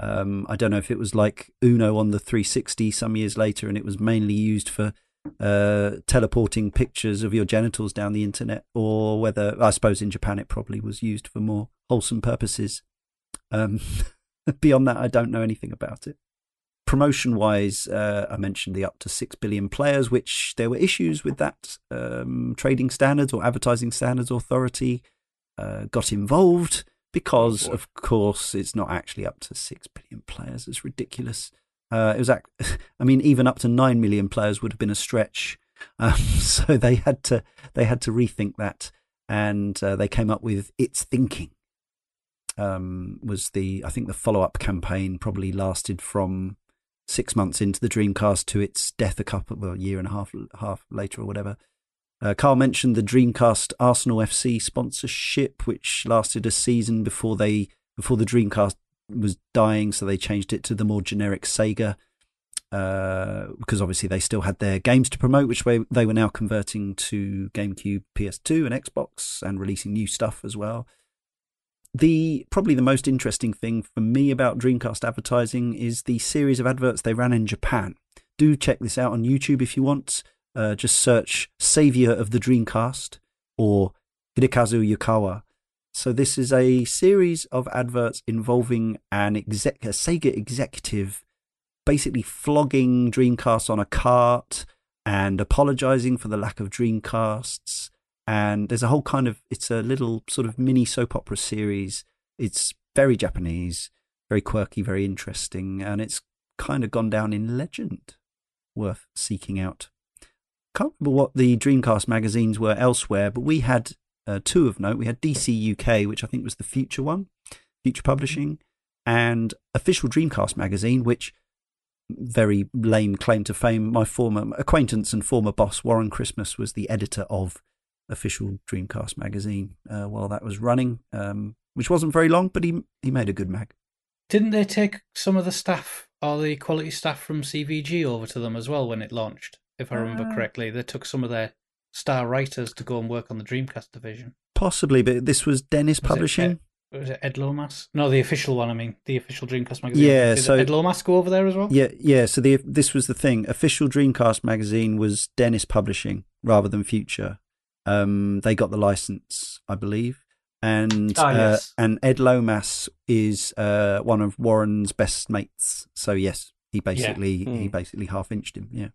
Um, I don't know if it was like Uno on the 360 some years later, and it was mainly used for uh, teleporting pictures of your genitals down the internet, or whether I suppose in Japan it probably was used for more wholesome purposes. Um, *laughs* beyond that, I don't know anything about it. Promotion wise, uh, I mentioned the up to 6 billion players, which there were issues with that. Um, trading standards or advertising standards authority uh, got involved because, Oh, of course, it's not actually up to 6 billion players. It's ridiculous. Uh, it was, ac- *laughs* I mean, even up to 9 million players would have been a stretch. *laughs* Um, so they had to they had to rethink that, and uh, they came up with "It's Thinking." Um, was the I think the follow up campaign probably lasted from six months into the Dreamcast to its death a couple well a year and a half half later or whatever. Uh, Karl mentioned the Dreamcast Arsenal FC sponsorship, which lasted a season before they before the Dreamcast was dying, so they changed it to the more generic Sega uh, because obviously they still had their games to promote, which they were now converting to GameCube, PS2, and Xbox, and releasing new stuff as well. The probably the most interesting thing for me about Dreamcast advertising is the series of adverts they ran in Japan. Do check this out on YouTube if you want. Uh, just search "Savior of the Dreamcast" or Hidekazu Yukawa. So this is a series of adverts involving an exec, a Sega executive basically flogging Dreamcasts on a cart and apologizing for the lack of Dreamcasts. And there's a whole kind of, it's a little sort of mini soap opera series. It's very Japanese, very quirky, very interesting. And it's kind of gone down in legend. Worth seeking out. Can't remember what the Dreamcast magazines were elsewhere, but we had uh, two of note. We had DC UK, which I think was the Future one, Future Publishing, and Official Dreamcast magazine, which very lame claim to fame. My former acquaintance and former boss Warren Christmas was the editor of Official Dreamcast magazine uh, while that was running, um, which wasn't very long, but he he made a good mag. Didn't they take some of the staff or the quality staff from CVG over to them as well when it launched? If I remember Uh. correctly, they took some of their star writers to go and work on the Dreamcast division. Possibly, but this was Dennis Was it Publishing. Was it Ed Lomas? No, the official one. I mean, the official Dreamcast magazine. Yeah, Did so- Ed Lomas go over there as well. Yeah, yeah. So the this was the thing. Official Dreamcast magazine was Dennis Publishing rather than Future. Um, they got the license, I believe, and Ah, uh, yes. and Ed Lomas is uh, one of Warren's best mates. So yes, he basically he Hmm. basically half inched him. Yeah.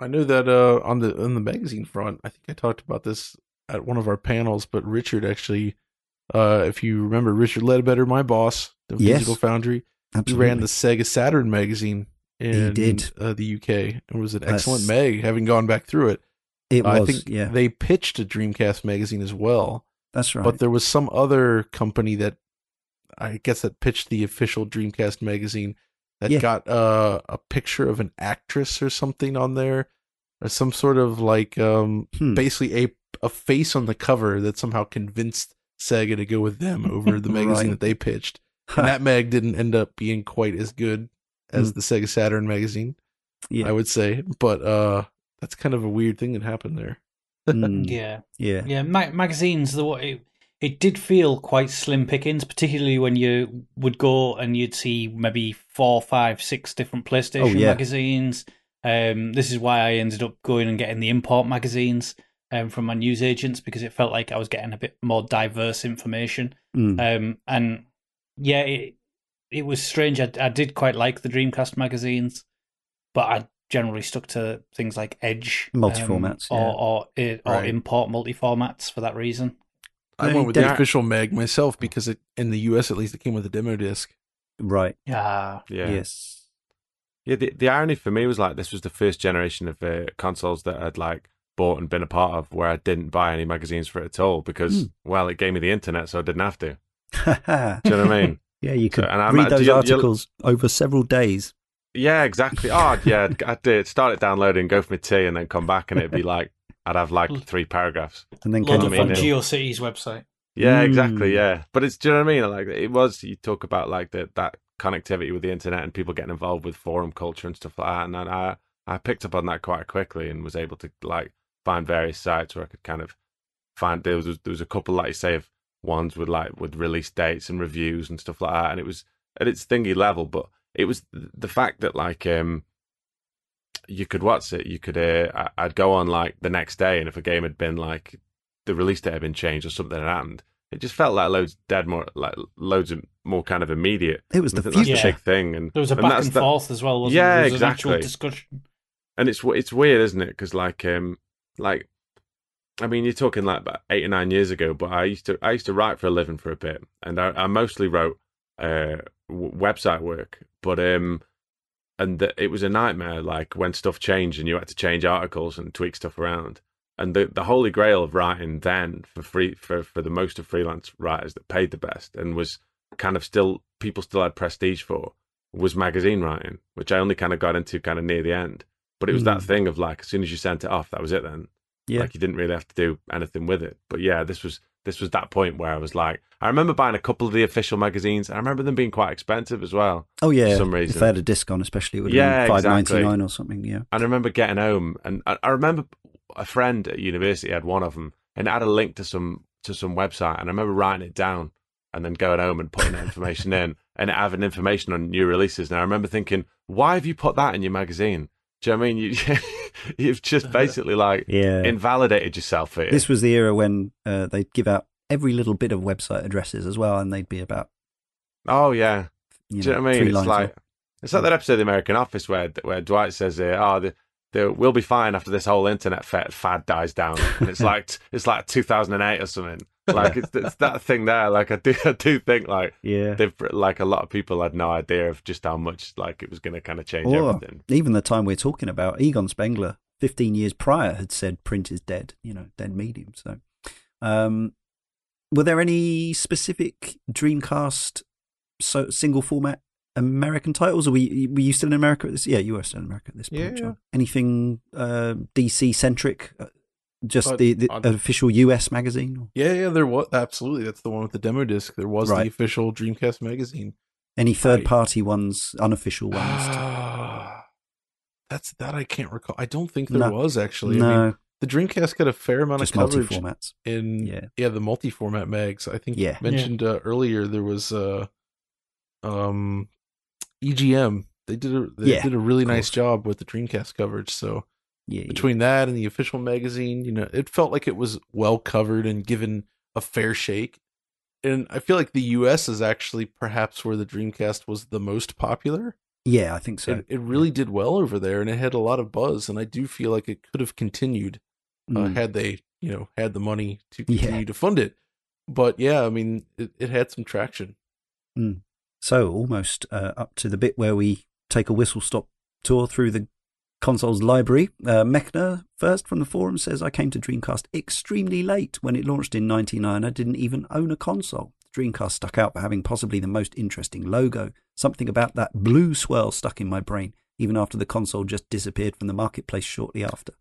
I know that uh, on the on the magazine front, I think I talked about this at one of our panels, but Richard actually, uh, if you remember, Richard Leadbetter, my boss, the Yes. Digital Foundry, Absolutely. he ran the Sega Saturn magazine in did. Uh, the UK. It was an That's- excellent mag, having gone back through it. It I was. think yeah, they pitched a Dreamcast magazine as well, that's right. but there was some other company that I guess that pitched the official Dreamcast magazine that Yeah. got uh, a picture of an actress or something on there, or some sort of like um, Hmm. basically a a face on the cover that somehow convinced Sega to go with them over the *laughs* magazine Right. that they pitched. And *laughs* that mag didn't end up being quite as good as Hmm. the Sega Saturn magazine, yeah. I would say. But uh, that's kind of a weird thing that happened there. *laughs* Mm, Yeah, yeah. yeah. Ma- magazines, the what it, it did feel quite slim pickings, particularly when you would go and you'd see maybe four, five, six different PlayStation Oh, yeah. magazines. Um, this is why I ended up going and getting the import magazines um, from my news agents because it felt like I was getting a bit more diverse information. Mm. Um, and yeah, it it was strange. I, I did quite like the Dreamcast magazines, but I generally stuck to things like Edge, um, Multi-formats, yeah. or or, or Right. import multi formats for that reason. I No, went with the official mag myself because it in the US at least it came with a demo disc. Right. Yeah, Yeah. Yes. Yeah, the, the irony for me was like this was the first generation of uh, consoles that I'd like bought and been a part of where I didn't buy any magazines for it at all because, Hmm. well, it gave me the internet, so I didn't have to. *laughs* Do you know what I mean? Yeah, you could and I'm- read those you'll- you'll- articles over several days. Yeah, exactly. Oh, yeah, I'd do it. Start it downloading, go for my tea, and then come back, and it'd be like I'd have like three paragraphs. And then load came up mean, on uh, GeoCities website. Yeah, Mm. exactly. Yeah, but it's do you know what I mean? Like it was. You talk about like that that connectivity with the internet and people getting involved with forum culture and stuff like that, and then I I picked up on that quite quickly and was able to like find various sites where I could kind of find there was there was a couple like you say of ones with like with release dates and reviews and stuff like that, and it was at its thingy level, but it was the fact that like um you could watch it you could uh, I- I'd go on like the next day and if a game had been like the release date had been changed or something had happened it just felt like loads dead more like loads of more kind of immediate It was I the think that's future. Yeah. big thing and There was a and back that's and the- forth as well, wasn't Yeah, there? There was an exactly. discussion. and it's it's weird, isn't it? Because like um like I mean you're talking like about eight or nine years ago, but I used to I used to write for a living for a bit, and I, I mostly wrote uh w- website work, but um and the, it was a nightmare like when stuff changed and you had to change articles and tweak stuff around. And the the holy grail of writing then for free for for the most of freelance writers that paid the best and was kind of still people still had prestige for was magazine writing, which I only kind of got into kind of near the end. But it was that Mm. thing of like as soon as you sent it off, that was it then. Yeah. Like you didn't really have to do anything with it. But yeah, this was this was that point where I was like I remember buying a couple of the official magazines. I remember them being quite expensive as well. Oh yeah. for some If reason. they had a disc on, especially, it would have Yeah, five ninety exactly. nine or something. Yeah. And I remember getting home and I, I remember a friend at university had one of them and it had a link to some to some website and I remember writing it down and then going home and putting that information in and having information on new releases. And I remember thinking, why have you put that in your magazine? Do you know what I mean? You, *laughs* you've just *laughs* basically like Yeah. invalidated yourself here. This was the era when uh, they'd give out every little bit of website addresses as well, and they'd be about oh yeah. you Do you know what I mean? It's like long. it's like that episode of The American Office where where Dwight says, uh, "Oh, the, the, we'll be fine after this whole internet fad, fad dies down." And it's *laughs* like it's like 2008 or something. Like it's, it's that thing there. Like I do, *laughs* I do think like Yeah. they've like a lot of people had no idea of just how much like it was going to kind of change Or everything. even the time we're talking about, Egon Spengler, 15 years prior, had said print is dead, you know, dead medium. So, um, were there any specific Dreamcast so single format American titles? Or were you, were you still in America at this? Yeah, you were still in America at this point. Yeah, John. Anything uh, DC centric? Just the, the on- official US magazine? Yeah, yeah, there was absolutely. That's the one with the demo disc. There was Right. the official Dreamcast magazine. Any third I- party ones, unofficial ones? Ah, That's that I can't recall. I don't think there No. was actually. I no, mean, the Dreamcast got a fair amount just of multi coverage formats. in Yeah. yeah. the multi-format mags. I think Yeah. mentioned uh, earlier there was uh um EGM. They did a they Yeah, did a really nice job with the Dreamcast coverage. So Yeah, yeah. between that and the official magazine, you know, it felt like it was well covered and given a fair shake. And I feel like the US is actually perhaps where the Dreamcast was the most popular. yeah, I think so. it, it really did well over there and it had a lot of buzz and I do feel like it could have continued uh, Mm. had they, you know, had the money to Yeah. continue to fund it. But yeah, I mean, it, it had some traction. So almost uh, up to the bit where we take a whistle stop tour through the console's library. Uh, Mechner, first from the forum, says I came to Dreamcast extremely late. When it launched in '99, I didn't even own a console. Dreamcast stuck out for having possibly the most interesting logo. Something about that blue swirl stuck in my brain, even after the console just disappeared from the marketplace shortly after.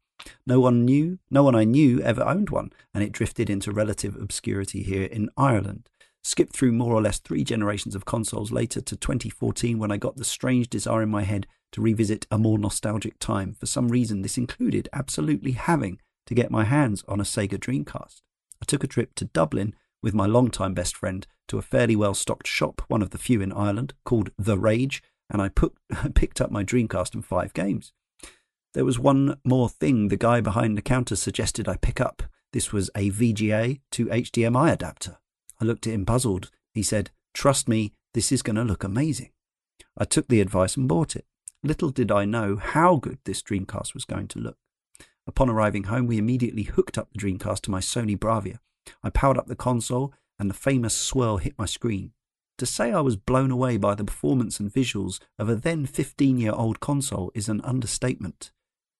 No one knew, no one I knew ever owned one, and it drifted into relative obscurity here in Ireland. Skip through more or less three generations of consoles later to 2014 when I got the strange desire in my head to revisit a more nostalgic time. For some reason, this included absolutely having to get my hands on a Sega Dreamcast. I took a trip to Dublin with my longtime best friend to a fairly well stocked shop, one of the few in Ireland, called The Rage, and I put, *laughs* picked up my Dreamcast and five games. There was one more thing the guy behind the counter suggested I pick up. This was a VGA to HDMI adapter. I looked at him puzzled. He said, Trust me, this is going to look amazing. I took the advice and bought it. Little did I know how good this Dreamcast was going to look. Upon arriving home, we immediately hooked up the Dreamcast to my Sony Bravia. I powered up the console, and the famous swirl hit my screen. To say I was blown away by the performance and visuals of a then 15 year old console is an understatement.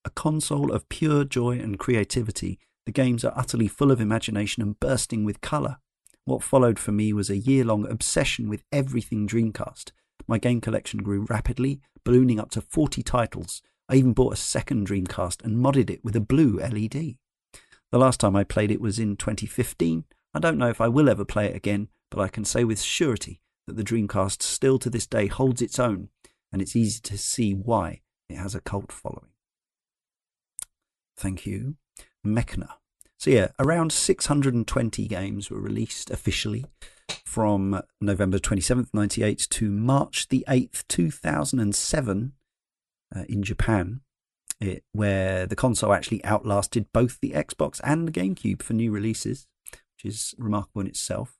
A console of pure joy and creativity, the games are utterly full of imagination and bursting with colour. What followed for me was a year long obsession with everything Dreamcast. My game collection grew rapidly, ballooning up to 40 titles. I even bought a second Dreamcast and modded it with a blue LED. The last time I played it was in 2015. I don't know if I will ever play it again, but I can say with surety that the Dreamcast still to this day holds its own, and it's easy to see why it has a cult following. Thank you. Mechner. So, yeah, around 620 games were released officially from November 27th, 98 to March the 8th, 2007 uh, in Japan, it, where the console actually outlasted both the Xbox and the GameCube for new releases, which is remarkable in itself.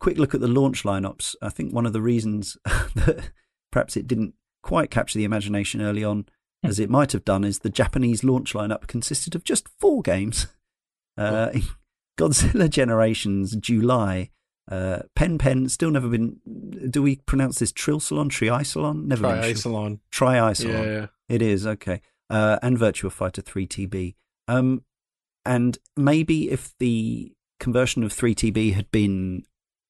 Quick look at the launch lineups. I think one of the reasons *laughs* that perhaps it didn't quite capture the imagination early on, as it might have done, is the Japanese launch lineup consisted of just four games. Uh, Godzilla Generations, July. Uh, Pen Pen, still never been. Do we pronounce this Trilsalon? Triisalon? Never sure. Triisalon. Triisalon. Yeah, yeah. It is okay. Uh, and Virtua Fighter 3TB. Um, and maybe if the conversion of 3TB had been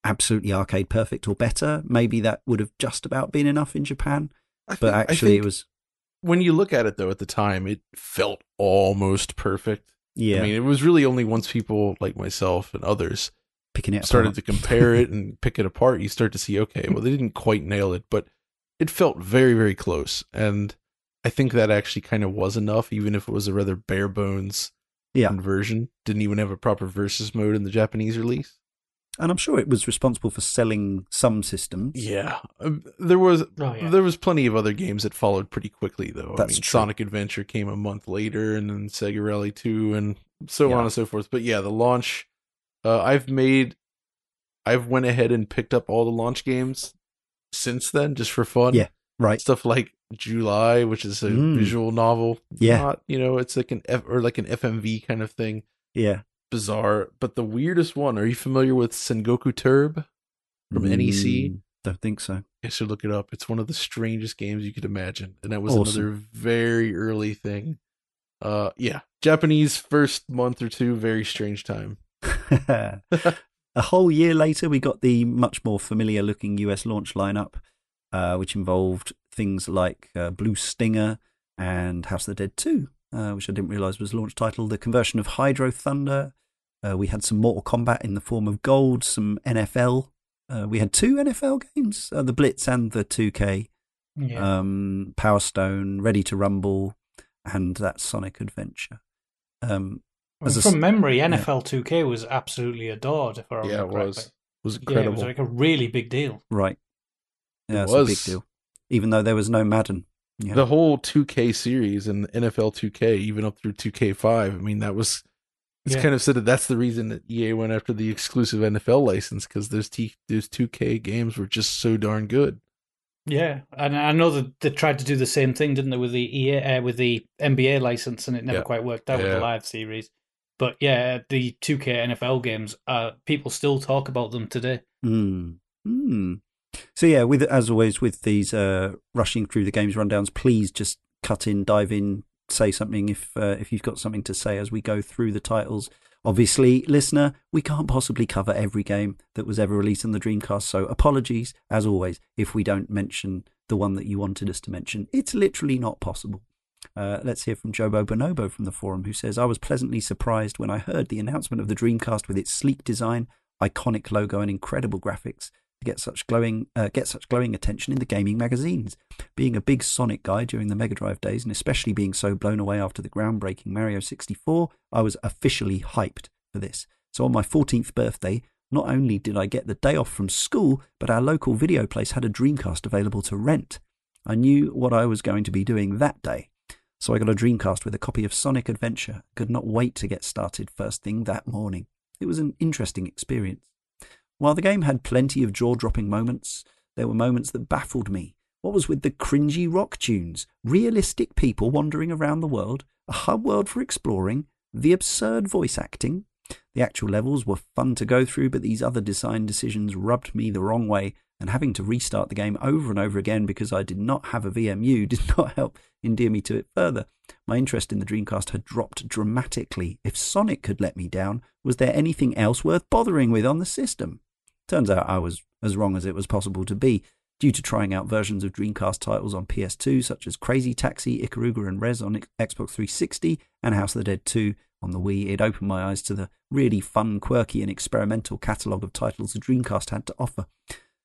absolutely arcade perfect or better, maybe that would have just about been enough in Japan. But actually, it was when you look at it though, at the time, it felt almost perfect. yeah, I mean, it was really only once people like myself and others picking it up. started apart. to compare it *laughs* and pick it apart, you start to see, okay, well, they didn't quite nail it, but it felt very, very close. And I think that actually kind of was enough, even if it was a rather bare bones Yeah. conversion. Didn't even have a proper versus mode in the Japanese release. and I'm sure it was responsible for selling some systems. Yeah, Um, there was Oh, yeah. there was plenty of other games that followed pretty quickly, though. That's I mean, true. Sonic Adventure came a month later, and then Sega Rally Two, and so Yeah. on and so forth. But yeah, the launch, uh, I've made, I've went ahead and picked up all the launch games since then, just for fun. Yeah. Right. stuff like July, which is a Mm. visual novel. Yeah. Not, you know, it's like an F or like an FMV kind of thing. Yeah. bizarre. But the weirdest one, are you familiar with Sengoku Turb from NEC? Mm, Don't think so. I should look it up. It's one of the strangest games you could imagine. And that was Awesome. another very early thing. Uh yeah. Japanese first month or two, very strange time. *laughs* a whole year later, we got the much more familiar looking US launch lineup, uh, which involved things like uh, Blue Stinger and House of the Dead 2, uh, which I didn't realize was launch title. The conversion of Hydro Thunder. Uh, we had some Mortal Kombat in the form of gold, some NFL. Uh, we had two NFL games, uh, the Blitz and the 2K. Yeah. Um, Power Stone, Ready to Rumble, and that Sonic Adventure. Um, as From s- memory, NFL 2K was absolutely adored, if I remember Yeah, it correctly. was. It was Yeah, it was like a really big deal. Right. Yeah, it Yeah, it's a big deal. Even though there was no Madden. Yeah. The whole 2K series and NFL 2K, even up through 2K5, I mean, that was. It's Yeah. kind of said that that's the reason that EA went after the exclusive NFL license because those T those 2K games were just so darn good. Yeah, and I know that they tried to do the same thing, didn't they, with the EA, uh, with the NBA license, and it never Yeah. quite worked out with Yeah. the live series. But yeah, the 2K NFL games, uh, people still talk about them today. Mm. Mm. So yeah, with as always with these uh, rushing through the games rundowns, please just cut in, dive in, say something if uh, if you've got something to say as we go through the titles. Obviously, listener, we can't possibly cover every game that was ever released on the Dreamcast, so apologies as always if we don't mention the one that you wanted us to mention. It's literally not possible. Uh, let's hear from Jobo Bonobo from the forum, who says, I was pleasantly surprised when I heard the announcement of the Dreamcast with its sleek design, iconic logo, and incredible graphics to get such glowing uh, get such glowing attention in the gaming magazines. Being a big Sonic guy during the Mega Drive days, and especially being so blown away after the groundbreaking Mario 64, I was officially hyped for this. So on my 14th birthday, not only did I get the day off from school, but our local video place had a Dreamcast available to rent. I knew what I was going to be doing that day. So I got a Dreamcast with a copy of Sonic Adventure. Could not wait to get started first thing that morning. It was an interesting experience. While the game had plenty of jaw dropping moments, there were moments that baffled me. What was with the cringy rock tunes, realistic people wandering around the world, a hub world for exploring, the absurd voice acting? The actual levels were fun to go through, but these other design decisions rubbed me the wrong way, and having to restart the game over and over again because I did not have a VMU *laughs* did not help endear me to it further. My interest in the Dreamcast had dropped dramatically. If Sonic could let me down, was there anything else worth bothering with on the system? Turns out I was as wrong as it was possible to be. Due to trying out versions of Dreamcast titles on PS2, such as Crazy Taxi, Ikaruga, and Rez on Xbox 360, and House of the Dead 2 on the Wii, it opened my eyes to the really fun, quirky, and experimental catalogue of titles the Dreamcast had to offer.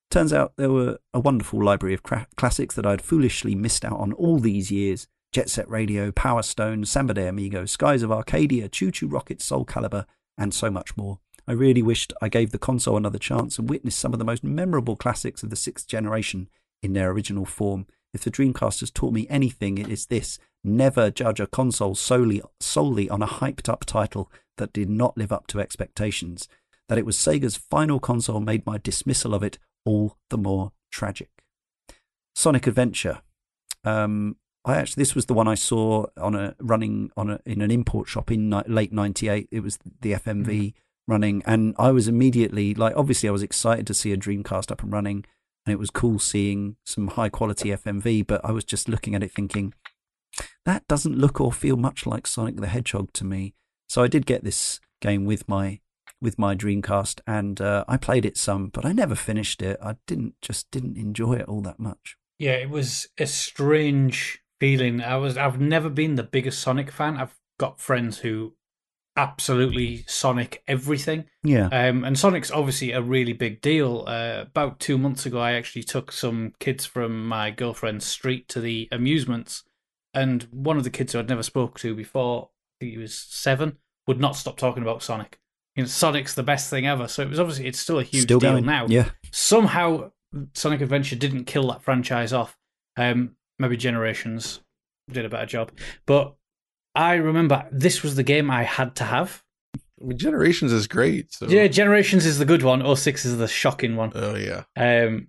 Turns out there were a wonderful library of cra- classics that I'd foolishly missed out on all these years Jet Set Radio, Power Stone, Samba de Amigo, Skies of Arcadia, Chu Chu Rocket, Soul Calibur, and so much more. I really wished I gave the console another chance and witnessed some of the most memorable classics of the sixth generation in their original form. If the Dreamcast has taught me anything, it is this never judge a console solely, solely on a hyped up title that did not live up to expectations. That it was Sega's final console made my dismissal of it all the more tragic. Sonic Adventure. Um, I actually this was the one I saw on a running on a in an import shop in ni- late '98. It was the FMV running, and I was immediately like, obviously, I was excited to see a Dreamcast up and running, and it was cool seeing some high quality FMV. But I was just looking at it thinking, that doesn't look or feel much like Sonic the Hedgehog to me. So I did get this game with my with my Dreamcast, and uh, I played it some, but I never finished it. I didn't just didn't enjoy it all that much. Yeah, it was a strange feeling. I was I've never been the biggest Sonic fan. I've got friends who absolutely Sonic everything. Yeah. Um, and Sonic's obviously a really big deal. Uh, about two months ago, I actually took some kids from my girlfriend's street to the amusements, and one of the kids who I'd never spoke to before, I think he was seven, would not stop talking about Sonic. You know, Sonic's the best thing ever. So it was obviously it's still a huge Still deal going now. Yeah. Somehow, Sonic Adventure didn't kill that franchise off. Um, maybe Generations did a better job, but I remember this was the game I had to have. I mean, Generations is great. So. Yeah, Generations is the good one. 06 is the shocking one. Oh yeah. Um,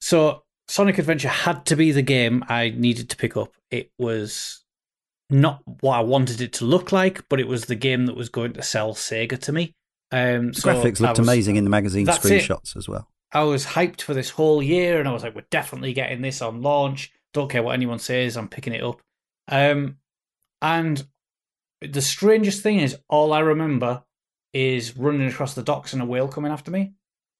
so Sonic Adventure had to be the game I needed to pick up. It was not what I wanted it to look like, but it was the game that was going to sell Sega to me. Um, so graphics looked was- amazing in the magazine That's it. screenshots as well. I was hyped for this whole year, and I was like, "We're definitely getting this on launch. Don't care what anyone says. I'm picking it up." Um, and the strangest thing is, all I remember is running across the docks and a whale coming after me.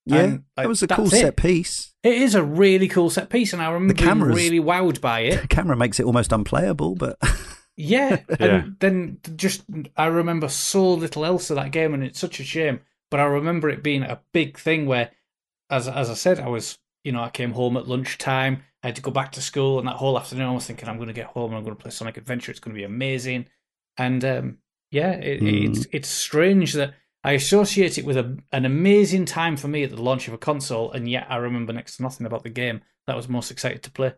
Yeah, And, like, that was a cool that's it. set piece. It is a really cool set piece, and I remember being cameras- really wowed by it. *laughs* The camera makes it almost unplayable, but Yeah, *laughs* Yeah. and then just I remember so little else of that game, and it's such a shame. But I remember it being a big thing where, as as I said, I was you know I came home at lunchtime. I had to go back to school, and that whole afternoon I was thinking I'm going to get home and I'm going to play Sonic Adventure. It's going to be amazing, and um, yeah, it, Mm. it's it's strange that I associate it with a, an amazing time for me at the launch of a console, and yet I remember next to nothing about the game that I was most excited to play.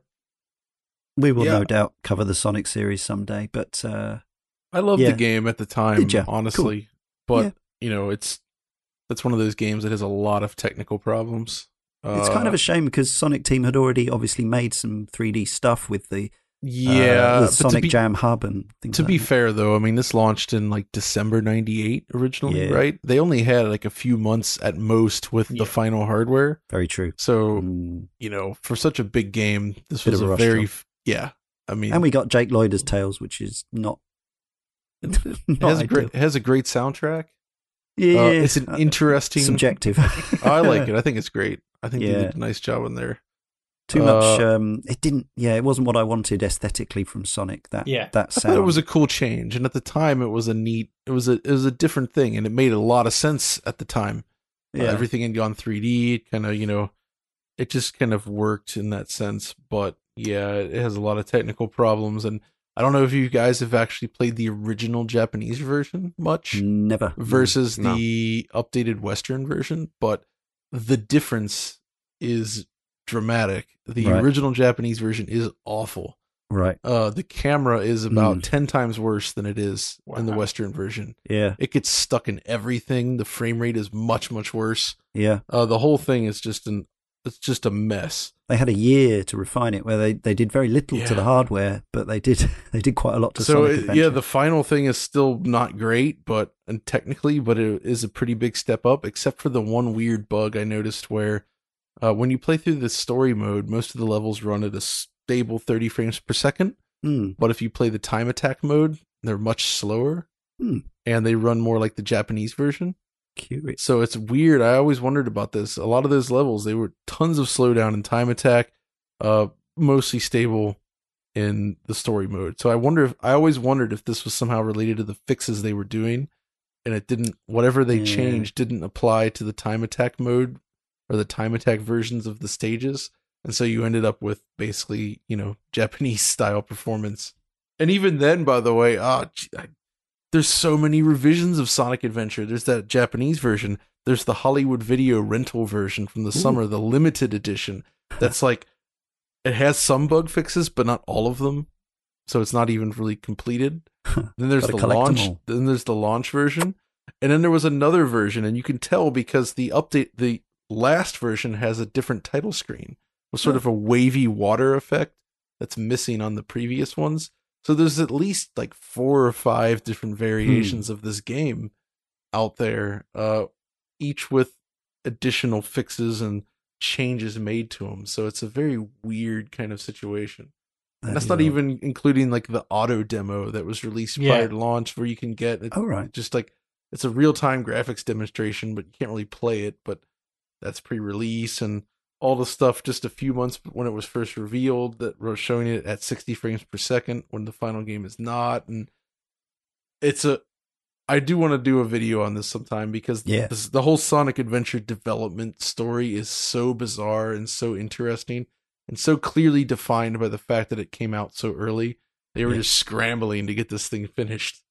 we will Yeah. no doubt cover the Sonic series someday. But uh, I loved Yeah. the game at the time, Did ya? honestly. But Yeah. you know, it's that's one of those games that has a lot of technical problems. it's kind of Uh, a shame because Sonic Team had already obviously made some 3D stuff with the yeah. uh, with to Sonic be, Jam Hub and things. to like be that. fair, though, I mean, this launched in like December '98 originally, Yeah. right? They only had like a few months at most with Yeah. the final hardware. very true. So Mm. you know, for such a big game, this Bit was a a very job. f- yeah. I mean, And we got Jake Lloyd as Tails, which is not. it *laughs* not has a great it has a great soundtrack. Yeah, Uh, it's an interesting. subjective. *laughs* I like it. I *laughs* think it's great. I think they Yeah. did a nice job in there. Too much. Uh, Um, it didn't. Yeah, it wasn't what I wanted aesthetically from Sonic. That Yeah. that I sound. thought it was a cool change, and at the time, it was a neat. It was a it was a different thing, and it made a lot of sense at the time. Uh, yeah. everything had gone 3D. Kind of, you know, it just kind of worked in that sense. But yeah, it has a lot of technical problems, and I don't know if you guys have actually played the original Japanese version much Never. versus No. the updated Western version, but the difference is dramatic. The Right. original Japanese version is awful. Right. Uh, the camera is about Mm. 10 times worse than it is in the Western version. Yeah. It gets stuck in everything. The frame rate is much, much worse. Yeah. Uh, the whole thing is just an, it's just a mess. They had a year to refine it, where they, they did very little to the hardware, but they did *laughs* they did quite a lot to so Sonic it- yeah, the final thing is still not great, but and technically, but it is a pretty big step up. Except for the one weird bug I noticed where, uh, when you play through the story mode, most of the levels run at a stable 30 frames per second. Hmm. But if you play the time attack mode, they're much slower, Hmm. and they run more like the Japanese version. Curious. So it's weird. I always wondered about this. A lot of those levels, they were tons of slowdown in time attack, uh, mostly stable in the story mode. So I wonder if I always wondered if this was somehow related to the fixes they were doing, and it didn't. Whatever they Yeah. changed didn't apply to the time attack mode or the time attack versions of the stages, and so you ended up with basically you know *laughs* Japanese style performance. And even then, by the way, ah, I- there's so many revisions of Sonic Adventure. There's that Japanese version. There's the Hollywood Video rental version from the Ooh. summer, the limited edition. That's *laughs* like it has some bug fixes, but not all of them. So it's not even really completed. *laughs* Then there's the launch. Then there's the launch version, and then there was another version, and you can tell because the update, the last version has a different title screen with sort Oh. of a wavy water effect that's missing on the previous ones. So there's at least like four or five different variations Hmm. of this game out there, uh, each with additional fixes and changes made to them. So it's a very weird kind of situation. And that's not even including like the auto demo that was released Yeah. prior to launch, where you can get it, Oh right. just like it's a real time graphics demonstration, but you can't really play it. But that's pre release and all the stuff just a few months when it was first revealed that was showing it at 60 frames per second when the final game is not. And it's a, I do want to do a video on this sometime because Yeah. this, the whole Sonic Adventure development story is so bizarre and so interesting and so clearly defined by the fact that it came out so early. They were Yeah. just scrambling to get this thing finished.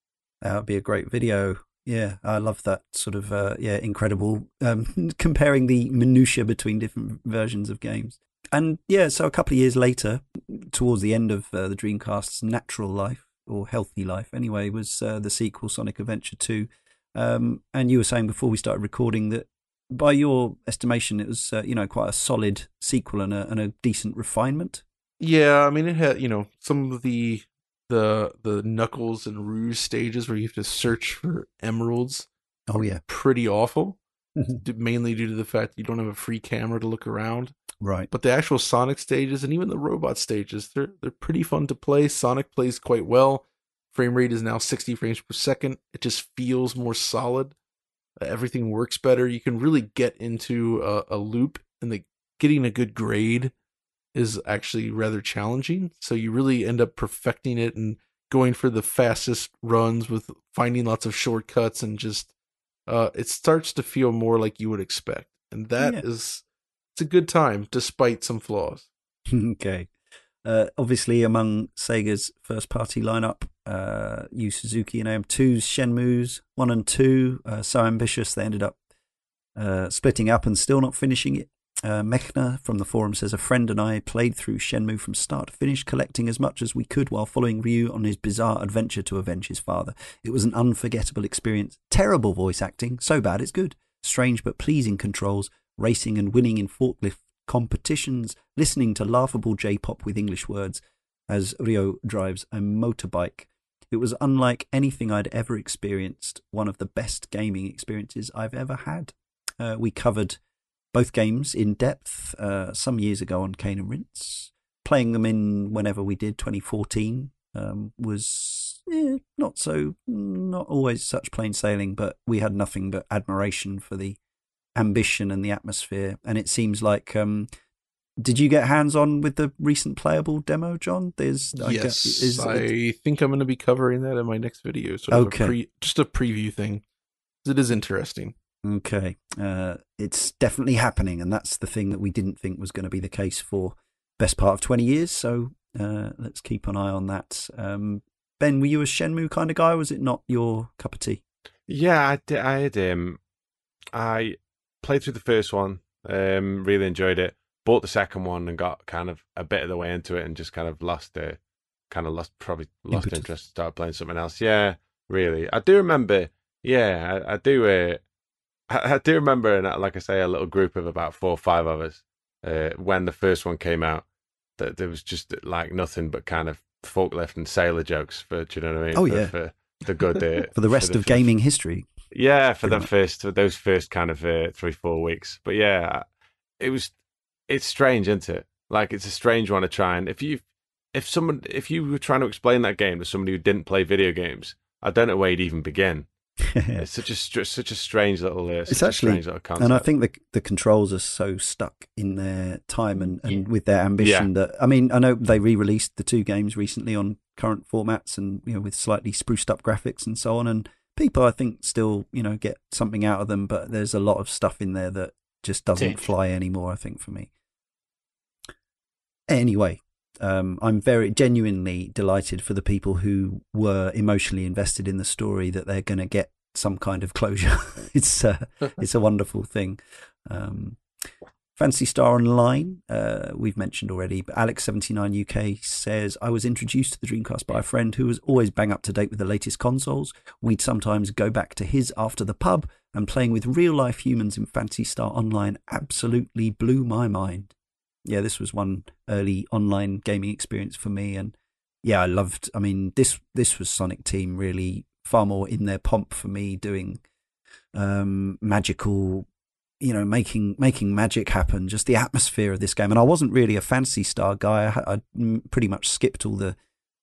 That would be a great video. Yeah, I love that sort of uh, yeah incredible um, *laughs* comparing the minutia between different versions of games. And yeah, so a couple of years later, towards the end of uh, the Dreamcast's natural life or healthy life, anyway, was uh, the sequel Sonic Adventure Two. Um, and you were saying before we started recording that, by your estimation, it was uh, you know quite a solid sequel and a, and a decent refinement. Yeah, I mean it had, you know, some of the the the Knuckles and Rouge stages where you have to search for emeralds. Oh yeah, Pretty awful, d- mainly due to the fact that you don't have a free camera to look around. right. But the actual Sonic stages and even the robot stages, they're they're pretty fun to play. Sonic plays quite well. Frame rate is now 60 frames per second. It just feels more solid. Uh, everything works better. You can really get into a, a loop, and the getting a good grade is actually rather challenging. So you really end up perfecting it and going for the fastest runs with finding lots of shortcuts and just uh, it starts to feel more like you would expect, and that is Yeah. it's a good time despite some flaws. *laughs* okay. Uh, obviously, among Sega's first party lineup, uh, Yu Suzuki and AM2's Shenmue's 1 and 2, uh, so ambitious they ended up uh, splitting up and still not finishing it. Uh, Mechner from the forum says a friend and I played through Shenmue from start to finish, collecting as much as we could while following Ryu on his bizarre adventure to avenge his father. It was an unforgettable experience. Terrible voice acting, so bad it's good. Strange but pleasing controls, racing and winning in forklift competitions, listening to laughable J-pop with English words as Ryo drives a motorbike. It was unlike anything I'd ever experienced. One of the best gaming experiences I've ever had. Uh, we covered both games in depth uh, some years ago on Cane and Rinse. Playing them in whenever we did 2014 um, was eh, not so, not always such plain sailing, but we had nothing but admiration for the ambition and the atmosphere. And it seems like, um, did you get hands on with the recent playable demo, John? There's, I gu- yes, is- I think I'm going to be covering that in my next video. So Okay. a pre, just a preview thing. It is interesting. Okay. Uh, it's definitely happening, and that's the thing that we didn't think was going to be the case for best part of 20 years. So uh, let's keep an eye on that. Um, ben, were you a Shenmue kind of guy? Or was it not your cup of tea? Yeah, I did. I had um, I played through the first one. Um, really enjoyed it. Bought the second one and got kind of a bit of the way into it, and just kind of lost uh, kind of lost probably lost Impetus. interest. Started playing something else. Yeah, really. I do remember. Yeah, I, I do. Uh, I, I do remember, and like I say, a little group of about four or five of us uh, when the first one came out. That there was just like nothing but kind of forklift and sailor jokes for. Do you know what I mean? Oh, for, yeah. for the good uh, *laughs* For the rest of gaming. gaming history. Yeah, for the much. first for those first kind of uh, three four weeks. But yeah, it was it's strange, isn't it? Like it's a strange one to try and if you if someone if you were trying to explain that game to somebody who didn't play video games, I don't know where you'd even begin. *laughs* It's such a str- such a strange little uh, It's actually- strange little concept. And I think the the controls are so stuck in their time and, and with their ambition that I mean I know they re-released the two games recently on current formats and you know with slightly spruced up graphics and so on and people I think still you know get something out of them but there's a lot of stuff in there that just doesn't Tinge. fly anymore I think for me. Anyway, um, I'm very genuinely delighted for the people who were emotionally invested in the story that they're going to get some kind of closure. *laughs* it's uh, *laughs* it's a wonderful thing. Um, Phantasy Star Online, uh, we've mentioned already, but Alex79UK says, I was introduced to the Dreamcast by a friend who was always bang up to date with the latest consoles. We'd sometimes go back to his after the pub, and playing with real life humans in Phantasy Star Online absolutely blew my mind. Yeah, this was one early online gaming experience for me, and yeah, I loved. I mean, this this was Sonic Team really far more in their pomp for me, doing um, magical, you know, making making magic happen. Just the atmosphere of this game, and I wasn't really a Phantasy Star guy. I, I pretty much skipped all the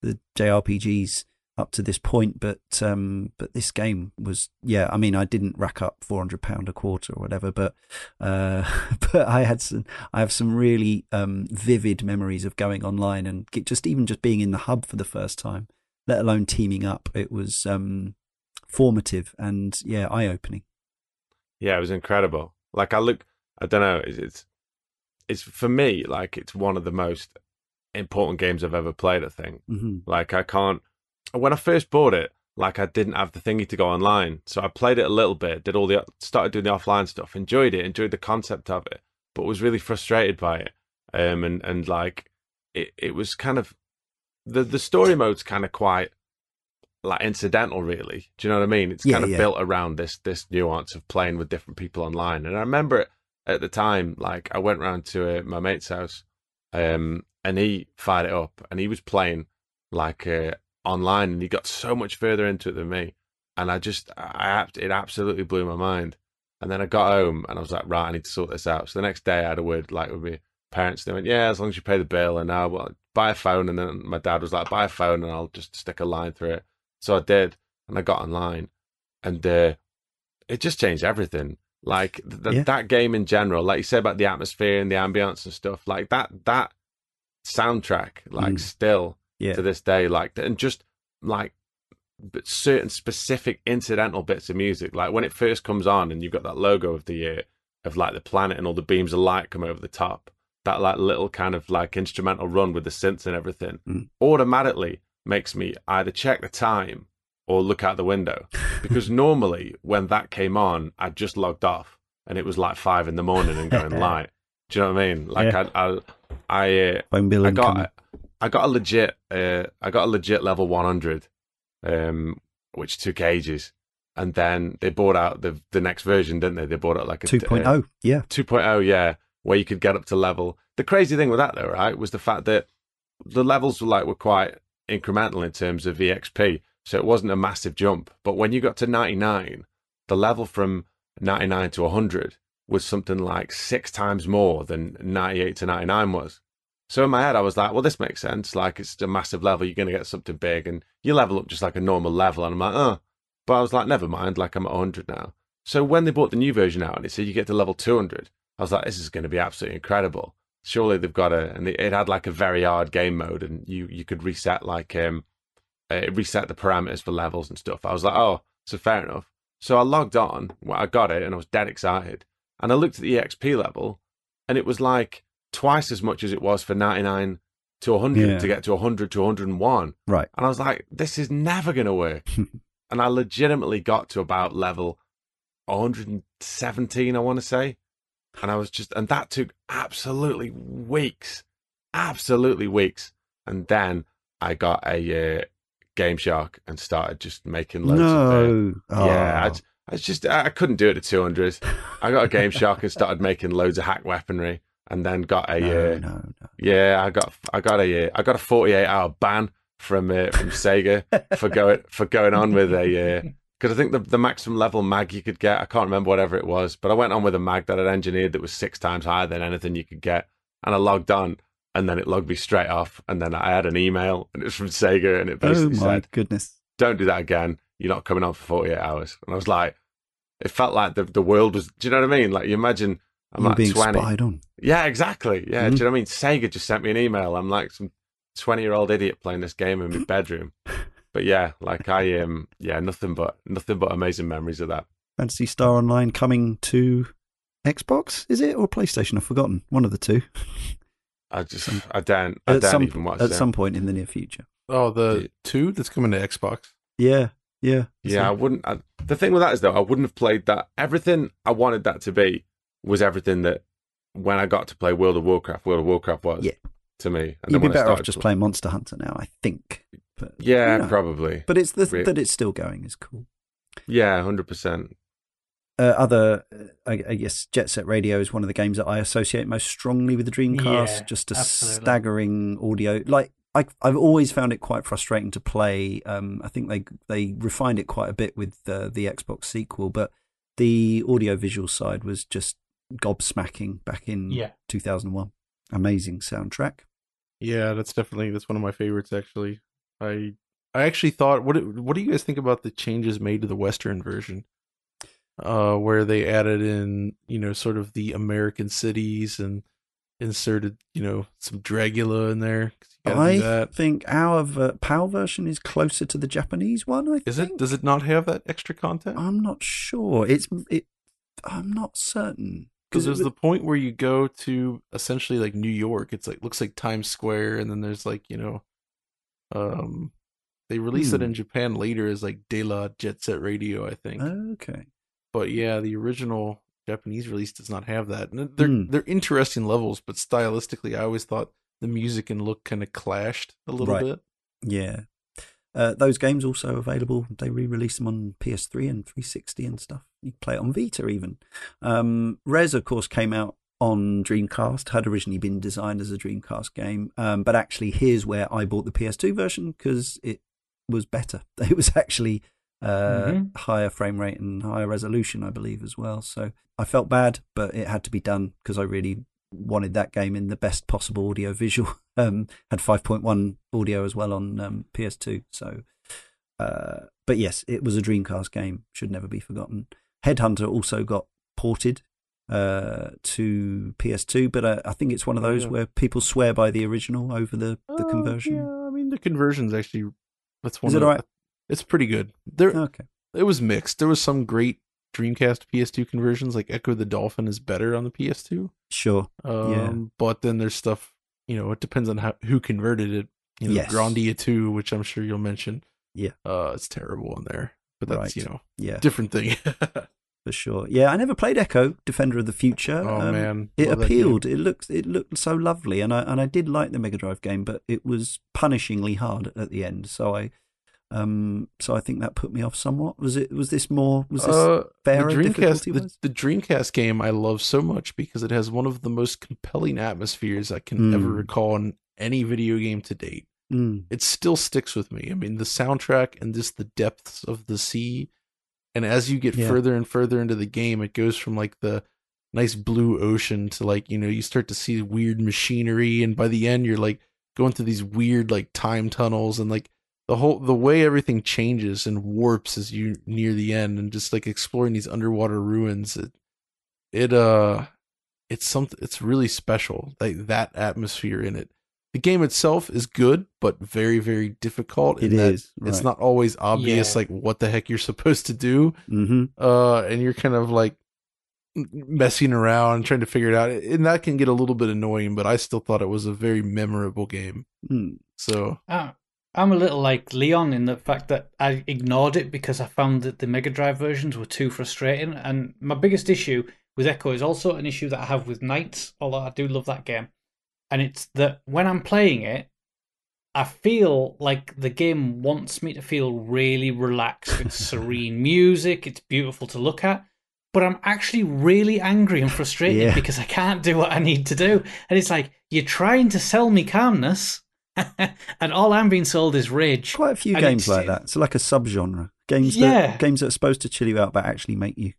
the JRPGs up to this point, but um, but this game was yeah. I mean, I didn't rack up four hundred pound a quarter or whatever, but uh, *laughs* but I had some. I have some really um, vivid memories of going online and just even just being in the hub for the first time, let alone teaming up. It was um, formative and yeah, eye opening. Yeah, it was incredible. Like I look, I don't know. It's, it's it's for me like it's one of the most important games I've ever played. I think. hmm Like I can't. When I first bought it, like I didn't have the thingy to go online, so I played it a little bit, did all the started doing the offline stuff, enjoyed it, enjoyed the concept of it, but was really frustrated by it. Um, and and like it, it was kind of the the story mode's kind of quite like incidental, really. Do you know what I mean? It's Yeah, kind of yeah. built around this this nuance of playing with different people online. And I remember at the time, like I went round to uh, my mate's house, um, and he fired it up, and he was playing like uh, online, and he got so much further into it than me. And I just, I it absolutely blew my mind. And then I got home and I was like, right, I need to sort this out. So the next day I had a word like with my parents. They went, yeah, as long as you pay the bill. And now, well, buy a phone. And then my dad was like, buy a phone and I'll just stick a line through it. So I did. And I got online and uh, it just changed everything. Like th- Yeah. that game in general, like you said about the atmosphere and the ambience and stuff, like that, that soundtrack, like Mm. still Yeah. to this day, like, and just like but certain specific incidental bits of music, like when it first comes on and you've got that logo of the uh, of like the planet and all the beams of light come over the top, that like little kind of like instrumental run with the synths and everything, Mm. automatically makes me either check the time or look out the window *laughs* because normally when that came on, I'd just logged off and it was like five in the morning and going *laughs* light. Do you know what I mean? Like Yeah. I, I, I, uh, I got I got a legit uh, I got a legit level 100 um which took ages and then they brought out the the next version didn't they? They brought out like a 2.0. uh, yeah. 2.0 yeah where you could get up to level. The crazy thing with that though right was the fact that the levels were like were quite incremental in terms of exp so it wasn't a massive jump. But when you got to 99 the level from 99 to 100 was something like six times more than 98 to 99 was so in my head, I was like, well, this makes sense. Like, it's a massive level. You're going to get something big and you level up just like a normal level. And I'm like, oh. But I was like, never mind. Like, I'm at 100 now. So when they brought the new version out and it said you get to level 200, I was like, this is going to be absolutely incredible. Surely they've got a, and it it had like a very hard game mode and you, you could reset like, um, uh, reset the parameters for levels and stuff. I was like, oh, so fair enough. So I logged on, well, I got it and I was dead excited. And I looked at the EXP level and it was like, twice as much as it was for 99 to 100 Yeah. to get to 100 to 101. Right. And I was like, this is never going to work. *laughs* and I legitimately got to about level 117, I want to say. And I was just, and that took absolutely weeks, absolutely weeks. And then I got a uh, Game Shark and started just making loads of uh, No. yeah, Oh. I, I just I couldn't do it at 200. I got a Game Shark and started making loads of hack weaponry, and then got a no, uh, no, no. yeah, I got I got a uh, I got a 48 hour ban from uh, from Sega for going *laughs* for going on with a because I think the the maximum level mag you could get I can't remember whatever it was, but I went on with a mag that I'd engineered that was six times higher than anything you could get, and I logged on. And then it logged me straight off. And then I had an email, and it was from Sega, and it basically Oh my said, goodness. don't do that again. You're not coming on for 48 hours. And I was like, it felt like the, the world was, do you know what I mean? Like, you imagine I'm You're like being 20. spied on. Yeah, exactly. Yeah. Mhm. Do you know what I mean? Sega just sent me an email. I'm like some 20 year old idiot playing this game in my *laughs* bedroom. But yeah, like I um yeah, nothing but nothing but amazing memories of that. Phantasy Star Online coming to Xbox, is it? Or PlayStation? I've forgotten. One of the two. I just I don't I at don't some, even watch at that. some point in the near future. Oh, the Yeah. two that's coming to Xbox. Yeah. Yeah. Yeah, I wouldn't. I, the thing with that is though, I wouldn't have played that. Everything I wanted that to be was everything that when I got to play World of Warcraft, World of Warcraft was Yeah. to me. And You'd be better off just playing Monster Hunter now, I think. But, Yeah, you know. probably. But it's the Re- that it's still going is cool. Yeah, hundred percent. Uh, other, uh, I, I guess, Jet Set Radio is one of the games that I associate most strongly with the Dreamcast. Yeah, just a absolutely. staggering audio. Like I, I've always found it quite frustrating to play. Um, I think they they refined it quite a bit with uh, the Xbox sequel, but the audio visual side was just gobsmacking back in Yeah. 2001. Amazing soundtrack. Yeah, that's definitely that's one of my favorites. Actually, I I actually thought what do- what do you guys think about the changes made to the Western version, uh, where they added in you know sort of the American cities and inserted you know some Dragula in there. 'cause you gotta do I think our ver- PAL version is closer to the Japanese one. I Is think. it? Does it not have that extra content? I'm not sure. It's it. I'm not certain Because there's the *laughs* point where you go to essentially like New York. It's like looks like Times Square, and then there's like you know, um, they released it Hmm. in Japan later as like De La Jet Set Radio, I think. okay. but yeah, the original Japanese release does not have that. And they're Hmm. they're interesting levels, but stylistically, I always thought the music and look kind of clashed a little Right. bit. Yeah. Uh, those games also available. They re-release them on PS3 and 360 and stuff. You can play it on Vita even. Um, Rez, of course, came out on Dreamcast. Had originally been designed as a Dreamcast game, um, but actually, here's where I bought the PS2 version because it was better. *laughs* It was actually uh, Mhm. higher frame rate and higher resolution, I believe, as well. So I felt bad, but it had to be done because I really wanted that game in the best possible audio visual. *laughs* Um, had 5.1 audio as well on um, PS2. So, uh, but yes, it was a Dreamcast game. Should never be forgotten. Headhunter also got ported uh, to PS2, but uh, I think it's one of those Yeah. where people swear by the original over the, the Uh, conversion. Yeah, I mean the conversion's actually that's one. Is of it? It's pretty good. There, Okay. it was mixed. There was some great Dreamcast PS2 conversions, like Ecco the Dolphin is better on the PS2. Sure. Um, Yeah. But then there's stuff, you know, it depends on how who converted it. You know, Yes. Grandia 2, which I'm sure you'll mention. Yeah. Uh, it's terrible in there. But that's, Right. you know, Yeah, different thing. *laughs* for sure. Yeah, I never played Ecco, Defender of the Future. oh, Um, man. It Love appealed. It looked it looked so lovely, and I and I did like the Mega Drive game, but it was punishingly hard at the end. So I, um, so I think that put me off somewhat. Was it? Was this more? Was this? Uh, fairer the Dreamcast, the, the Dreamcast game I love so much because it has one of the most compelling atmospheres I can Mm. ever recall in any video game to date. Mm, It still sticks with me. I mean, the soundtrack and just the depths of the sea. And as you get Yeah. further and further into the game, it goes from like the nice blue ocean to like, you know, you start to see weird machinery. And by the end, you're like going through these weird like time tunnels and like the whole the way everything changes and warps as you near the end and just like exploring these underwater ruins it, it uh it's something it's really special like that atmosphere in it the game itself is good but very very difficult it in that is. it's not always obvious Yeah. like what the heck you're supposed to do Mm-hmm. uh and you're kind of like messing around trying to figure it out and that can get a little bit annoying but i still thought it was a very memorable game Mm. so Ah, I'm a little like Leon in the fact that I ignored it because I found that the Mega Drive versions were too frustrating. And my biggest issue with Ecco is also an issue that I have with NiGHTS, although I do love that game. And it's that when I'm playing it, I feel like the game wants me to feel really relaxed. It's *laughs* serene music, it's beautiful to look at. But I'm actually really angry and frustrated Yeah. because I can't do what I need to do. And it's like, you're trying to sell me calmness, *laughs* and all I'm being sold is rage. Quite a few games it's- like that. So like a subgenre. Games Yeah. that games that are supposed to chill you out but actually make you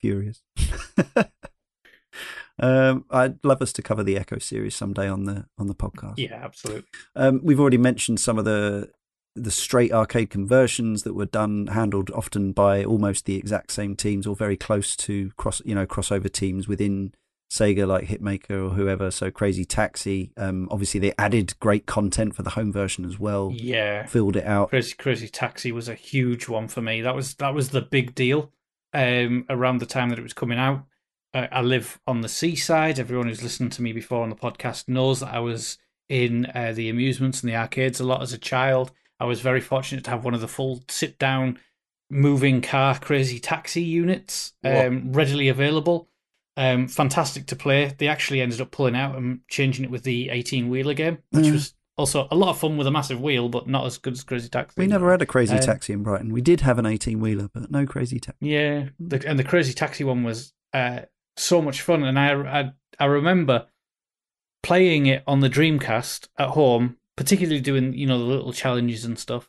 furious. *laughs* um, I'd love us to cover the Ecco series someday on the on the podcast. Yeah, absolutely. Um, we've already mentioned some of the the straight arcade conversions that were done, handled often by almost the exact same teams or very close to cross, you know, crossover teams within Sega, like Hitmaker or whoever. So Crazy Taxi. Um, obviously, they added great content for the home version as well, Yeah. filled it out. Crazy Crazy Taxi was a huge one for me. That was that was the big deal um, around the time that it was coming out. Uh, I live on the seaside. Everyone who's listened to me before on the podcast knows that I was in uh, the amusements and the arcades a lot as a child. I was very fortunate to have one of the full sit down moving car Crazy Taxi units um, readily available. Um, fantastic to play. They actually ended up pulling out and changing it with the 18 wheeler game, which Yeah. was also a lot of fun with a massive wheel, but not as good as Crazy Taxi. We never had a Crazy Um, Taxi in Brighton. We did have an 18 wheeler, but no Crazy Taxi. Yeah, the, and the Crazy Taxi one was uh, so much fun, and I, I I remember playing it on the Dreamcast at home, particularly doing you know the little challenges and stuff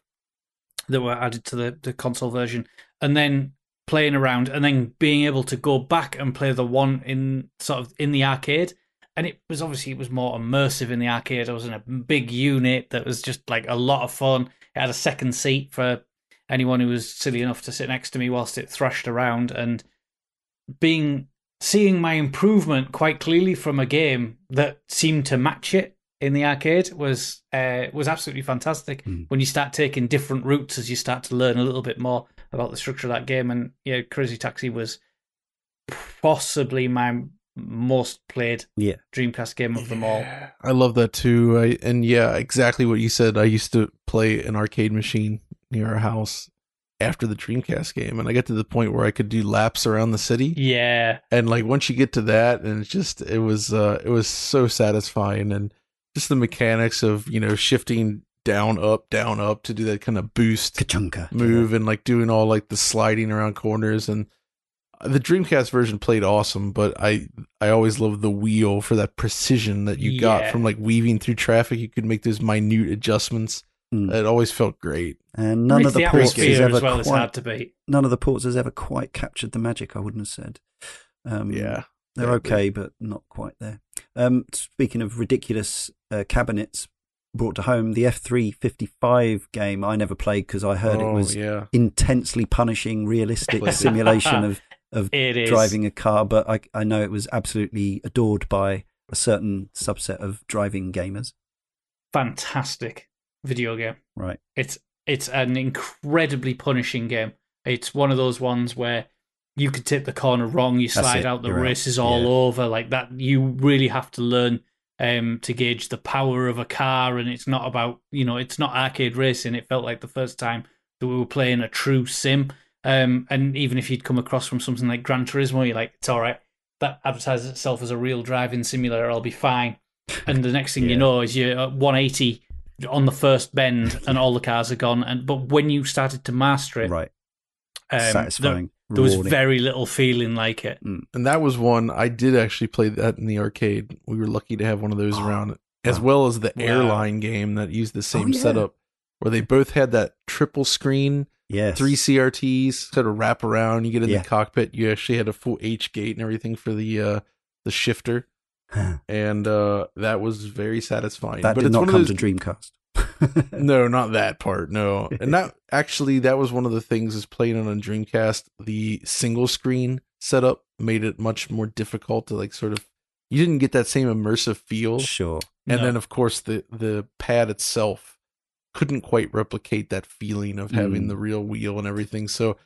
that were added to the the console version, and then playing around, and then being able to go back and play the one in sort of in the arcade. And it was obviously it was more immersive in the arcade. I was in a big unit that was just like a lot of fun. It had a second seat for anyone who was silly enough to sit next to me whilst it thrashed around and being seeing my improvement quite clearly from a game that seemed to match it in the arcade was uh, was absolutely fantastic. Mm. When you start taking different routes as you start to learn a little bit more about the structure of that game, and yeah, Crazy Taxi was possibly my most played Yeah. Dreamcast game of them all. I love that too. I, and yeah, exactly what you said. I used to play an arcade machine near our house after the Dreamcast game, and I got to the point where I could do laps around the city. Yeah, And like once you get to that, and it's just it was uh it was so satisfying, and just the mechanics of you know shifting down up down up to do that kind of boost Kachunka. move and like doing all like the sliding around corners and the Dreamcast version played awesome, but I I always loved the wheel for that precision that you got from like weaving through traffic. You could make those minute adjustments Mm. It always felt great. And none of the the ports has ever as well quite, hard to beat. none of the ports has ever quite captured the magic. I wouldn't have said. Um, Yeah. they're Yeah, okay, but not quite there. Um, speaking of ridiculous uh, cabinets brought to home, the F three fifty five game I never played because I heard it Oh, was yeah. intensely punishing, realistic simulation *laughs* of of It driving a car. But I I know it was absolutely adored by a certain subset of driving gamers. fantastic video game. Right. It's it's an incredibly punishing game. It's one of those ones where you could tip the corner wrong, you slide out, the you're out. race is all Yeah. over like that. You really have to learn um, to gauge the power of a car, and it's not about you know it's not arcade racing. It felt like the first time that we were playing a true sim. Um, and even if you'd come across from something like Gran Turismo, you're like, it's all right. That advertises itself as a real driving simulator. I'll be fine. And the next thing Yeah. you know is you're at 180 on the first bend, and all the cars are gone. And but when you started to master it, Right. um, Satisfying. There was rewarding. very little feeling like it. And that was one I did actually play that in the arcade. We were lucky to have one of those Oh, around, as wow. well as the Wow. airline game that used the same Oh, yeah. setup, where they both had that triple screen, yes. three CRTs, sort of wrap around. You get in Yeah. the cockpit. You actually had a full H gate and everything for the uh, the shifter, and uh, that was very satisfying. that but did it's not one of come those, to Dreamcast. *laughs* no, not that part. No, and that actually that was one of the things is playing on a Dreamcast. The single screen setup made it much more difficult to like sort of. You didn't get that same immersive feel, sure. and No. then of course the the pad itself couldn't quite replicate that feeling of having Mm. the real wheel and everything. So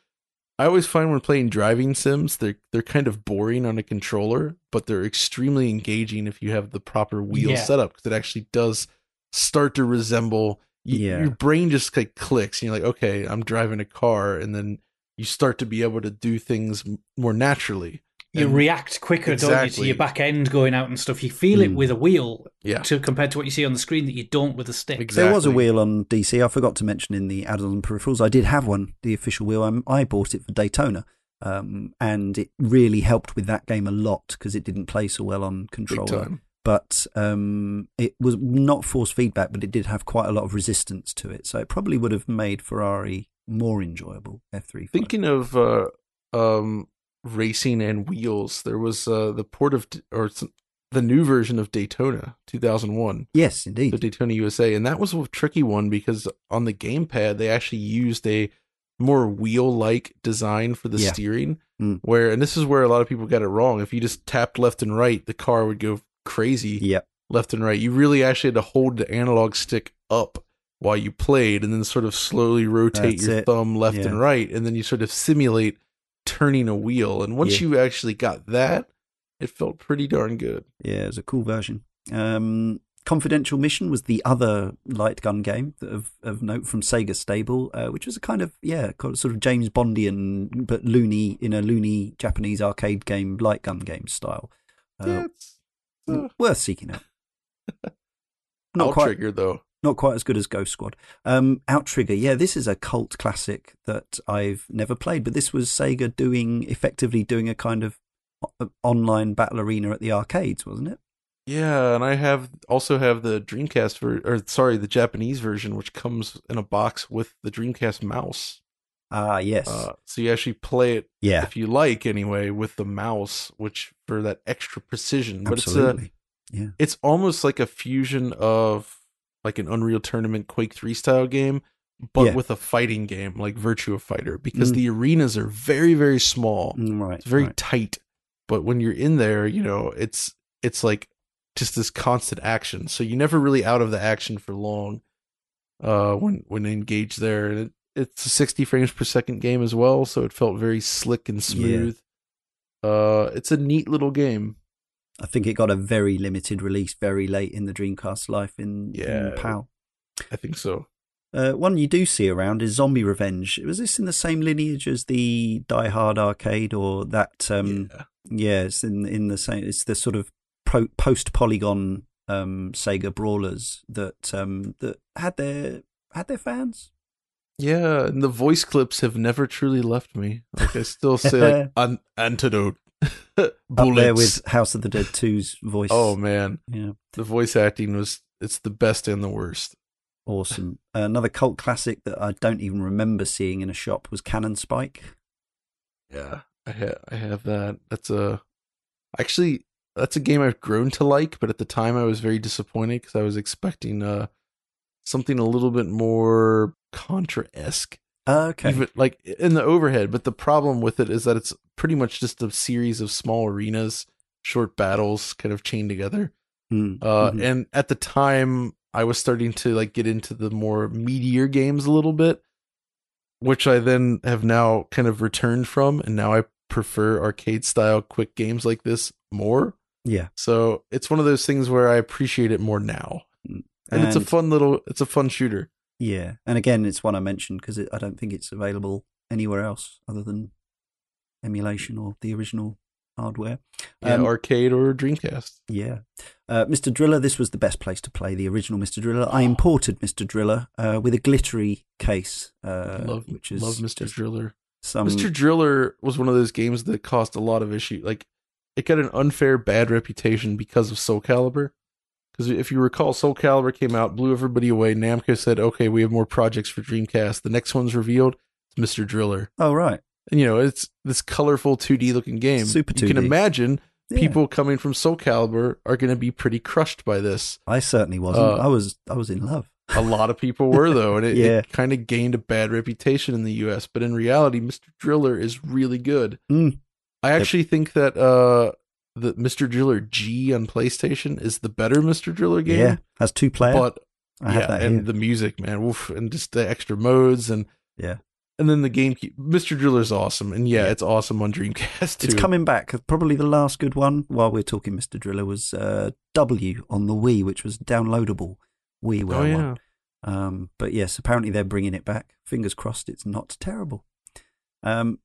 I always find when playing driving sims, they're they're kind of boring on a controller, but they're extremely engaging if you have the proper wheel Yeah. setup because it actually does start to resemble. y- Yeah. Your brain just like clicks, and you're like, okay, I'm driving a car, and then you start to be able to do things more naturally. You And- react quicker, don't you, to your back end going out and stuff. You feel it Mm. with a wheel Yeah, to compared to what you see on the screen that you don't with a stick. Exactly. There was a wheel on DC. I forgot to mention in the add-on peripherals. I did have one, the official wheel. Um, I bought it for Daytona, um, and it really helped with that game a lot because it didn't play so well on big controller. But um, it was not force feedback, but it did have quite a lot of resistance to it. So it probably would have made Ferrari more enjoyable. F3. Thinking of uh, um, racing and wheels, there was uh, the port of or the new version of Daytona 2001, yes, indeed. the. Daytona USA, and that was a tricky one because on the gamepad they actually used a more wheel-like design for the Yeah. steering. Mm. Where and this is where a lot of people got it wrong. If you just tapped left and right, the car would go crazy Yep. left and right. You really actually had to hold the analog stick up while you played and then sort of slowly rotate That's your it. thumb left Yeah. and right and then you sort of simulate turning a wheel. And once Yeah. you actually got that, it felt pretty darn good. Yeah, it was a cool version. Um, Confidential Mission was the other light gun game of, of note from Sega Stable, uh, which was a kind of yeah, sort of James Bondian but loony in a loony Japanese arcade game, light gun game style. Uh, yeah, it's, uh, worth seeking out. *laughs* Not I'll quite, trigger though. not quite as good as Ghost Squad. Um, Outrigger, yeah, this is a cult classic that I've never played, but this was Sega doing effectively doing a kind of online battle arena at the arcades, wasn't it? Yeah, and I have also have the Dreamcast ver- or sorry, the Japanese version which comes in a box with the Dreamcast mouse. Ah, yes, Uh, so you actually play it yeah, if you like anyway with the mouse which for that extra precision. But it's a absolutely. it's almost like a fusion of like an Unreal Tournament Quake 3 style game, but Yeah. with a fighting game like Virtua Fighter because Mm. the arenas are very, very small. Mm, right, It's very right. tight. But when you're in there, you know, it's it's like just this constant action. So you're never really out of the action for long uh when when engaged there. And it, it's a 60 frames per second game as well, so it felt very slick and smooth. Uh it's a neat little game. I think it got a very limited release very late in the Dreamcast life in, Yeah. in PAL. I think so. Uh, one you do see around is Zombie Revenge. Was this in the same lineage as the Die Hard arcade, or that? Um, yeah. yeah. it's in in the same. It's the sort of pro, post polygon um, Sega brawlers that um, that had their had their fans. Yeah, and the voice clips have never truly left me. Like I still say like *laughs* an antidote. *laughs* Up Bullets. there with House of the Dead 2's voice. Oh man. yeah. The voice acting was it's the best and the worst. Awesome. Another cult classic that I don't even remember seeing in a shop was Cannon Spike. Yeah, I have I have that. That's a actually that's a game I've grown to like, but at the time I was very disappointed because I was expecting uh something a little bit more Contra esque, Okay. even like in the overhead. But the problem with it is that it's pretty much just a series of small arenas, short battles, kind of chained together. Mm, Uh, mhm. and at the time, I was starting to like get into the more meatier games a little bit, which I then have now kind of returned from, and now I prefer arcade style quick games like this more. Yeah. So it's one of those things where I appreciate it more now, Mm. and, it's a fun little, it's a fun shooter. Yeah, and again, it's one I mentioned because I don't think it's available anywhere else other than emulation or the original hardware. Yeah, Um, arcade or Dreamcast. Yeah, uh, Mr. Driller. This was the best place to play the original Mr. Driller. I imported Mr. Driller uh, with a glittery case, uh, love, which is love Mr. Driller. Some Mr. Driller was one of those games that caused a lot of issue. Like it got an unfair bad reputation because of Soul Calibur. Because if you recall, Soul Calibur came out, blew everybody away. Namco said, "Okay, we have more projects for Dreamcast." The next one's revealed. It's Mr. Driller, Oh right, and you know it's this colorful 2D looking game. Super 2D. You can imagine Yeah. people coming from Soul Calibur are going to be pretty crushed by this. I certainly wasn't. Uh, I was. I was in love. A lot of people were though, and it, Yeah. it kind of gained a bad reputation in the U.S. But in reality, Mr. Driller is really good. Mm. I actually think that uh, the Mr. Driller G on PlayStation is the better Mr. Driller game. Yeah, has two player. but I yeah, and here. the music, man, woof, and just the extra modes and Yeah. and then the GameCube. Mr. Driller's awesome, and yeah, Yeah. it's awesome on Dreamcast too. It's coming back. Probably the last good one while we're talking Mr. Driller was uh, W on the Wii, which was downloadable WiiWare Oh one. yeah, Um, but yes, apparently they're bringing it back. Fingers crossed it's not terrible. Um,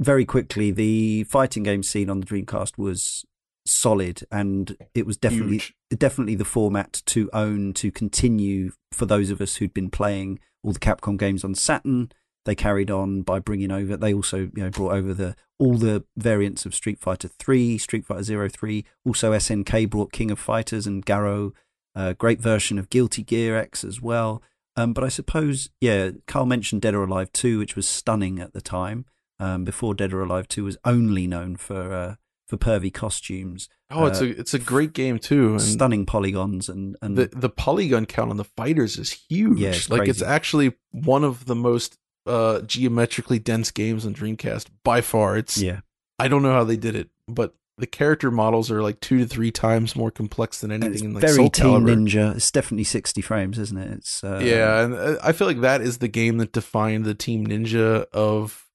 very quickly, the fighting game scene on the Dreamcast was solid, and it was definitely Huge. definitely the format to own to continue for those of us who'd been playing all the Capcom games on Saturn. They carried on by bringing over. They also you know brought over the all the variants of Street Fighter Three, Street Fighter Zero Three. Also SNK brought King of Fighters and Garou a great version of Guilty Gear X as well. Um, but I suppose, yeah, Karl mentioned Dead or Alive 2, which was stunning at the time. Um, before Dead or Alive 2 was only known for uh, for pervy costumes, oh, it's uh, a it's a great game too, and stunning polygons, and and the the polygon count on the fighters is huge. Yeah, it's like it's actually one of the most uh geometrically dense games on Dreamcast by far. It's yeah, I don't know how they did it, but the character models are like two to three times more complex than anything in like very Soul Calibur. Ninja. It's definitely 60 frames, isn't it? It's uh, yeah, and uh, I feel like that is the game that defined the Team Ninja of,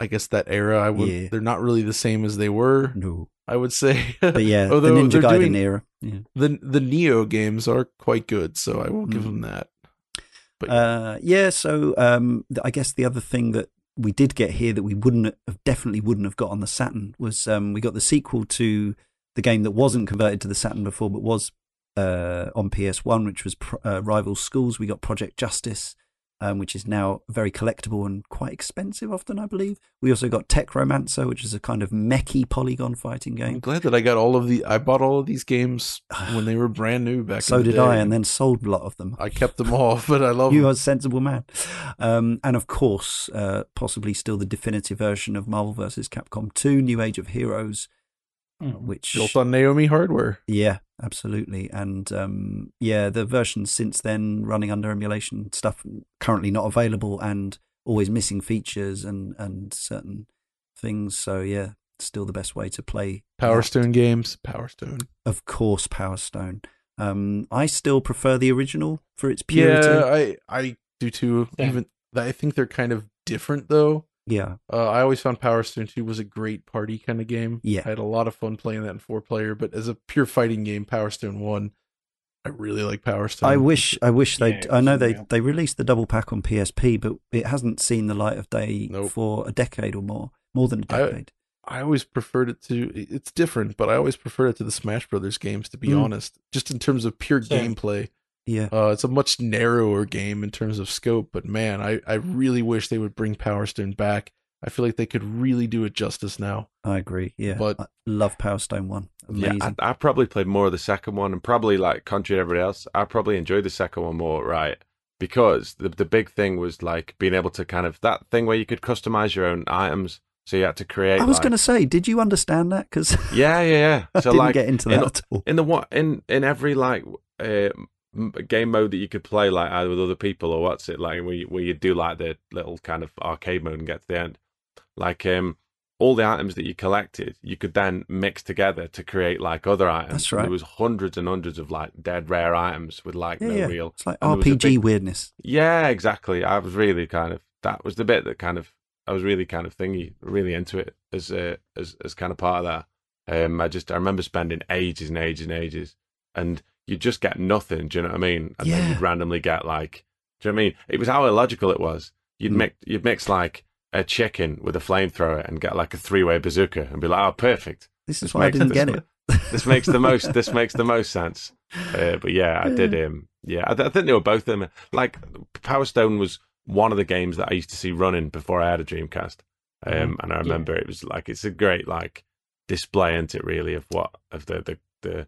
I guess that era. I would. Yeah. They're not really the same as they were. no, I would say. but *laughs* yeah, Although the Ninja Gaiden doing- era. Yeah. the the Nioh games are quite good, so I will give Mm. them that. But Uh, yeah, so um, I guess the other thing that we did get here that we wouldn't have definitely wouldn't have got on the Saturn was um, we got the sequel to the game that wasn't converted to the Saturn before, but was uh, on PS1, which was uh, Rival Schools. We got Project Justice, um, which is now very collectible and quite expensive, often I believe. We also got Tech Romancer, which is a kind of mechy polygon fighting game. I'm game. glad that I got all of the. I bought all of these games when they were brand new back. Then. *sighs* So in the did I, and then sold a lot of them. I kept them all. *laughs* But I love You them. are a sensible man. Um, and of course, uh, possibly still the definitive version of Marvel vs. Capcom 2, New Age of Heroes, Mm. which. built on Naomi hardware. Yeah, absolutely. And um, yeah, the versions since then running under emulation stuff currently not available and always missing features and, and certain things. So yeah, still the best way to play. Power that. Stone games. Power Stone. Of course, Power Stone. Um, I still prefer the original for its purity. Yeah, I I do too. Yeah. Even I think they're kind of different though. Yeah. Uh, I always found Power Stone 2 was a great party kind of game. Yeah. I had a lot of fun playing that in four player, but as a pure fighting game, Power Stone 1, I really like Power Stone. I wish, I wish they. Yeah, would I know was they they released the double pack on PSP, but it hasn't seen the light of day Nope. for a decade or more, more than a decade. I always preferred it to it's different, but I always preferred it to the Smash Brothers games to be Mm. honest. Just in terms of pure Same. gameplay. Yeah, Uh, it's a much narrower game in terms of scope, but man, I, I really wish they would bring Power Stone back. I feel like they could really do it justice now. I agree. Yeah, But- I love Power Stone One. Amazing. Yeah, I, I probably played more of the second one, and probably like contrary to everybody else, I probably enjoyed the second one more, right? Because the the big thing was like being able to kind of that thing where you could customize your own items. So you had to create. I was like- going to say, did you understand that? Because Yeah, yeah, yeah. *laughs* I So didn't like get into in- that at all. in the what in in every like uh, m- game mode that you could play like either with other people or what's it like where you, where you do like the little kind of arcade mode and get to the end like um all the items that you collected you could then mix together to create like other items That's And right. there was hundreds and hundreds of like dead rare items with like Yeah, no yeah. real It's like and there was a RPG big- weirdness. yeah exactly i was really kind of that was the bit that kind of i was really kind of thingy really into it as uh, as as kind of part of that um i just i remember spending ages and ages and ages and you just get nothing do you know what i mean? And then you'd randomly get like do you know what i mean? It was how illogical it was. You'd Mm. mix you'd mix like a chicken with a flamethrower and get like a three-way bazooka and be like oh perfect. This is This why I didn't get it. *laughs* this makes the most this makes the most sense. Uh, but yeah i did um yeah I, th- I think they were both of them. Like power stone was one of the games that i used to see running before i had a dreamcast. Um and i remember it was like it's a great like display into it really of what of the the, the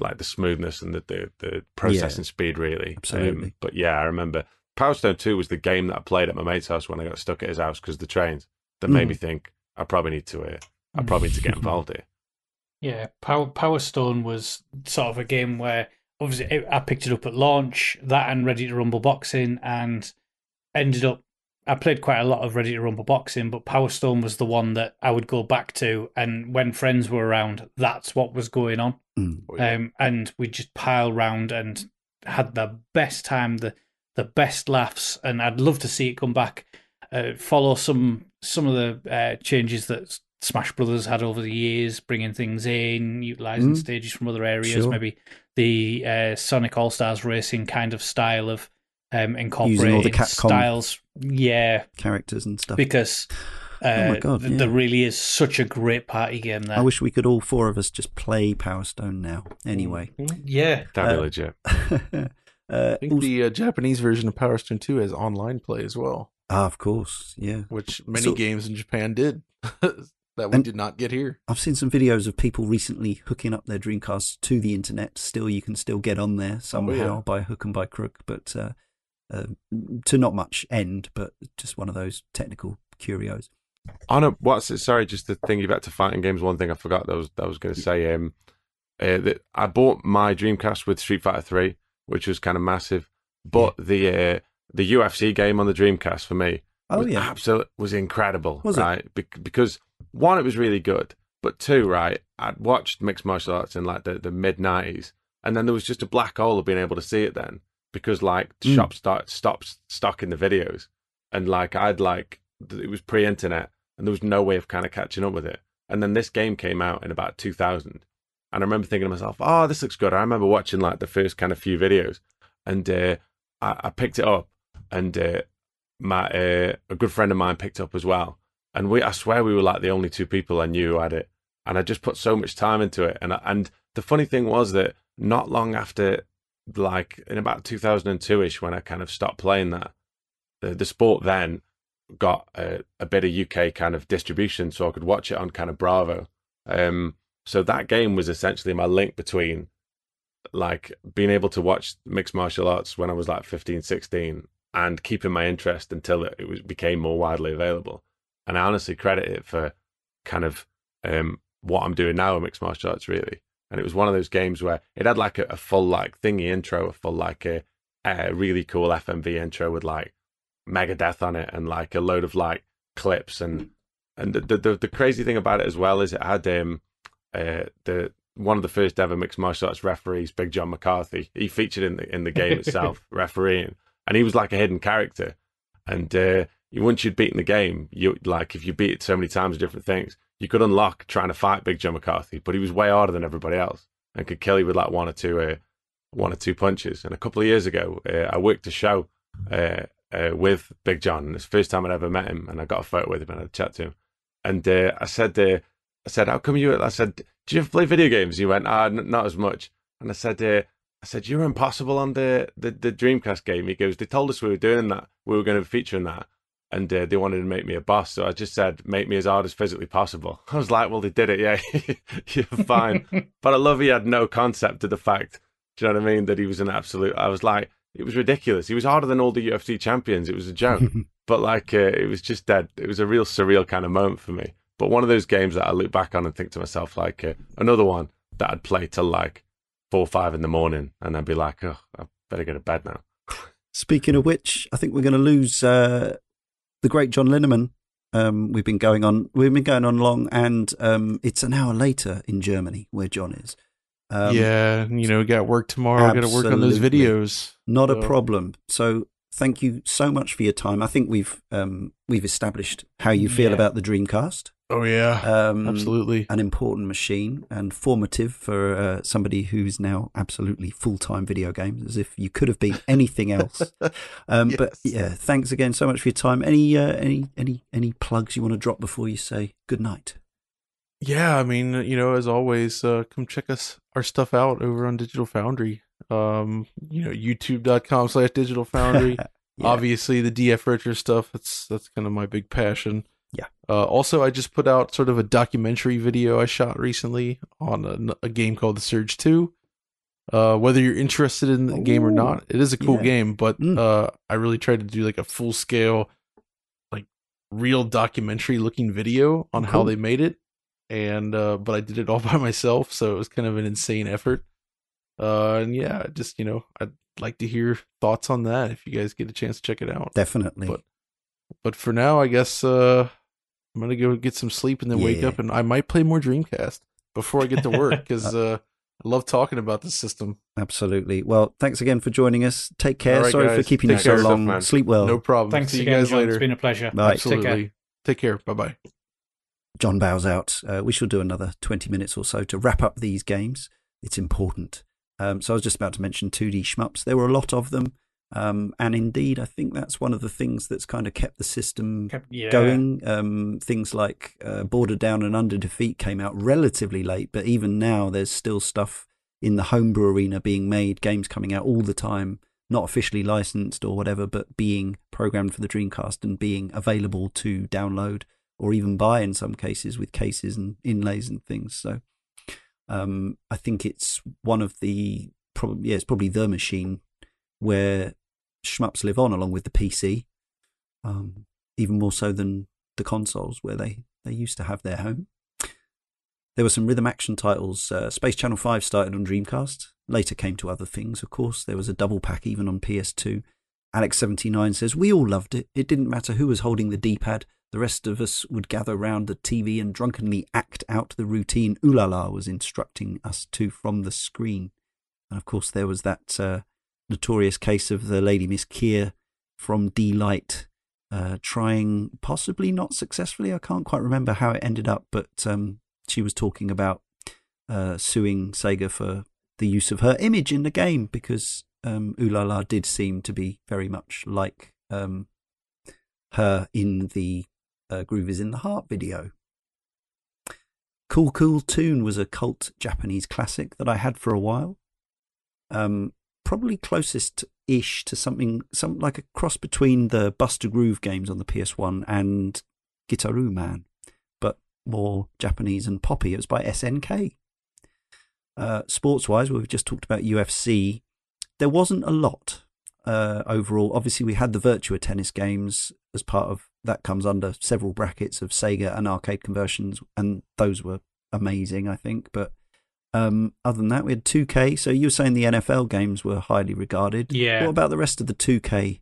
like the smoothness and the the, the processing speed really absolutely. um, but yeah i remember power stone 2 was the game that i played at my mate's house when i got stuck at his house because the trains that made Mm. me think i probably need to uh, i probably need to get *laughs* involved here Yeah, Power Power Stone was sort of a game where obviously it, I picked it up at launch, that and Ready to Rumble Boxing, and ended up. I played quite a lot of Ready to Rumble Boxing, but Power Stone was the one that I would go back to, and when friends were around, that's what was going on. Mm. Oh, yeah. Um, and we just pile round and had the best time, the the best laughs, and I'd love to see it come back. Uh, follow some some of the uh, changes that Smash Brothers had over the years, bringing things in, utilizing Mm. stages from other areas, Sure. maybe the uh, Sonic All Stars Racing kind of style of um, incorporating Using all the Capcom- styles. Yeah, Characters and stuff. because uh, Oh my God, yeah. there really is such a great party game there. I wish we could all four of us just play Power Stone now. Anyway, yeah, that'd be Uh, legit *laughs* uh, I think also- the uh, Japanese version of Power Stone 2 has online play as well, ah, of course, yeah. which many So- games in Japan did *laughs* that we did not get here. I've seen some videos of people recently hooking up their Dreamcast to the internet. Still, you can still get on there somehow yeah. by hook and by crook, but uh, uh, to not much end. But just one of those technical curios. On a what's it? Sorry, just the thing back to fighting games. One thing I forgot that was that I was going to say. Um, uh, that I bought my Dreamcast with Street Fighter Three, which was kind of massive. But the uh, the UFC game on the Dreamcast for me Oh was yeah, absolute was incredible. Was it? right? Bec- because one, it was really good, but two, right? I'd watched mixed martial arts in like the, the mid nineties, and then there was just a black hole of being able to see it then because like Mm. shops start stopped stocking the videos, and like I'd like it was pre-internet, and there was no way of kind of catching up with it. And then this game came out in about two thousand, and I remember thinking to myself, "Oh, this looks good." I remember watching like the first kind of few videos, and uh, I, I picked it up, and uh, my uh, a good friend of mine picked up as well, and we I swear we were like the only two people I knew who had it, and I just put so much time into it, and I- and the funny thing was that not long after, like in about two thousand and two ish, when I kind of stopped playing that, the the sport then got a, a bit of UK kind of distribution, so I could watch it on kind of Bravo. Um, so that game was essentially my link between like being able to watch mixed martial arts when I was like 15, 16 and keeping my interest until it, it was became more widely available. And I honestly credit it for kind of um, what I'm doing now in mixed martial arts, really. And it was one of those games where it had like a, a full like thingy intro, a full like a, a really cool FMV intro with like Megadeth on it and like a load of like clips and and the the, the crazy thing about it as well is it had um uh the one of the first ever mixed martial arts referees, Big John McCarthy. He featured in the in the game itself, *laughs* refereeing, and he was like a hidden character. And uh, once you'd beaten the game, you like if you beat it so many times, different things, you could unlock trying to fight Big John McCarthy. But he was way harder than everybody else and could kill you with like one or two uh, one or two punches. And a couple of years ago, uh, I worked a show uh, uh, with Big John. And it's the first time I'd ever met him, and I got a photo with him and I chat to him. And uh, I said, uh, I said, how come you? I said, do you ever play video games? He went, ah, n- not as much. And I said, I said, you're impossible on the, the the Dreamcast game. He goes, they told us we were doing that. We were going to feature in that. And uh, they wanted to make me a boss. So I just said, make me as hard as physically possible. *laughs* I was like, well, they did it. Yeah, *laughs* you're fine. *laughs* but I love he had no concept of the fact, do you know what I mean? That he was an absolute. I was like, it was ridiculous. He was harder than all the UFC champions. It was a joke. but like, uh, it was just dead. It was a real surreal kind of moment for me. But one of those games that I look back on and think to myself, like, uh, another one that I'd play till like four or five in the morning, and I'd be like, oh, I better go to bed now. Speaking of which, I think we're going to lose uh, the great John Linneman. Um, we've been going on, we've been going on long, and um, it's an hour later in Germany where John is. Um, yeah, you know, we got work tomorrow. Got to work on those videos. Not so. a problem. So thank you so much for your time. I think we've um, we've established how you feel yeah. about the Dreamcast. Oh yeah, um, absolutely. An important machine and formative for uh, somebody who's now absolutely full time video games, as if you could have been anything else. *laughs* Um, yes. But yeah, thanks again so much for your time. Any uh, any any any plugs you want to drop before you say good night? Yeah, I mean, you know, as always, uh, come check us our stuff out over on Digital Foundry. Um, you know, youtube.com slash Digital Foundry. *laughs* yeah. Obviously, the DF Retro stuff. That's that's kind of my big passion. Yeah. Uh, also, I just put out sort of a documentary video I shot recently on a, a game called The Surge 2. Uh, whether you're interested in the Ooh, game or not, it is a cool yeah. game, but mm. uh, I really tried to do like a full scale, like real documentary looking video on cool. how they made it. And, uh, but I did it all *laughs* by myself, so it was kind of an insane effort. Uh, and yeah, just, you know, I'd like to hear thoughts on that if you guys get a chance to check it out. Definitely. But, but for now, I guess, uh, I'm gonna go get some sleep and then yeah. wake up, and I might play more Dreamcast before I get to work *laughs* because uh, I love talking about the system. Absolutely. Well, thanks again for joining us. Take care. Right, Sorry guys. for keeping Take you so long. Stuff, Sleep well. No problem. Thanks See again, you guys John. later. It's been a pleasure. Bye. Absolutely. Take care. Take care. Bye bye. John bows out. Uh, we shall do another 20 minutes or so to wrap up these games. It's important. Um, so I was just about to mention 2D shmups. There were a lot of them. Um, and indeed, I think that's one of the things that's kind of kept the system kept, yeah. going. Um, things like uh, Border Down and Under Defeat came out relatively late, but even now, there's still stuff in the homebrew arena being made, games coming out all the time, not officially licensed or whatever, but being programmed for the Dreamcast and being available to download or even buy in some cases with cases and inlays and things. So um, I think it's one of the probably yeah, it's probably the machine where shmups live on along with the PC, um, even more so than the consoles where they, they used to have their home. There were some rhythm action titles. Uh, Space Channel 5 started on Dreamcast, later came to other things, of course. There was a double pack even on PS2. Alex79 says, We all loved it. It didn't matter who was holding the D pad. The rest of us would gather round the TV and drunkenly act out the routine Ulala was instructing us to from the screen. And of course, there was that uh, notorious case of the lady Miss Kier from Deee-Lite uh, trying, possibly not successfully. I can't quite remember how it ended up, but um, she was talking about uh, suing Sega for the use of her image in the game because um, Ulala did seem to be very much like um, her in the uh, Groove is in the Heart video. Cool Cool Toon was a cult Japanese classic that I had for a while. Um, probably closest ish to something some like a cross between the Bust a Groove games on the PS1 and Gitaroo Man, but more Japanese and poppy. It was by SNK. Uh, sports wise, we've just talked about UFC. There wasn't a lot uh, overall. Obviously, we had the Virtua tennis games as part of that comes under several brackets of Sega and arcade conversions, and those were amazing, I think. But um, other than that, we had 2K. So you were saying the NFL games were highly regarded. Yeah. What about the rest of the 2K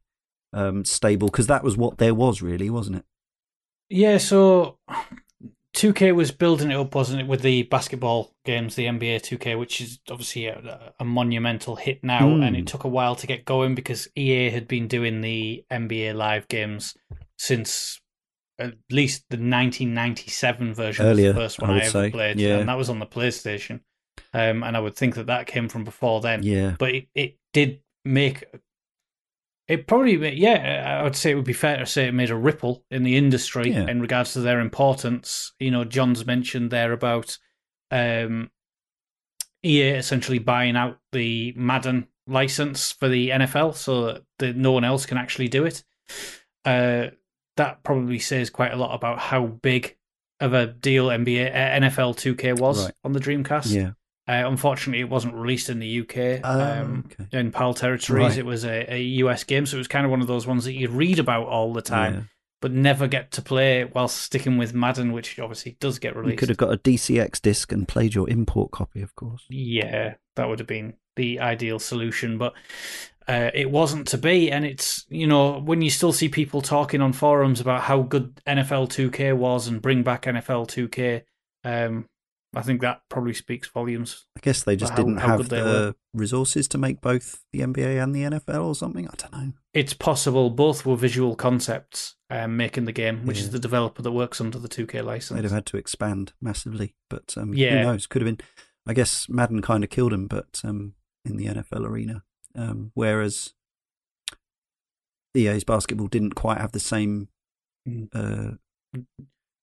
um, stable? Because that was what there was, really, wasn't it? Yeah. So 2K was building it up, wasn't it, with the basketball games, the NBA 2K, which is obviously a, a monumental hit now, mm. and it took a while to get going because EA had been doing the NBA Live games since at least the 1997 version Earlier, was the first one I, I ever say. played, yeah. and that was on the PlayStation. Um, and I would think that that came from before then. Yeah. But it, it did make it probably yeah I would say it would be fair to say it made a ripple in the industry yeah. in regards to their importance. You know, John's mentioned there about um, EA essentially buying out the Madden license for the NFL so that no one else can actually do it. Uh, that probably says quite a lot about how big of a deal NBA uh, NFL 2K was Right. on the Dreamcast. Yeah. Uh, unfortunately, it wasn't released in the UK. Oh, um, okay. In PAL territories, Right. it was a, a US game, so it was kind of one of those ones that you read about all the time, Yeah. but never get to play while sticking with Madden, which obviously does get released. You could have got a DCX disc and played your import copy, of course. Yeah, that would have been the ideal solution, but uh, it wasn't to be. And it's, you know, when you still see people talking on forums about how good NFL 2K was and bring back NFL 2K, um, I think that probably speaks volumes. I guess they just How- didn't how have the resources to make both the NBA and the NFL or something. I don't know. It's possible both were visual concepts um, making the game, which is the developer that works under the 2K license. They'd have had to expand massively, but um, Yeah. who knows? Could have been. I guess Madden kind of killed him, but um, in the NFL arena, um, whereas EA's basketball didn't quite have the same. Mm. Uh,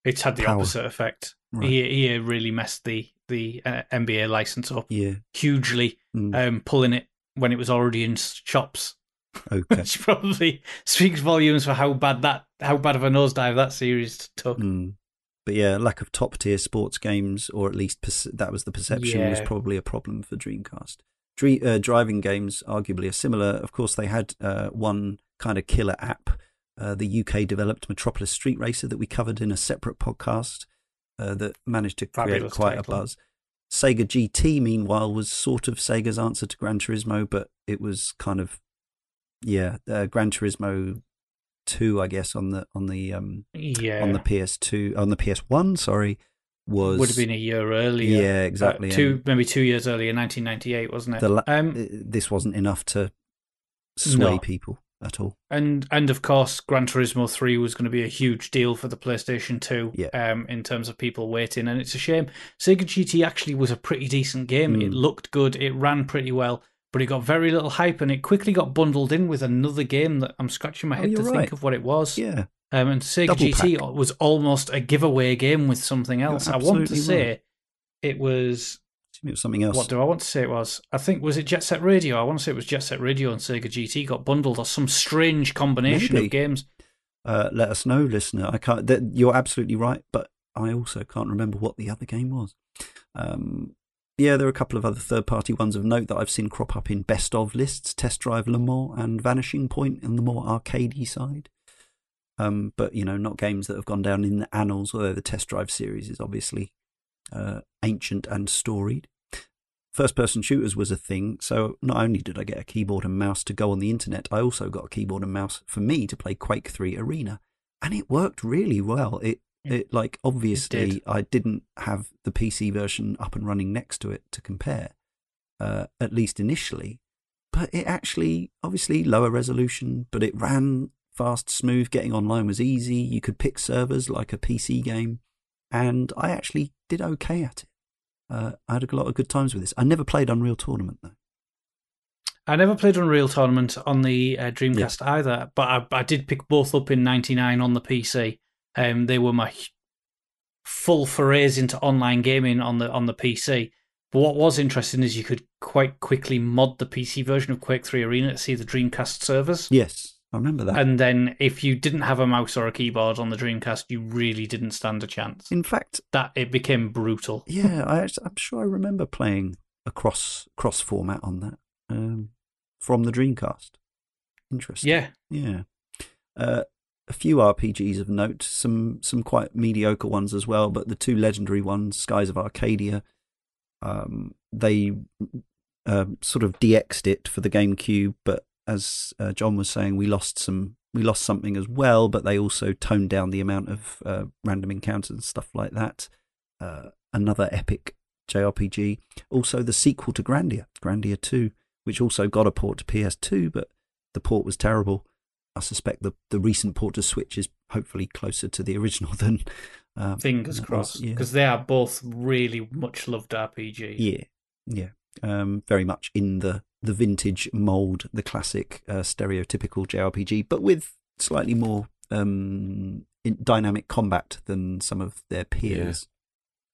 it's had the power. opposite effect. Right. EA, EA really messed the, the uh, NBA license up yeah. hugely. Mm, um, pulling it when it was already in shops, *laughs* okay. which probably speaks volumes for how bad that how bad of a nosedive that series took. Mm. But yeah, lack of top tier sports games, or at least perce- that was the perception, was probably a problem for Dreamcast. Dre- uh, driving games arguably are similar. Of course, they had uh, one kind of killer app, uh, the UK developed Metropolis Street Racer that we covered in a separate podcast uh, that managed to create quite title. a buzz. Sega GT, meanwhile, was sort of Sega's answer to Gran Turismo, but it was kind of yeah, uh, Gran Turismo two, I guess, on the on the um, Yeah, on the PS2 on the PS1 sorry was would have been a year earlier. yeah exactly Uh, two maybe two years earlier, 1998, wasn't it? The la- um, this wasn't enough to sway No. people at all and and of course, Gran Turismo 3 was going to be a huge deal for the PlayStation 2. Yeah. Um, in terms of people waiting, and it's a shame. Sega GT actually was a pretty decent game. It Mm. looked good. It ran pretty well. But it got very little hype, and it quickly got bundled in with another game that I'm scratching my Oh, head to you're think of what it was. yeah Um, and Sega Double GT pack. was almost a giveaway game with something else. I want to say right. it was. It was something else What do I want to say it was? I think was it Jet Set Radio. I want to say it was Jet Set Radio and Sega GT got bundled or some strange combination Maybe. of games. uh, let us know listener I can't that, you're absolutely right but I also can't remember what the other game was um yeah there are a couple of other third party ones of note that I've seen crop up in best of lists Test Drive Le Mans and Vanishing Point in the more arcadey side um, but you know, not games that have gone down in the annals. Although the Test Drive series is obviously uh, ancient and storied. First-person shooters was a thing, so not only did I get a keyboard and mouse to go on the internet, I also got a keyboard and mouse for me to play Quake Three Arena, and it worked really well. It it like obviously did. I didn't have the PC version up and running next to it to compare, uh, at least initially, but it actually obviously lower resolution, but it ran fast, smooth. Getting online was easy. You could pick servers like a PC game, and I actually did okay at it. Uh, I had a lot of good times with this. I never played Unreal Tournament though. I never played Unreal Tournament on the uh, Dreamcast either, but I, I did pick both up in '99 on the PC. Um, they were my full forays into online gaming on the on the PC. But what was interesting is you could quite quickly mod the PC version of Quake 3 Arena to see the Dreamcast servers. Yes, I remember that. And then if you didn't have a mouse or a keyboard on the Dreamcast, you really didn't stand a chance. In fact, That it became brutal. yeah, *laughs* I, I'm sure I remember playing a cross cross format on that um, from the Dreamcast. Interesting. Yeah. Yeah. Uh, a few RPGs of note, some some quite mediocre ones as well, but the two legendary ones, Skies of Arcadia, um, they um, sort of DX'd it for the GameCube, but as uh, John was saying, we lost some we lost something as well, but they also toned down the amount of uh, random encounters and stuff like that. Uh, another epic JRPG. Also, the sequel to Grandia, Grandia 2, which also got a port to PS2, but the port was terrible. I suspect the, the recent port to Switch is hopefully closer to the original *laughs* than. Um, Fingers than it was. crossed. Yeah. Because they are both really much loved RPGs. Yeah, yeah. Um, very much in the the vintage mold, the classic uh, stereotypical JRPG, but with slightly more um, in dynamic combat than some of their peers.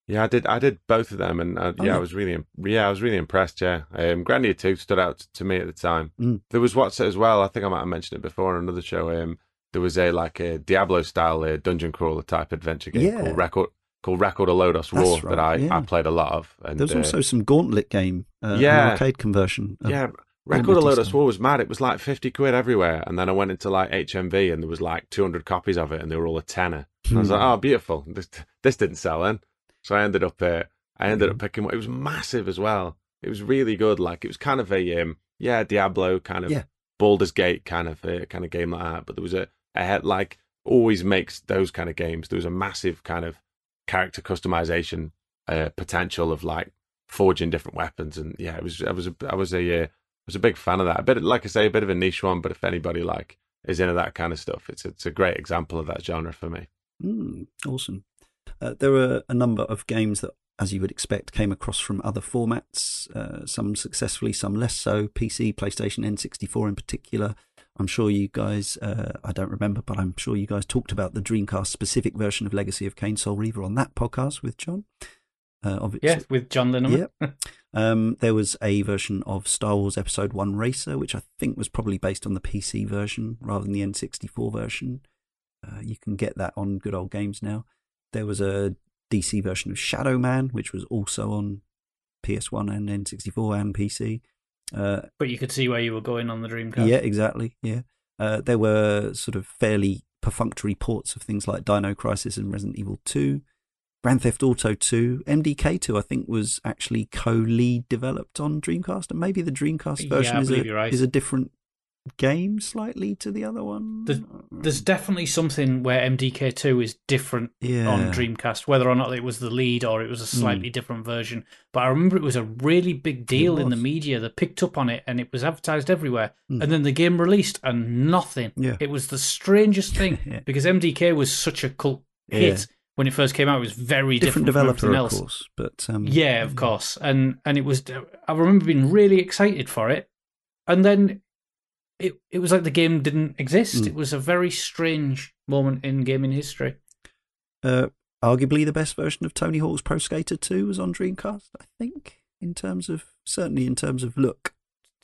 Yeah, I did. I did both of them, and uh, Oh, yeah, yeah. I was really, yeah, I was really impressed. Yeah, um, Grandia Two stood out to me at the time. Mm. There was what's it as well. I think I might have mentioned it before on another show. Um, there was a like a Diablo style uh, dungeon crawler type adventure game Yeah. called Record called Record of Lodoss War right, that I, yeah. I played a lot of. And There was uh, also some Gauntlet game, uh, Yeah. arcade conversion. yeah, Record of Lodoss. War was mad. It was like fifty quid everywhere, and then I went into like HMV and there was like two hundred copies of it, and they were all a tenner. And I was Hmm. like, oh, beautiful. This this didn't sell then, so I ended up uh, I ended Hmm. up picking. one. It was massive as well. It was really good. Like it was kind of a um, yeah Diablo kind of Yeah. Baldur's Gate kind of uh, kind of game like that. But there was a, a head like always makes those kind of games. There was a massive kind of character customization uh, potential of like forging different weapons, and yeah, it was I was a, I was a uh, was a big fan of that. A bit like I say, a bit of a niche one, but if anybody like is into that kind of stuff, it's it's a great example of that genre for me. Mm, awesome. Uh, there were a number of games that, as you would expect, came across from other formats, uh, some successfully, some less so. PC, PlayStation, N64 in particular. I'm sure you guys, uh, I don't remember, but I'm sure you guys talked about the Dreamcast specific version of Legacy of Kain Soul Reaver on that podcast with John. Uh, Yeah, with John Linneman. Um, there was a version of Star Wars Episode 1 Racer, which I think was probably based on the PC version rather than the N64 version. Uh, you can get that on good old games now. There was a DC version of Shadow Man, which was also on PS1 and N64 and PC. Uh, But you could see where you were going on the Dreamcast. yeah, exactly. Yeah. Uh, there were sort of fairly perfunctory ports of things like Dino Crisis and Resident Evil 2. Grand Theft Auto 2, MDK2, I think was actually co-lead developed on Dreamcast, and maybe the Dreamcast version I is a right. is a different game slightly to the other one. There's- There's definitely something where MDK2 is different yeah. on Dreamcast, whether or not it was the lead or it was a slightly different version. But I remember it was a really big deal in the media that picked up on it and it was advertised everywhere. Mm. And then the game released and nothing. Yeah. It was the strangest thing *laughs* Yeah. because MDK was such a cult hit when it first came out. It was very different, different, from developer, everything of course, but um, Yeah, of course. And and it was I remember being really excited for it. And then it it was like the game didn't exist. Mm. It was a very strange moment in gaming history. Uh, arguably the best version of Tony Hawk's Pro Skater 2 was on Dreamcast, I think, in terms of certainly in terms of look.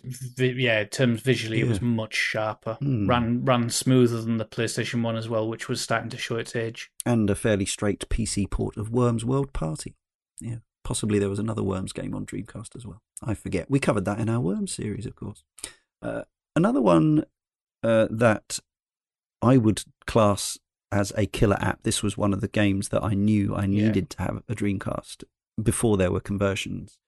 Vi- yeah, in terms visually, it was much sharper. Hmm. Ran ran smoother than the PlayStation One as well, which was starting to show its age. and a fairly straight PC port of Worms World Party. Yeah, possibly there was another Worms game on Dreamcast as well. I forget. We covered that in our Worms series, of course. Uh, another one uh, that I would class as a killer app. This was one of the games that I knew I Yeah. needed to have a Dreamcast before there were conversions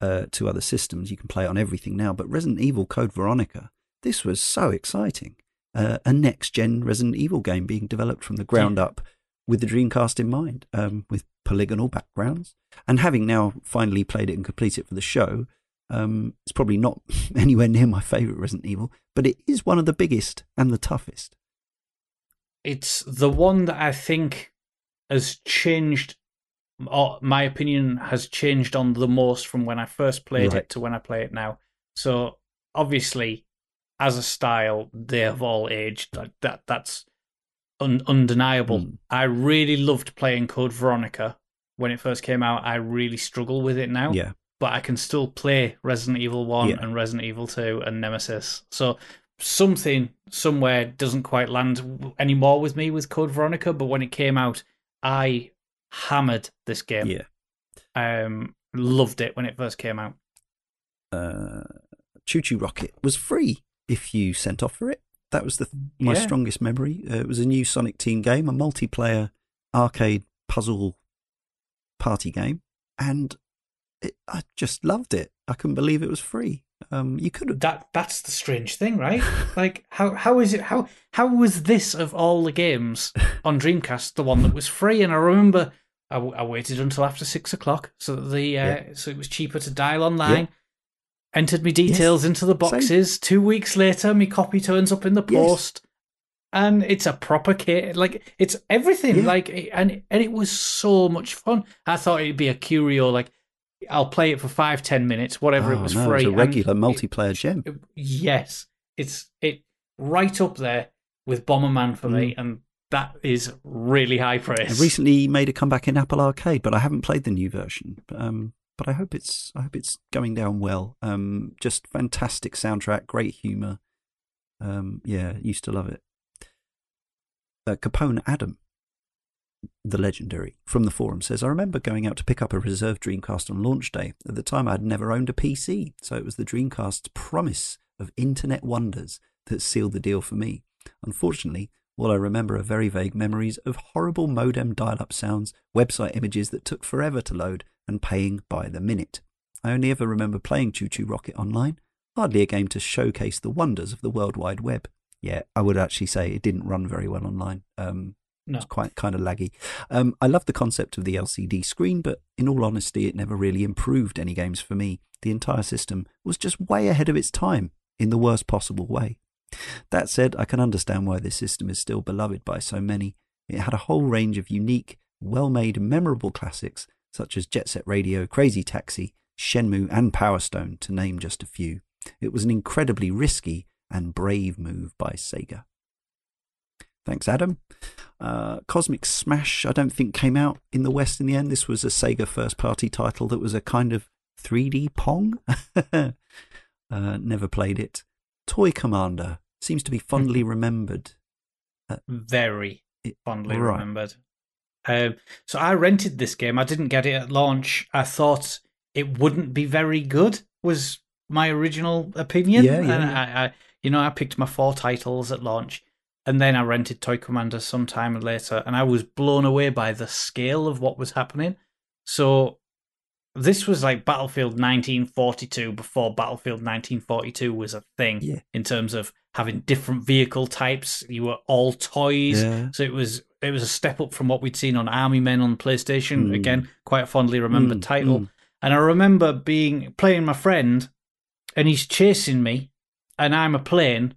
uh, to other systems. You can play on everything now, but Resident Evil Code Veronica. This was so exciting. Uh, a next gen Resident Evil game being developed from the ground up with the Dreamcast in mind, um, with polygonal backgrounds. And having now finally played it and completed it for the show, um, it's probably not *laughs* anywhere near my favourite Resident Evil, but it is one of the biggest and the toughest. It's the one that I think has changed. Or my opinion has changed on the most from when I first played Right. it to when I play it now. So obviously, as a style, they have all aged. Like that that's un- undeniable. Mm. I really loved playing Code Veronica when it first came out. I really struggle with it now. Yeah. But I can still play Resident Evil 1 Yeah. and Resident Evil 2 and Nemesis. So something somewhere doesn't quite land anymore with me with Code Veronica, but when it came out, I hammered this game. Yeah. Um loved it when it first came out. Uh, Chu Chu Rocket was free if you sent off for it. That was the my Yeah. strongest memory. Uh, it was a new Sonic Team game, a multiplayer arcade puzzle party game, and it, I just loved it. I couldn't believe it was free. Um, you could have That that's the strange thing, right? like how how is it how how was this of all the games on Dreamcast the one that was free? And I remember I, w- I waited until after six o'clock so that the uh, Yeah. so it was cheaper to dial online. Entered me details Yes. into the boxes. Two weeks later, my copy turns up in the Yes. post, and it's a proper kit. Like it's everything. Yeah. Like and and it was so much fun. I thought it'd be a curio. Like I'll play it for five ten minutes, whatever. Oh, it was no, free. It was a and regular it- multiplayer gem. Yes, it's it right up there with Bomberman for me, and that is really high It praise. recently made a comeback in Apple Arcade, but I haven't played the new version. Um, but I hope it's I hope it's going down well. Um, just fantastic soundtrack, great humour. Um, yeah, used to love it. uh, Capone Adam, the legendary, from the forum says, I remember going out to pick up a reserved Dreamcast on launch day. At the time, I had never owned a PC, so it was the Dreamcast's promise of internet wonders that sealed the deal for me. Unfortunately, all I remember are very vague memories of horrible modem dial up sounds, website images that took forever to load, and paying by the minute. I only ever remember playing Chu Chu Rocket online, hardly a game to showcase the wonders of the World Wide Web. Yeah, I would actually say it didn't run very well online. Um, No. It's quite kind of laggy. Um, I love the concept of the LCD screen, but in all honesty, it never really improved any games for me. The entire system was just way ahead of its time in the worst possible way. That said, I can understand why this system is still beloved by so many. It had a whole range of unique, well made, memorable classics such as Jet Set Radio, Crazy Taxi, Shenmue, and Power Stone, to name just a few. It was an incredibly risky and brave move by Sega. Thanks, Adam. Uh, Cosmic Smash, I don't think came out in the West in the end. This was a Sega first party title that was a kind of 3D Pong. *laughs* uh, never played it. Toy Commander seems to be fondly remembered. Very It- fondly right. remembered. Um, so I rented this game. I didn't get it at launch. I thought it wouldn't be very good. Was my original opinion. Yeah, yeah, And yeah. I, I, you know, I picked my four titles at launch, and then I rented Toy Commander some time later, and I was blown away by the scale of what was happening. So this was like Battlefield 1942 before Battlefield 1942 was a thing Yeah. in terms of having different vehicle types. You were all toys. Yeah. So it was it was a step up from what we'd seen on Army Men on PlayStation. Mm. Again, quite fondly remembered Mm, title. mm. And I remember being playing my friend, and he's chasing me, and I'm a plane,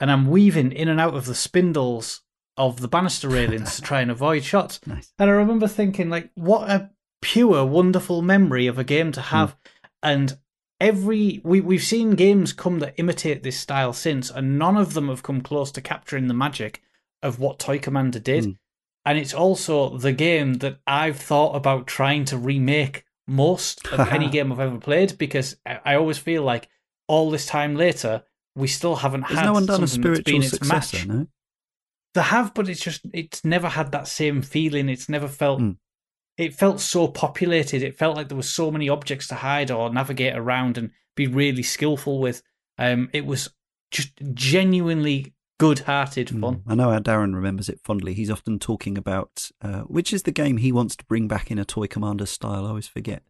and I'm weaving in and out of the spindles of the banister railings to try and avoid shots. *laughs* Nice. And I remember thinking, like, what a pure, wonderful memory of a game to have. And every we we've seen games come that imitate this style since, and none of them have come close to capturing the magic of what Toy Commander did. Mm. And it's also the game that I've thought about trying to remake most of any *laughs* game I've ever played because I always feel like all this time later we still haven't Has had no one done a spiritual been successor, no? They have, but it's just it's never had that same feeling. It's never felt Mm. it felt so populated. It felt like there were so many objects to hide or navigate around and be really skillful with. Um, it was just genuinely good-hearted fun. Mm. I know how Darren remembers it fondly. He's often talking about uh, which is the game he wants to bring back in a Toy Commander style. I always forget.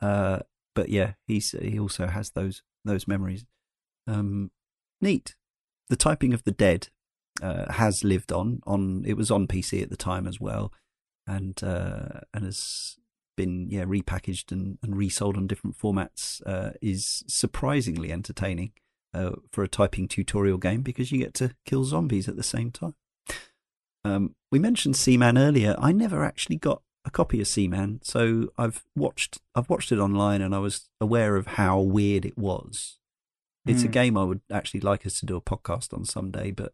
Uh, but yeah, he's he also has those those memories. Um, neat. The typing of the dead uh, has lived on. On it was on PC at the time as well, and uh, and has been yeah repackaged and, and resold on different formats. Uh, is surprisingly entertaining uh, for a typing tutorial game because you get to kill zombies at the same time. Um, we mentioned Seaman earlier. I never actually got a copy of Seaman, so I've watched I've watched it online and I was aware of how weird it was. It's a Mm. game I would actually like us to do a podcast on someday, but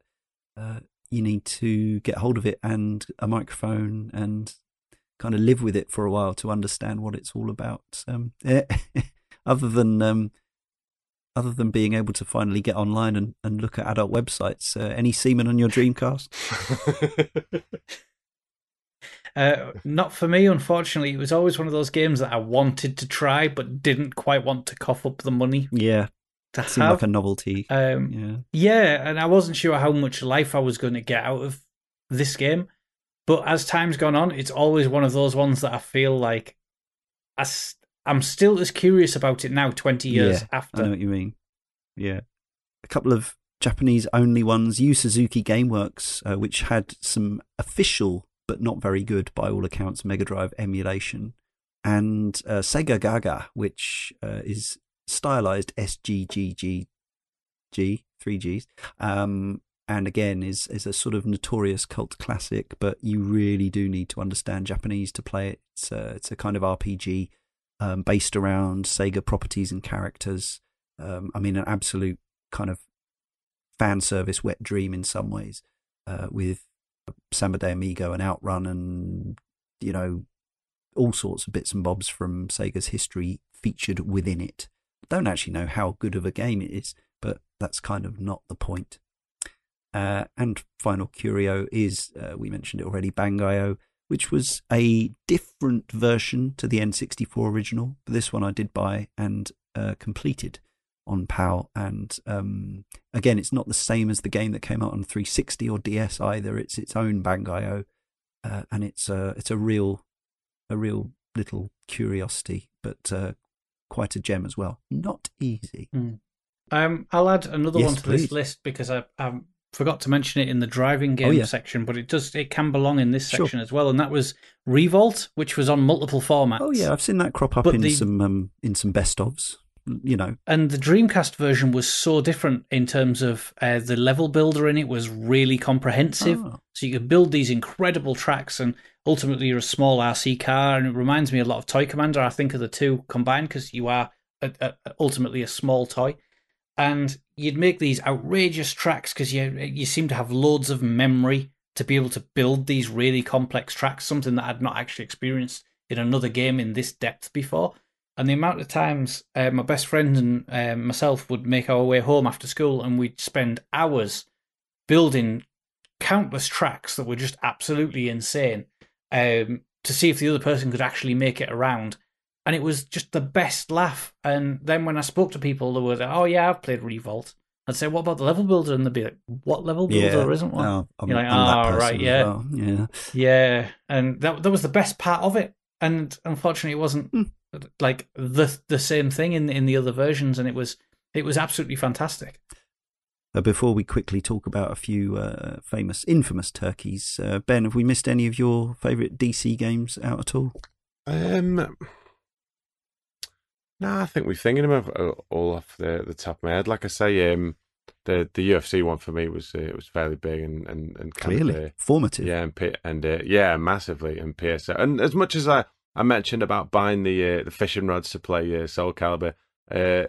uh, you need to get hold of it and a microphone and kind of live with it for a while to understand what it's all about. Um, *laughs* other than um, other than being able to finally get online and, and look at adult websites, uh, any Seaman on your Dreamcast? *laughs* Uh, not for me, unfortunately. It was always one of those games that I wanted to try, but didn't quite want to cough up the money Yeah, to seemed have. like a novelty. um, yeah, Yeah, and I wasn't sure how much life I was going to get out of this game. But as time's gone on, it's always one of those ones that I feel like I s- I'm still as curious about it now, 20 years Yeah, I know what you mean. Yeah, a couple of Japanese only ones. Yu Suzuki GameWorks, uh, which had some official but not very good, by all accounts, Mega Drive emulation, and uh, Sega Gaga, which uh, is stylized SGGGG, three Gs, um, and again is is a sort of notorious cult classic. But you really do need to understand Japanese to play it. It's a, it's a kind of RPG um, based around Sega properties and characters. Um, I mean, an absolute kind of fan service wet dream in some ways, uh, with Samba de Amigo and Outrun and you know all sorts of bits and bobs from Sega's history featured within it. Don't actually know how good of a game it is, but that's kind of not the point. Uh, and final curio is, uh, we mentioned it already, Bangai-O, which was a different version to the N64 original. But this one I did buy and uh, completed on PAL. And um, again, it's not the same as the game that came out on 360 or DS either. It's its own Bangai-O, uh, and it's a it's a real a real little curiosity, but uh, quite a gem as well. Not easy. Um, I'll add another Yes, one to please. this list because I, I forgot to mention it in the driving game Oh, yeah. section, but it does it can belong in this Sure. section as well, and that was Revolt, which was on multiple formats. Oh yeah, I've seen that crop up But in the- some um, in some best ofs. You know, and the Dreamcast version was so different in terms of uh, the level builder in it was really comprehensive. Oh. So you could build these incredible tracks, and ultimately you're a small RC car, and it reminds me a lot of Toy Commander. I think of the two combined because you are a, a, ultimately a small toy, and you'd make these outrageous tracks because you you seem to have loads of memory to be able to build these really complex tracks. Something that I'd not actually experienced in another game in this depth before. And the amount of times uh, my best friend and um, myself would make our way home after school, and we'd spend hours building countless tracks that were just absolutely insane um, to see if the other person could actually make it around. And it was just the best laugh. And then when I spoke to people, they were like, "Oh yeah, I've played Re-Volt." I'd say, "What about the level builder?" And they'd be like, "What level builder? yeah, isn't one." Oh, You're like, "Oh, right, yeah." well. yeah. Yeah, and that that was the best part of it. And unfortunately, it wasn't Hmm. like the the same thing in in the other versions, and it was it was absolutely fantastic. Uh, before we quickly talk about a few uh, famous, infamous turkeys, uh, Ben, have we missed any of your favourite DC games out at all? Um, no, I think we're thinking of uh, all off the the top of my head. Like I say, um, the the UFC one for me was uh, it was fairly big and and and kind Clearly, of, uh, formative. yeah, and P- and uh, yeah, massively and PSO. And as much as I I mentioned about buying the uh, the fishing rods to play uh, Soul Calibur, uh,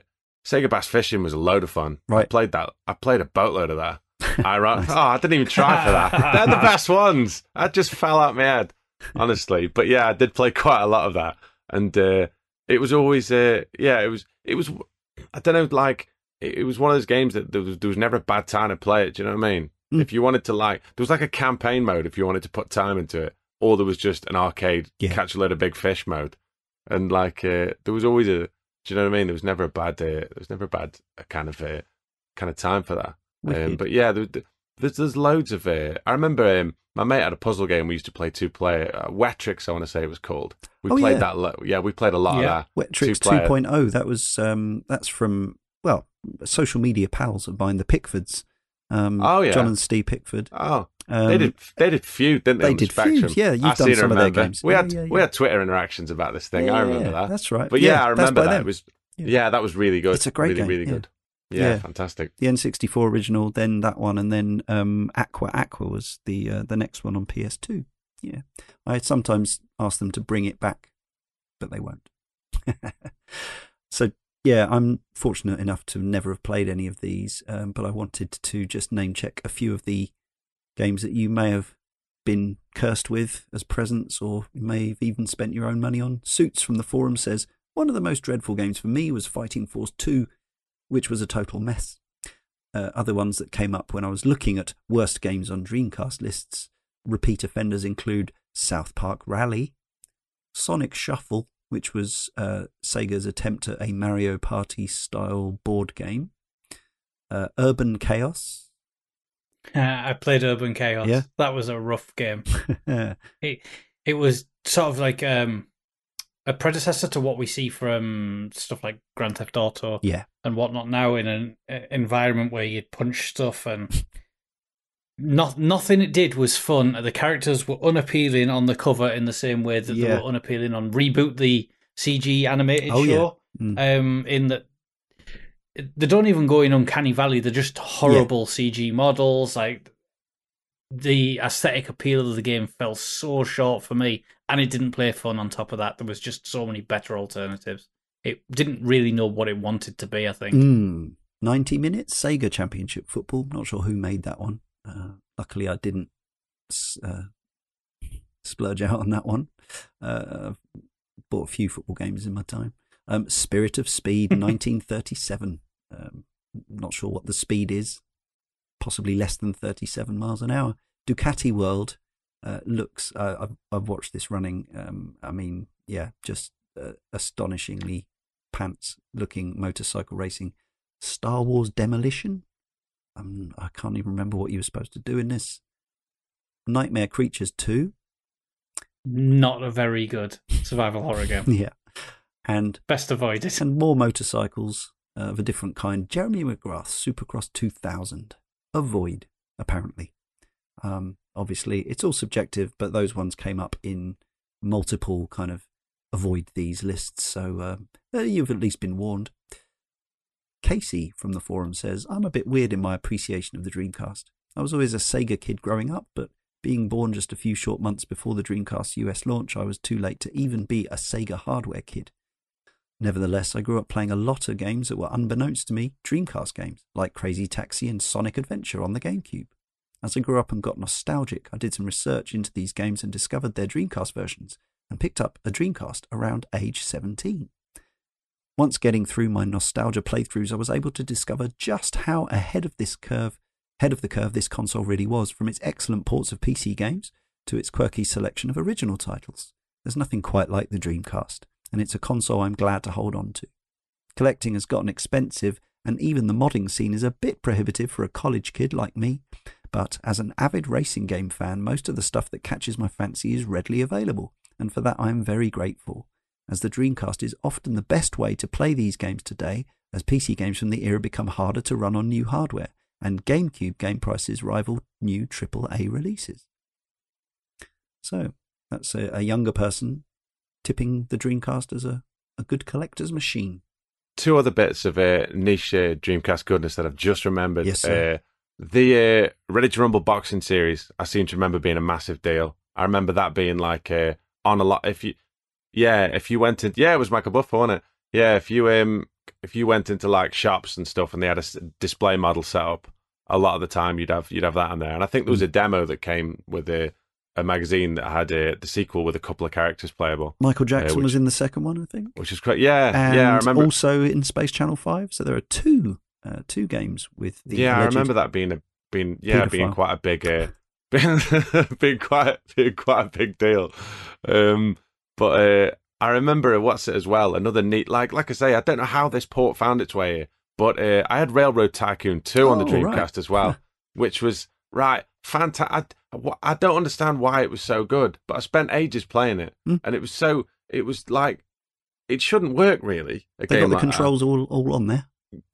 Sega Bass Fishing was a load of fun. Right. I played that. I played a boatload of that. *laughs* I ran, oh, I didn't even try for that. *laughs* They're the best ones. I just fell out my head, honestly. But yeah, I did play quite a lot of that, and uh, it was always, uh, yeah, it was, it was. I don't know, like it, it was one of those games that there was, there was never a bad time to play it. Do you know what I mean? Mm. If you wanted to, like, there was like a campaign mode if you wanted to put time into it, or there was just an arcade Yeah. catch a load of big fish mode, and like uh, there was always a. Do you know what I mean? There was never a bad day. There was never a bad uh, kind of uh, kind of time for that. Um, but yeah, there, there- there's there's loads of. Uh, I remember um, my mate had a puzzle game we used to play two player. Uh, Wetrix, I want to say it was called. We Oh, played yeah. that. Lo- yeah, we played a lot Yeah. of Wetrix two-player. 2.0. That was um, that's from well, social media pals of mine, the Pickfords. Um, Oh, yeah. John and Steve Pickford. Oh, Um, they did. They did feud, didn't they? they did Spectrum? Feud, yeah, you've I done some of their games. We Yeah, had yeah, we had Twitter interactions about this thing. I remember that. That's right. But yeah, I remember that. It was Yeah. that was really good. It's a great really, game, really good. Yeah, Yeah. fantastic. the N64 original, then that one, and then um, Aqua Aqua was the uh, the next one on PS2. Yeah, I sometimes ask them to bring it back, but they won't. *laughs* so yeah, I'm fortunate enough to never have played any of these, um, but I wanted to just name check a few of the games that you may have been cursed with as presents, or you may have even spent your own money on. Suits from the forum says one of the most dreadful games for me was Fighting Force 2 which was a total mess. Uh, other ones that came up when I was looking at worst games on Dreamcast lists, repeat offenders include South Park Rally, Sonic Shuffle, which was uh, Sega's attempt at a Mario Party style board game, uh, Urban Chaos. *laughs* I played Urban Chaos. Yeah. That was a rough game. yeah, *laughs* It it was sort of like um, a predecessor to what we see from stuff like Grand Theft Auto yeah, and whatnot now in an uh, environment where you'd punch stuff and not nothing it did was fun. The characters were unappealing on the cover in the same way that they were unappealing on Reboot, the CG animated Oh, yeah. show. Mm. Um, in that they don't even go in Uncanny Valley. They're just horrible CG models. Like the aesthetic appeal of the game fell so short for me, and it didn't play fun. On top of that, there was just so many better alternatives. It didn't really know what it wanted to be. I think. Mm. 90 minutes Sega Championship Football. Not sure who made that one. Uh, luckily, I didn't uh, splurge out on that one. Uh, bought a few football games in my time. Um, Spirit of Speed *laughs* 1937. Um, not sure what the speed is. possibly less than 37 miles an hour. Ducati World uh, looks, uh, I've, I've watched this running. Um, I mean, yeah, just uh, astonishingly pants looking motorcycle racing. Star Wars Demolition. Um, I can't even remember what you were supposed to do in this. Nightmare Creatures 2. Not a very good survival horror game. *laughs* Yeah. And Best avoid it. and more motorcycles uh, of a different kind. Jeremy McGrath, Supercross 2000. Avoid, apparently. Um, obviously, it's all subjective, but those ones came up in multiple kind of avoid these lists, so uh, uh, you've at least been warned. Casey from the forum says, I'm a bit weird in my appreciation of the Dreamcast. I was always a Sega kid growing up, but being born just a few short months before the Dreamcast US launch, I was too late to even be a Sega hardware kid. Nevertheless, I grew up playing a lot of games that were unbeknownst to me Dreamcast games, like Crazy Taxi and Sonic Adventure on the GameCube. As I grew up and got nostalgic, I did some research into these games and discovered their Dreamcast versions, and picked up a Dreamcast around age 17. Once getting through my nostalgia playthroughs, I was able to discover just how ahead of this curve, head of the curve this console really was, from its excellent ports of PC games to its quirky selection of original titles. There's nothing quite like the Dreamcast, and it's a console I'm glad to hold on to. Collecting has gotten expensive, and even the modding scene is a bit prohibitive for a college kid like me. But as an avid racing game fan, most of the stuff that catches my fancy is readily available, and for that I am very grateful, as the Dreamcast is often the best way to play these games today, as PC games from the era become harder to run on new hardware, and GameCube game prices rival new AAA releases. So, that's a, a younger person tipping the Dreamcast as a, a good collector's machine. Two other bits of uh, niche uh, Dreamcast goodness that I've just remembered. Yes, sir. Uh, the uh, Ready to Rumble boxing series, I seem to remember being a massive deal. I remember that being like uh, on a lot. If you, yeah, if you went in, yeah, it was Michael Buffer, wasn't it? Yeah, if you um, if you went into like shops and stuff, and they had a display model set up, a lot of the time you'd have you'd have that in there. And I think there was Hmm. a demo that came with a a magazine that had uh, the sequel with a couple of characters playable, Michael Jackson which- was in the second one, I think. which is great. Yeah, and yeah, I remember. also in Space Channel 5. So there are two uh, two games with the yeah, I remember that being a being yeah being quite a big uh, *laughs* being, being quite being quite a big deal. Um, but uh, I remember what's it as well. Another neat like like I say, I don't know how this port found its way here, but uh, I had Railroad Tycoon two on the Oh, Dreamcast right. as well, *laughs* which was right fantastic. I, I don't understand why it was so good, but I spent ages playing it, Hmm. and it was so it was like it shouldn't work really. A They got the like that controls all, all on there.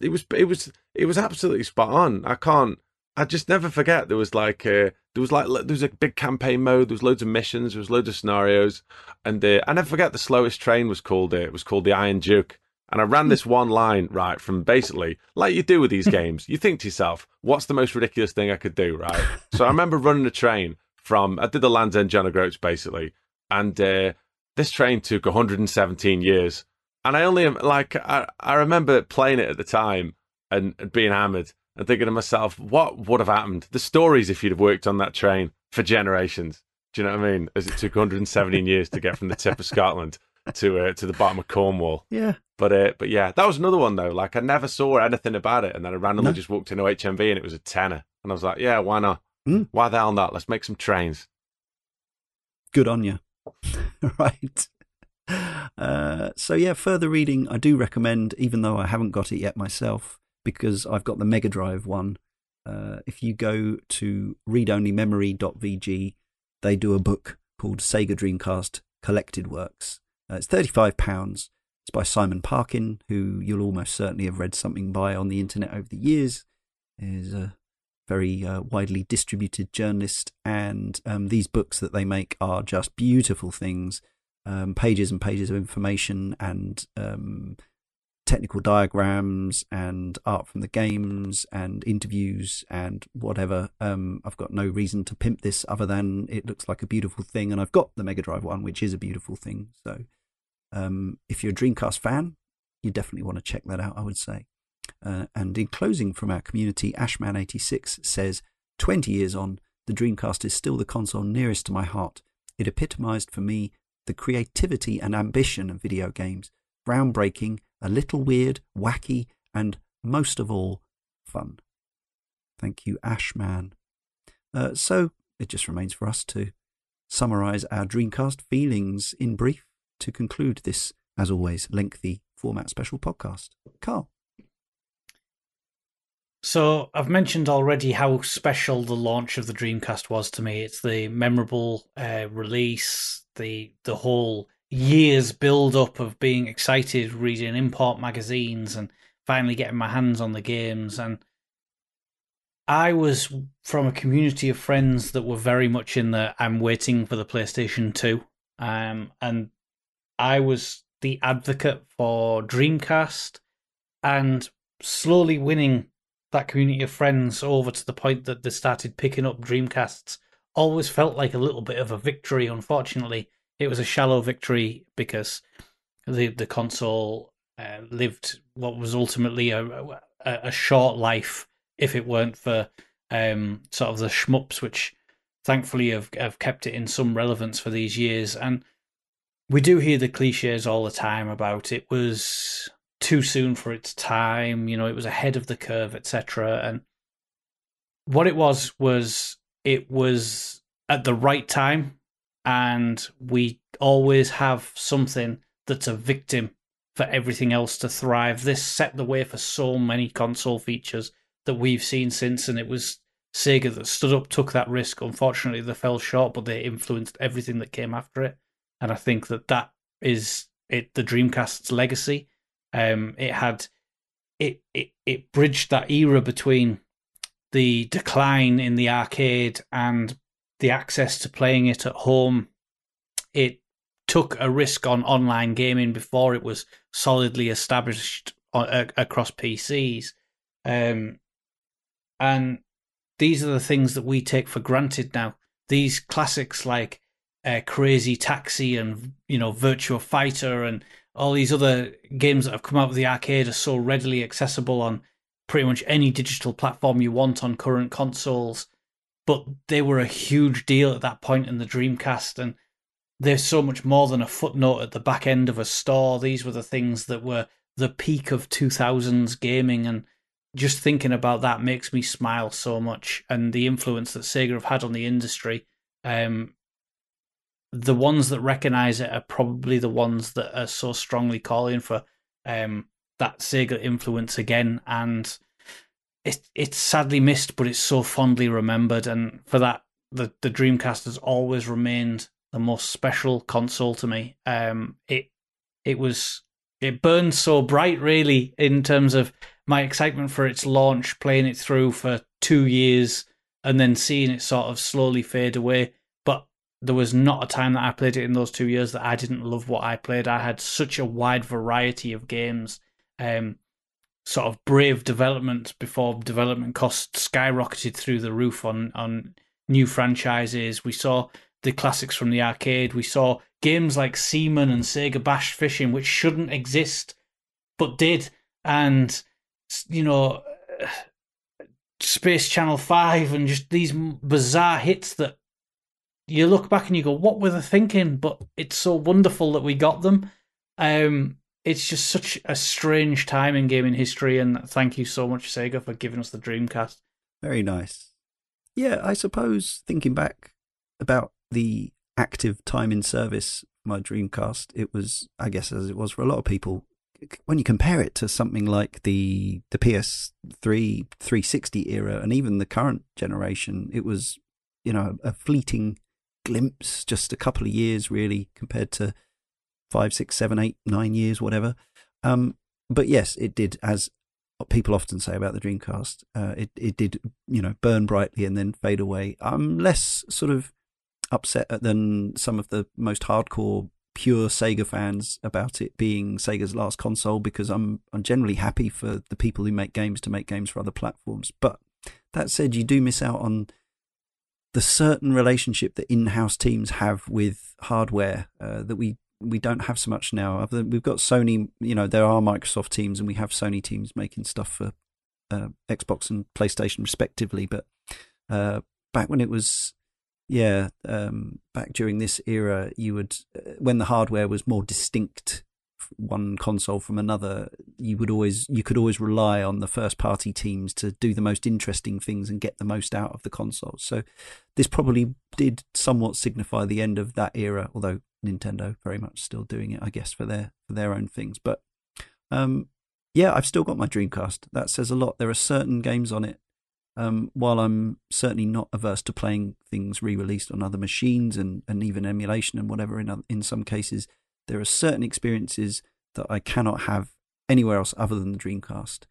it was it was it was absolutely spot on. I can't. I just never forget. There was like uh, there was like there was a big campaign mode. There was loads of missions. There was loads of scenarios, and uh, I never forget. The slowest train was called uh, it was called the Iron Duke. And I ran this one line right from basically like you do with these *laughs* games. You think to yourself, "What's the most ridiculous thing I could do?" Right. So I remember running a train from I did the Land's End John O'Groats basically, and uh, this train took 117 years and I only like I, I remember playing it at the time and, and being hammered and thinking to myself, what would have happened? The stories if you'd have worked on that train for generations. Do you know what I mean? As it took 117 years to get from the tip of Scotland to uh, to the bottom of Cornwall. Yeah. But uh, but yeah, that was another one though. Like I never saw anything about it, and then I randomly No. just walked into HMV and it was a tenner, and I was like, yeah, why not? Mm. Why the hell not? Let's make some trains. Good on you. *laughs* right. Uh, so yeah, further reading I do recommend, even though I haven't got it yet myself, because I've got the Mega Drive one. Uh, if you go to readonlymemory.vg, they do a book called Sega Dreamcast Collected Works. Uh, it's thirty-five pounds. It's by Simon Parkin, who you'll almost certainly have read something by on the internet over the years. Is a very uh, widely distributed journalist, and um, these books that they make are just beautiful things. Um, pages and pages of information and um, technical diagrams and art from the games and interviews and whatever. Um, I've got no reason to pimp this other than it looks like a beautiful thing, and I've got the Mega Drive one, which is a beautiful thing. So, um, if you're a Dreamcast fan, you definitely want to check that out. I would say. Uh, and in closing from our community, Ashman86 says, 20 years on, the Dreamcast is still the console nearest to my heart. It epitomized for me the creativity and ambition of video games. Groundbreaking, a little weird, wacky, and most of all, fun. Thank you, Ashman. Uh, so it just remains for us to summarize our Dreamcast feelings in brief to conclude this, as always, lengthy format special podcast. Karl. So I've mentioned already how special the launch of the Dreamcast was to me. It's the memorable uh, release, the the whole years build up of being excited, reading import magazines, and finally getting my hands on the games. And I was from a community of friends that were very much in the I'm waiting for the PlayStation 2. Um, and I was the advocate for Dreamcast and slowly winning that community of friends over to the point that they started picking up Dreamcasts always felt like a little bit of a victory. Unfortunately, it was a shallow victory because the the console uh, lived what was ultimately a, a, a short life if it weren't for um, sort of the shmups, which thankfully have have kept it in some relevance for these years. And we do hear the cliches all the time about it was too soon for its time. You know, it was ahead of the curve, etc. And what it was was it was at the right time, and we always have something that's a victim for everything else to thrive. This set the way for so many console features that we've seen since, and it was Sega that stood up, took that risk. Unfortunately, they fell short, but they influenced everything that came after it. And I think that that is it. The Dreamcast's legacy um, it had it, it it bridged that era between the decline in the arcade and the access to playing it at home. It took a risk on online gaming before it was solidly established uh, across PCs. Um, and these are the things that we take for granted now. These classics like uh, Crazy Taxi and you know Virtua Fighter and all these other games that have come out of the arcade are so readily accessible on pretty much any digital platform you want on current consoles. But they were a huge deal at that point in the Dreamcast, and they're so much more than a footnote at the back end of a store. These were the things that were the peak of 2000s gaming, and just thinking about that makes me smile so much. And the influence that Sega have had on the industry um, the ones that recognize it are probably the ones that are so strongly calling for um, that Sega influence again. And it, it's sadly missed, but it's so fondly remembered. And for that, the, the Dreamcast has always remained the most special console to me. Um, it it was it burned so bright, really, in terms of my excitement for its launch, playing it through for two years, and then seeing it sort of slowly fade away there was not a time that I played it in those two years that I didn't love what I played. I had such a wide variety of games, um, sort of brave development before development costs skyrocketed through the roof on on new franchises. We saw the classics from the arcade. We saw games like Seaman and Sega Bass Fishing, which shouldn't exist, but did, and you know. Space Channel 5 and just these bizarre hits that you look back and you go, what were they thinking? But it's so wonderful that we got them. Um, it's just such a strange time in gaming history, and thank you so much, Sega, for giving us the Dreamcast. Very nice. Yeah, I suppose thinking back about the active time in service my Dreamcast, it was, I guess, as it was for a lot of people. When you compare it to something like the the PS3 360 era and even the current generation, it was, you know, a fleeting glimpse, just a couple of years really compared to five, six, seven, eight, nine years, whatever. Um, but yes, it did, as people often say about the Dreamcast, uh, it it did you know burn brightly and then fade away. I'm less sort of upset than some of the most hardcore pure Sega fans about it being Sega's last console because I'm I'm generally happy for the people who make games to make games for other platforms. But that said, you do miss out on the certain relationship that in-house teams have with hardware uh, that we we don't have so much now. We've got Sony, you know, there are Microsoft teams, and we have Sony teams making stuff for uh, Xbox and PlayStation respectively. But uh, back when it was, yeah, um, back during this era, you would uh, when the hardware was more distinct one console from another, you would always you could always rely on the first party teams to do the most interesting things and get the most out of the consoles. So this probably did somewhat signify the end of that era, although Nintendo very much still doing it, I guess, for their for their own things. But um, yeah, I've still got my Dreamcast. That says a lot. There are certain games on it. Um, while I'm certainly not averse to playing things re-released on other machines and, and even emulation and whatever in in some cases, there are certain experiences that I cannot have anywhere else other than the Dreamcast.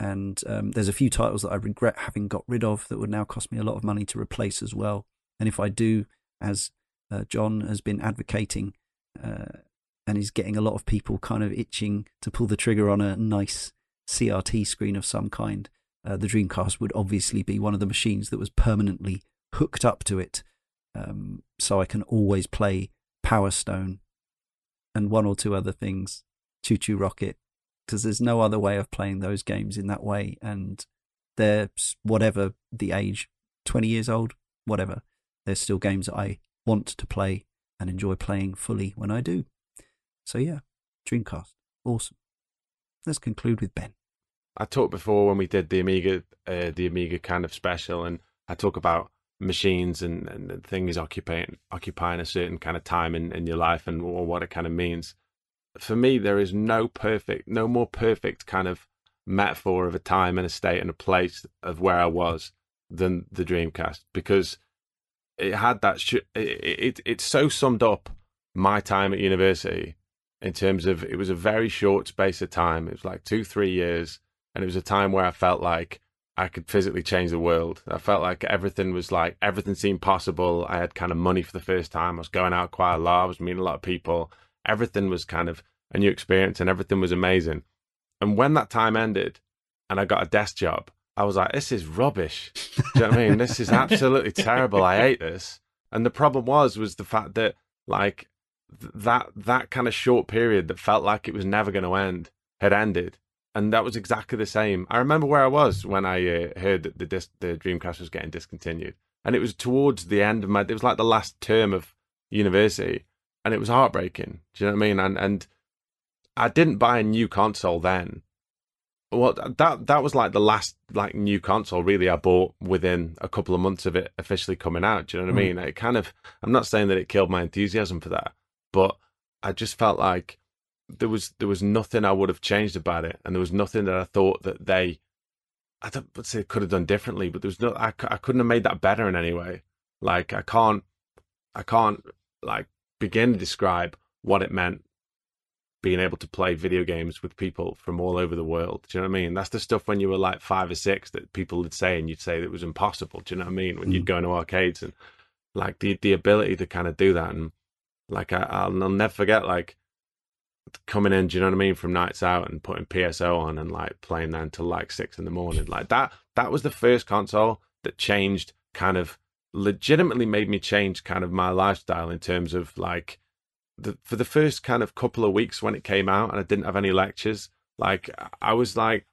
And um, there's a few titles that I regret having got rid of that would now cost me a lot of money to replace as well. And if I do, as uh, John has been advocating, uh, and is getting a lot of people kind of itching to pull the trigger on a nice CRT screen of some kind, uh, the Dreamcast would obviously be one of the machines that was permanently hooked up to it. Um, so I can always play Power Stone and one or two other things, Chu Chu Rocket, because there's no other way of playing those games in that way. And they're whatever the age, 20 years old, whatever. They're still games that I want to play and enjoy playing fully when I do. So yeah, Dreamcast, awesome. Let's conclude with Ben. I talked before when we did the Amiga, uh, the Amiga kind of special, and I talk about machines and, and things occupying occupying a certain kind of time in, in your life and what it kind of means. For me, there is no perfect, no more perfect kind of metaphor of a time and a state and a place of where I was than the Dreamcast because it had that. Sh- it, it it so summed up my time at university in terms of it was a very short space of time. It was like two, three years, and it was a time where I felt like I could physically change the world. I felt like everything was like everything seemed possible. I had kind of money for the first time. I was going out quite a lot. I was meeting a lot of people. Everything was kind of a new experience and everything was amazing. And when that time ended and I got a desk job, I was like, this is rubbish. Do you know what I mean? This is absolutely *laughs* terrible. I hate this. And the problem was was the fact that like that that kind of short period that felt like it was never going to end had ended and that was exactly the same. I remember where I was when I uh, heard that the disc, the Dreamcast was getting discontinued, and it was towards the end of my. It was like the last term of university, and it was heartbreaking. Do you know what I mean? And and I didn't buy a new console then. Well, that that was like the last like new console really I bought within a couple of months of it officially coming out. Do you know what mm. I mean? It kind of. I'm not saying that it killed my enthusiasm for that, but I just felt like there was there was nothing I would have changed about it, and there was nothing that I thought that they, I don't say could have done differently, but there was no I, I couldn't have made that better in any way. Like I can't I can't like begin to describe what it meant being able to play video games with people from all over the world. Do you know what I mean? That's the stuff when you were like five or six that people would say, and you'd say that it was impossible. Do you know what I mean? When mm. you'd go into arcades and like the the ability to kind of do that, and like I, I'll, I'll never forget like coming in, do you know what I mean, from nights out and putting PSO on and like playing that until like six in the morning. Like that that was the first console that changed kind of legitimately made me change kind of my lifestyle in terms of like the for the first kind of couple of weeks when it came out and I didn't have any lectures, like I was like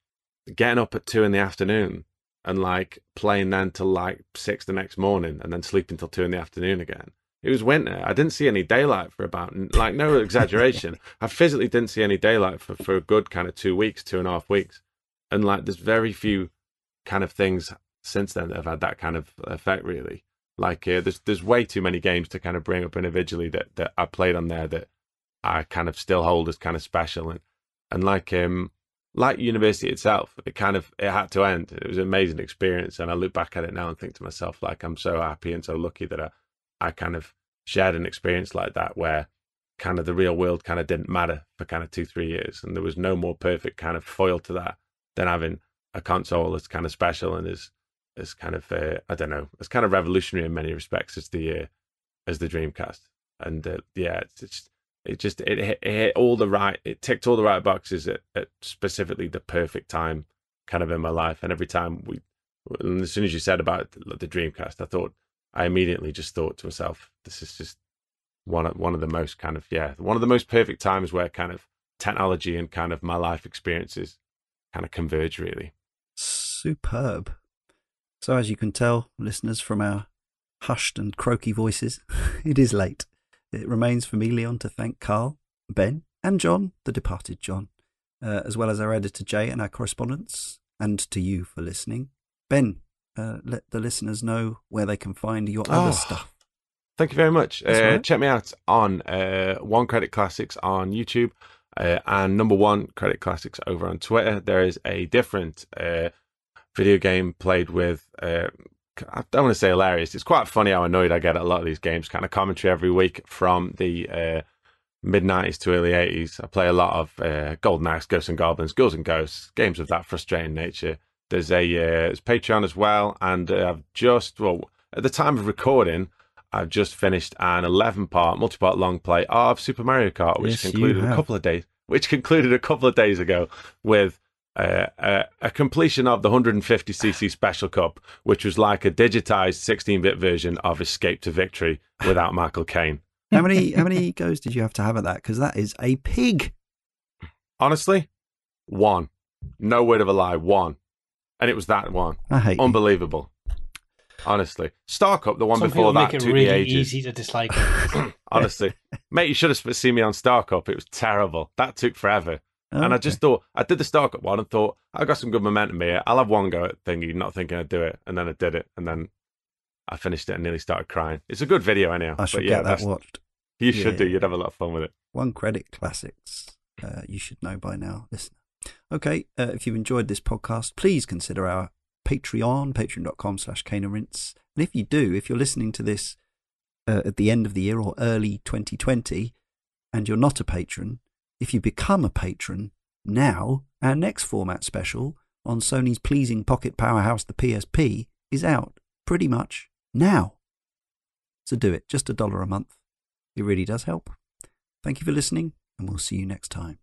getting up at two in the afternoon and like playing then till like six the next morning and then sleeping till two in the afternoon again. It was winter. I didn't see any daylight for about, like, no exaggeration. *laughs* I physically didn't see any daylight for, for a good kind of two weeks, two and a half weeks. And, like, there's very few kind of things since then that have had that kind of effect, really. Like, uh, there's there's way too many games to kind of bring up individually that, that I played on there that I kind of still hold as kind of special. And, and like, um, like university itself, it kind of it had to end. It was an amazing experience, and I look back at it now and think to myself, like I'm so happy and so lucky that I I kind of shared an experience like that where kind of the real world kind of didn't matter for kind of two, three years. And there was no more perfect kind of foil to that than having a console that's kind of special and is, is kind of, uh, I don't know, it's kind of revolutionary in many respects as the, uh, as the Dreamcast. And uh, yeah, it's, it's, it just, it hit, it hit, all the right, it ticked all the right boxes at, at specifically the perfect time kind of in my life. And every time we, as soon as you said about the Dreamcast, I thought, I immediately just thought to myself, this is just one of, one of the most kind of yeah, one of the most perfect times where kind of technology and kind of my life experiences kind of converge really. Superb. So as you can tell, listeners, from our hushed and croaky voices, *laughs* it is late. It remains for me, Leon, to thank Karl, Ben, and John, the departed John, uh, as well as our editor Jay and our correspondents, and to you for listening. Ben, uh, let the listeners know where they can find your Oh, other stuff. Thank you very much. Uh, right. Check me out on uh, One Credit Classics on YouTube uh, and Number One Credit Classics over on Twitter. There is a different uh, video game played with. Uh, I don't want to say hilarious. It's quite funny how annoyed I get at a lot of these games. Kind of commentary every week from the uh, mid '90s to early '80s. I play a lot of uh, Golden Axe, Ghosts and Goblins, Ghouls and Ghosts, games of that frustrating nature. There's a uh, there's Patreon as well, and uh, I've just well at the time of recording. I've just finished an 11 part, multi part long play of Super Mario Kart, which Yes, concluded a couple of days, which concluded a couple of days ago with uh, a, a completion of the 150cc Special Cup, which was like a digitized 16 bit version of Escape to Victory without Michael Caine. How many how many *laughs* goes did you have to have at that? Because that is a pig. Honestly, one. No word of a lie, one. And it was that one. I hate you. Unbelievable. Honestly. Star Cup, the one Some before people that, make it took really me ages. easy to dislike. *clears throat* *laughs* Honestly, mate, you should have seen me on Star Cup. It was terrible. That took forever. And I Okay. just thought I did the Star Cup one and thought I got some good momentum here. I'll have one go at thingy, not thinking I'd do it, and then I did it, and then I finished it and nearly started crying. It's a good video anyhow. I should but yeah, get that that's- watched. you should Yeah. do. You'd have a lot of fun with it. One Credit Classics. Uh, you should know by now, listener. Okay, uh, if you've enjoyed this podcast, please consider our Patreon, patreon.com slash Rinse. And if you do, if you're listening to this uh, at the end of the year or early 2020 and you're not a patron, if you become a patron now, our next format special on Sony's pleasing pocket powerhouse, the PSP, is out pretty much now. So do it, just a dollar a month. It really does help. Thank you for listening, and we'll see you next time.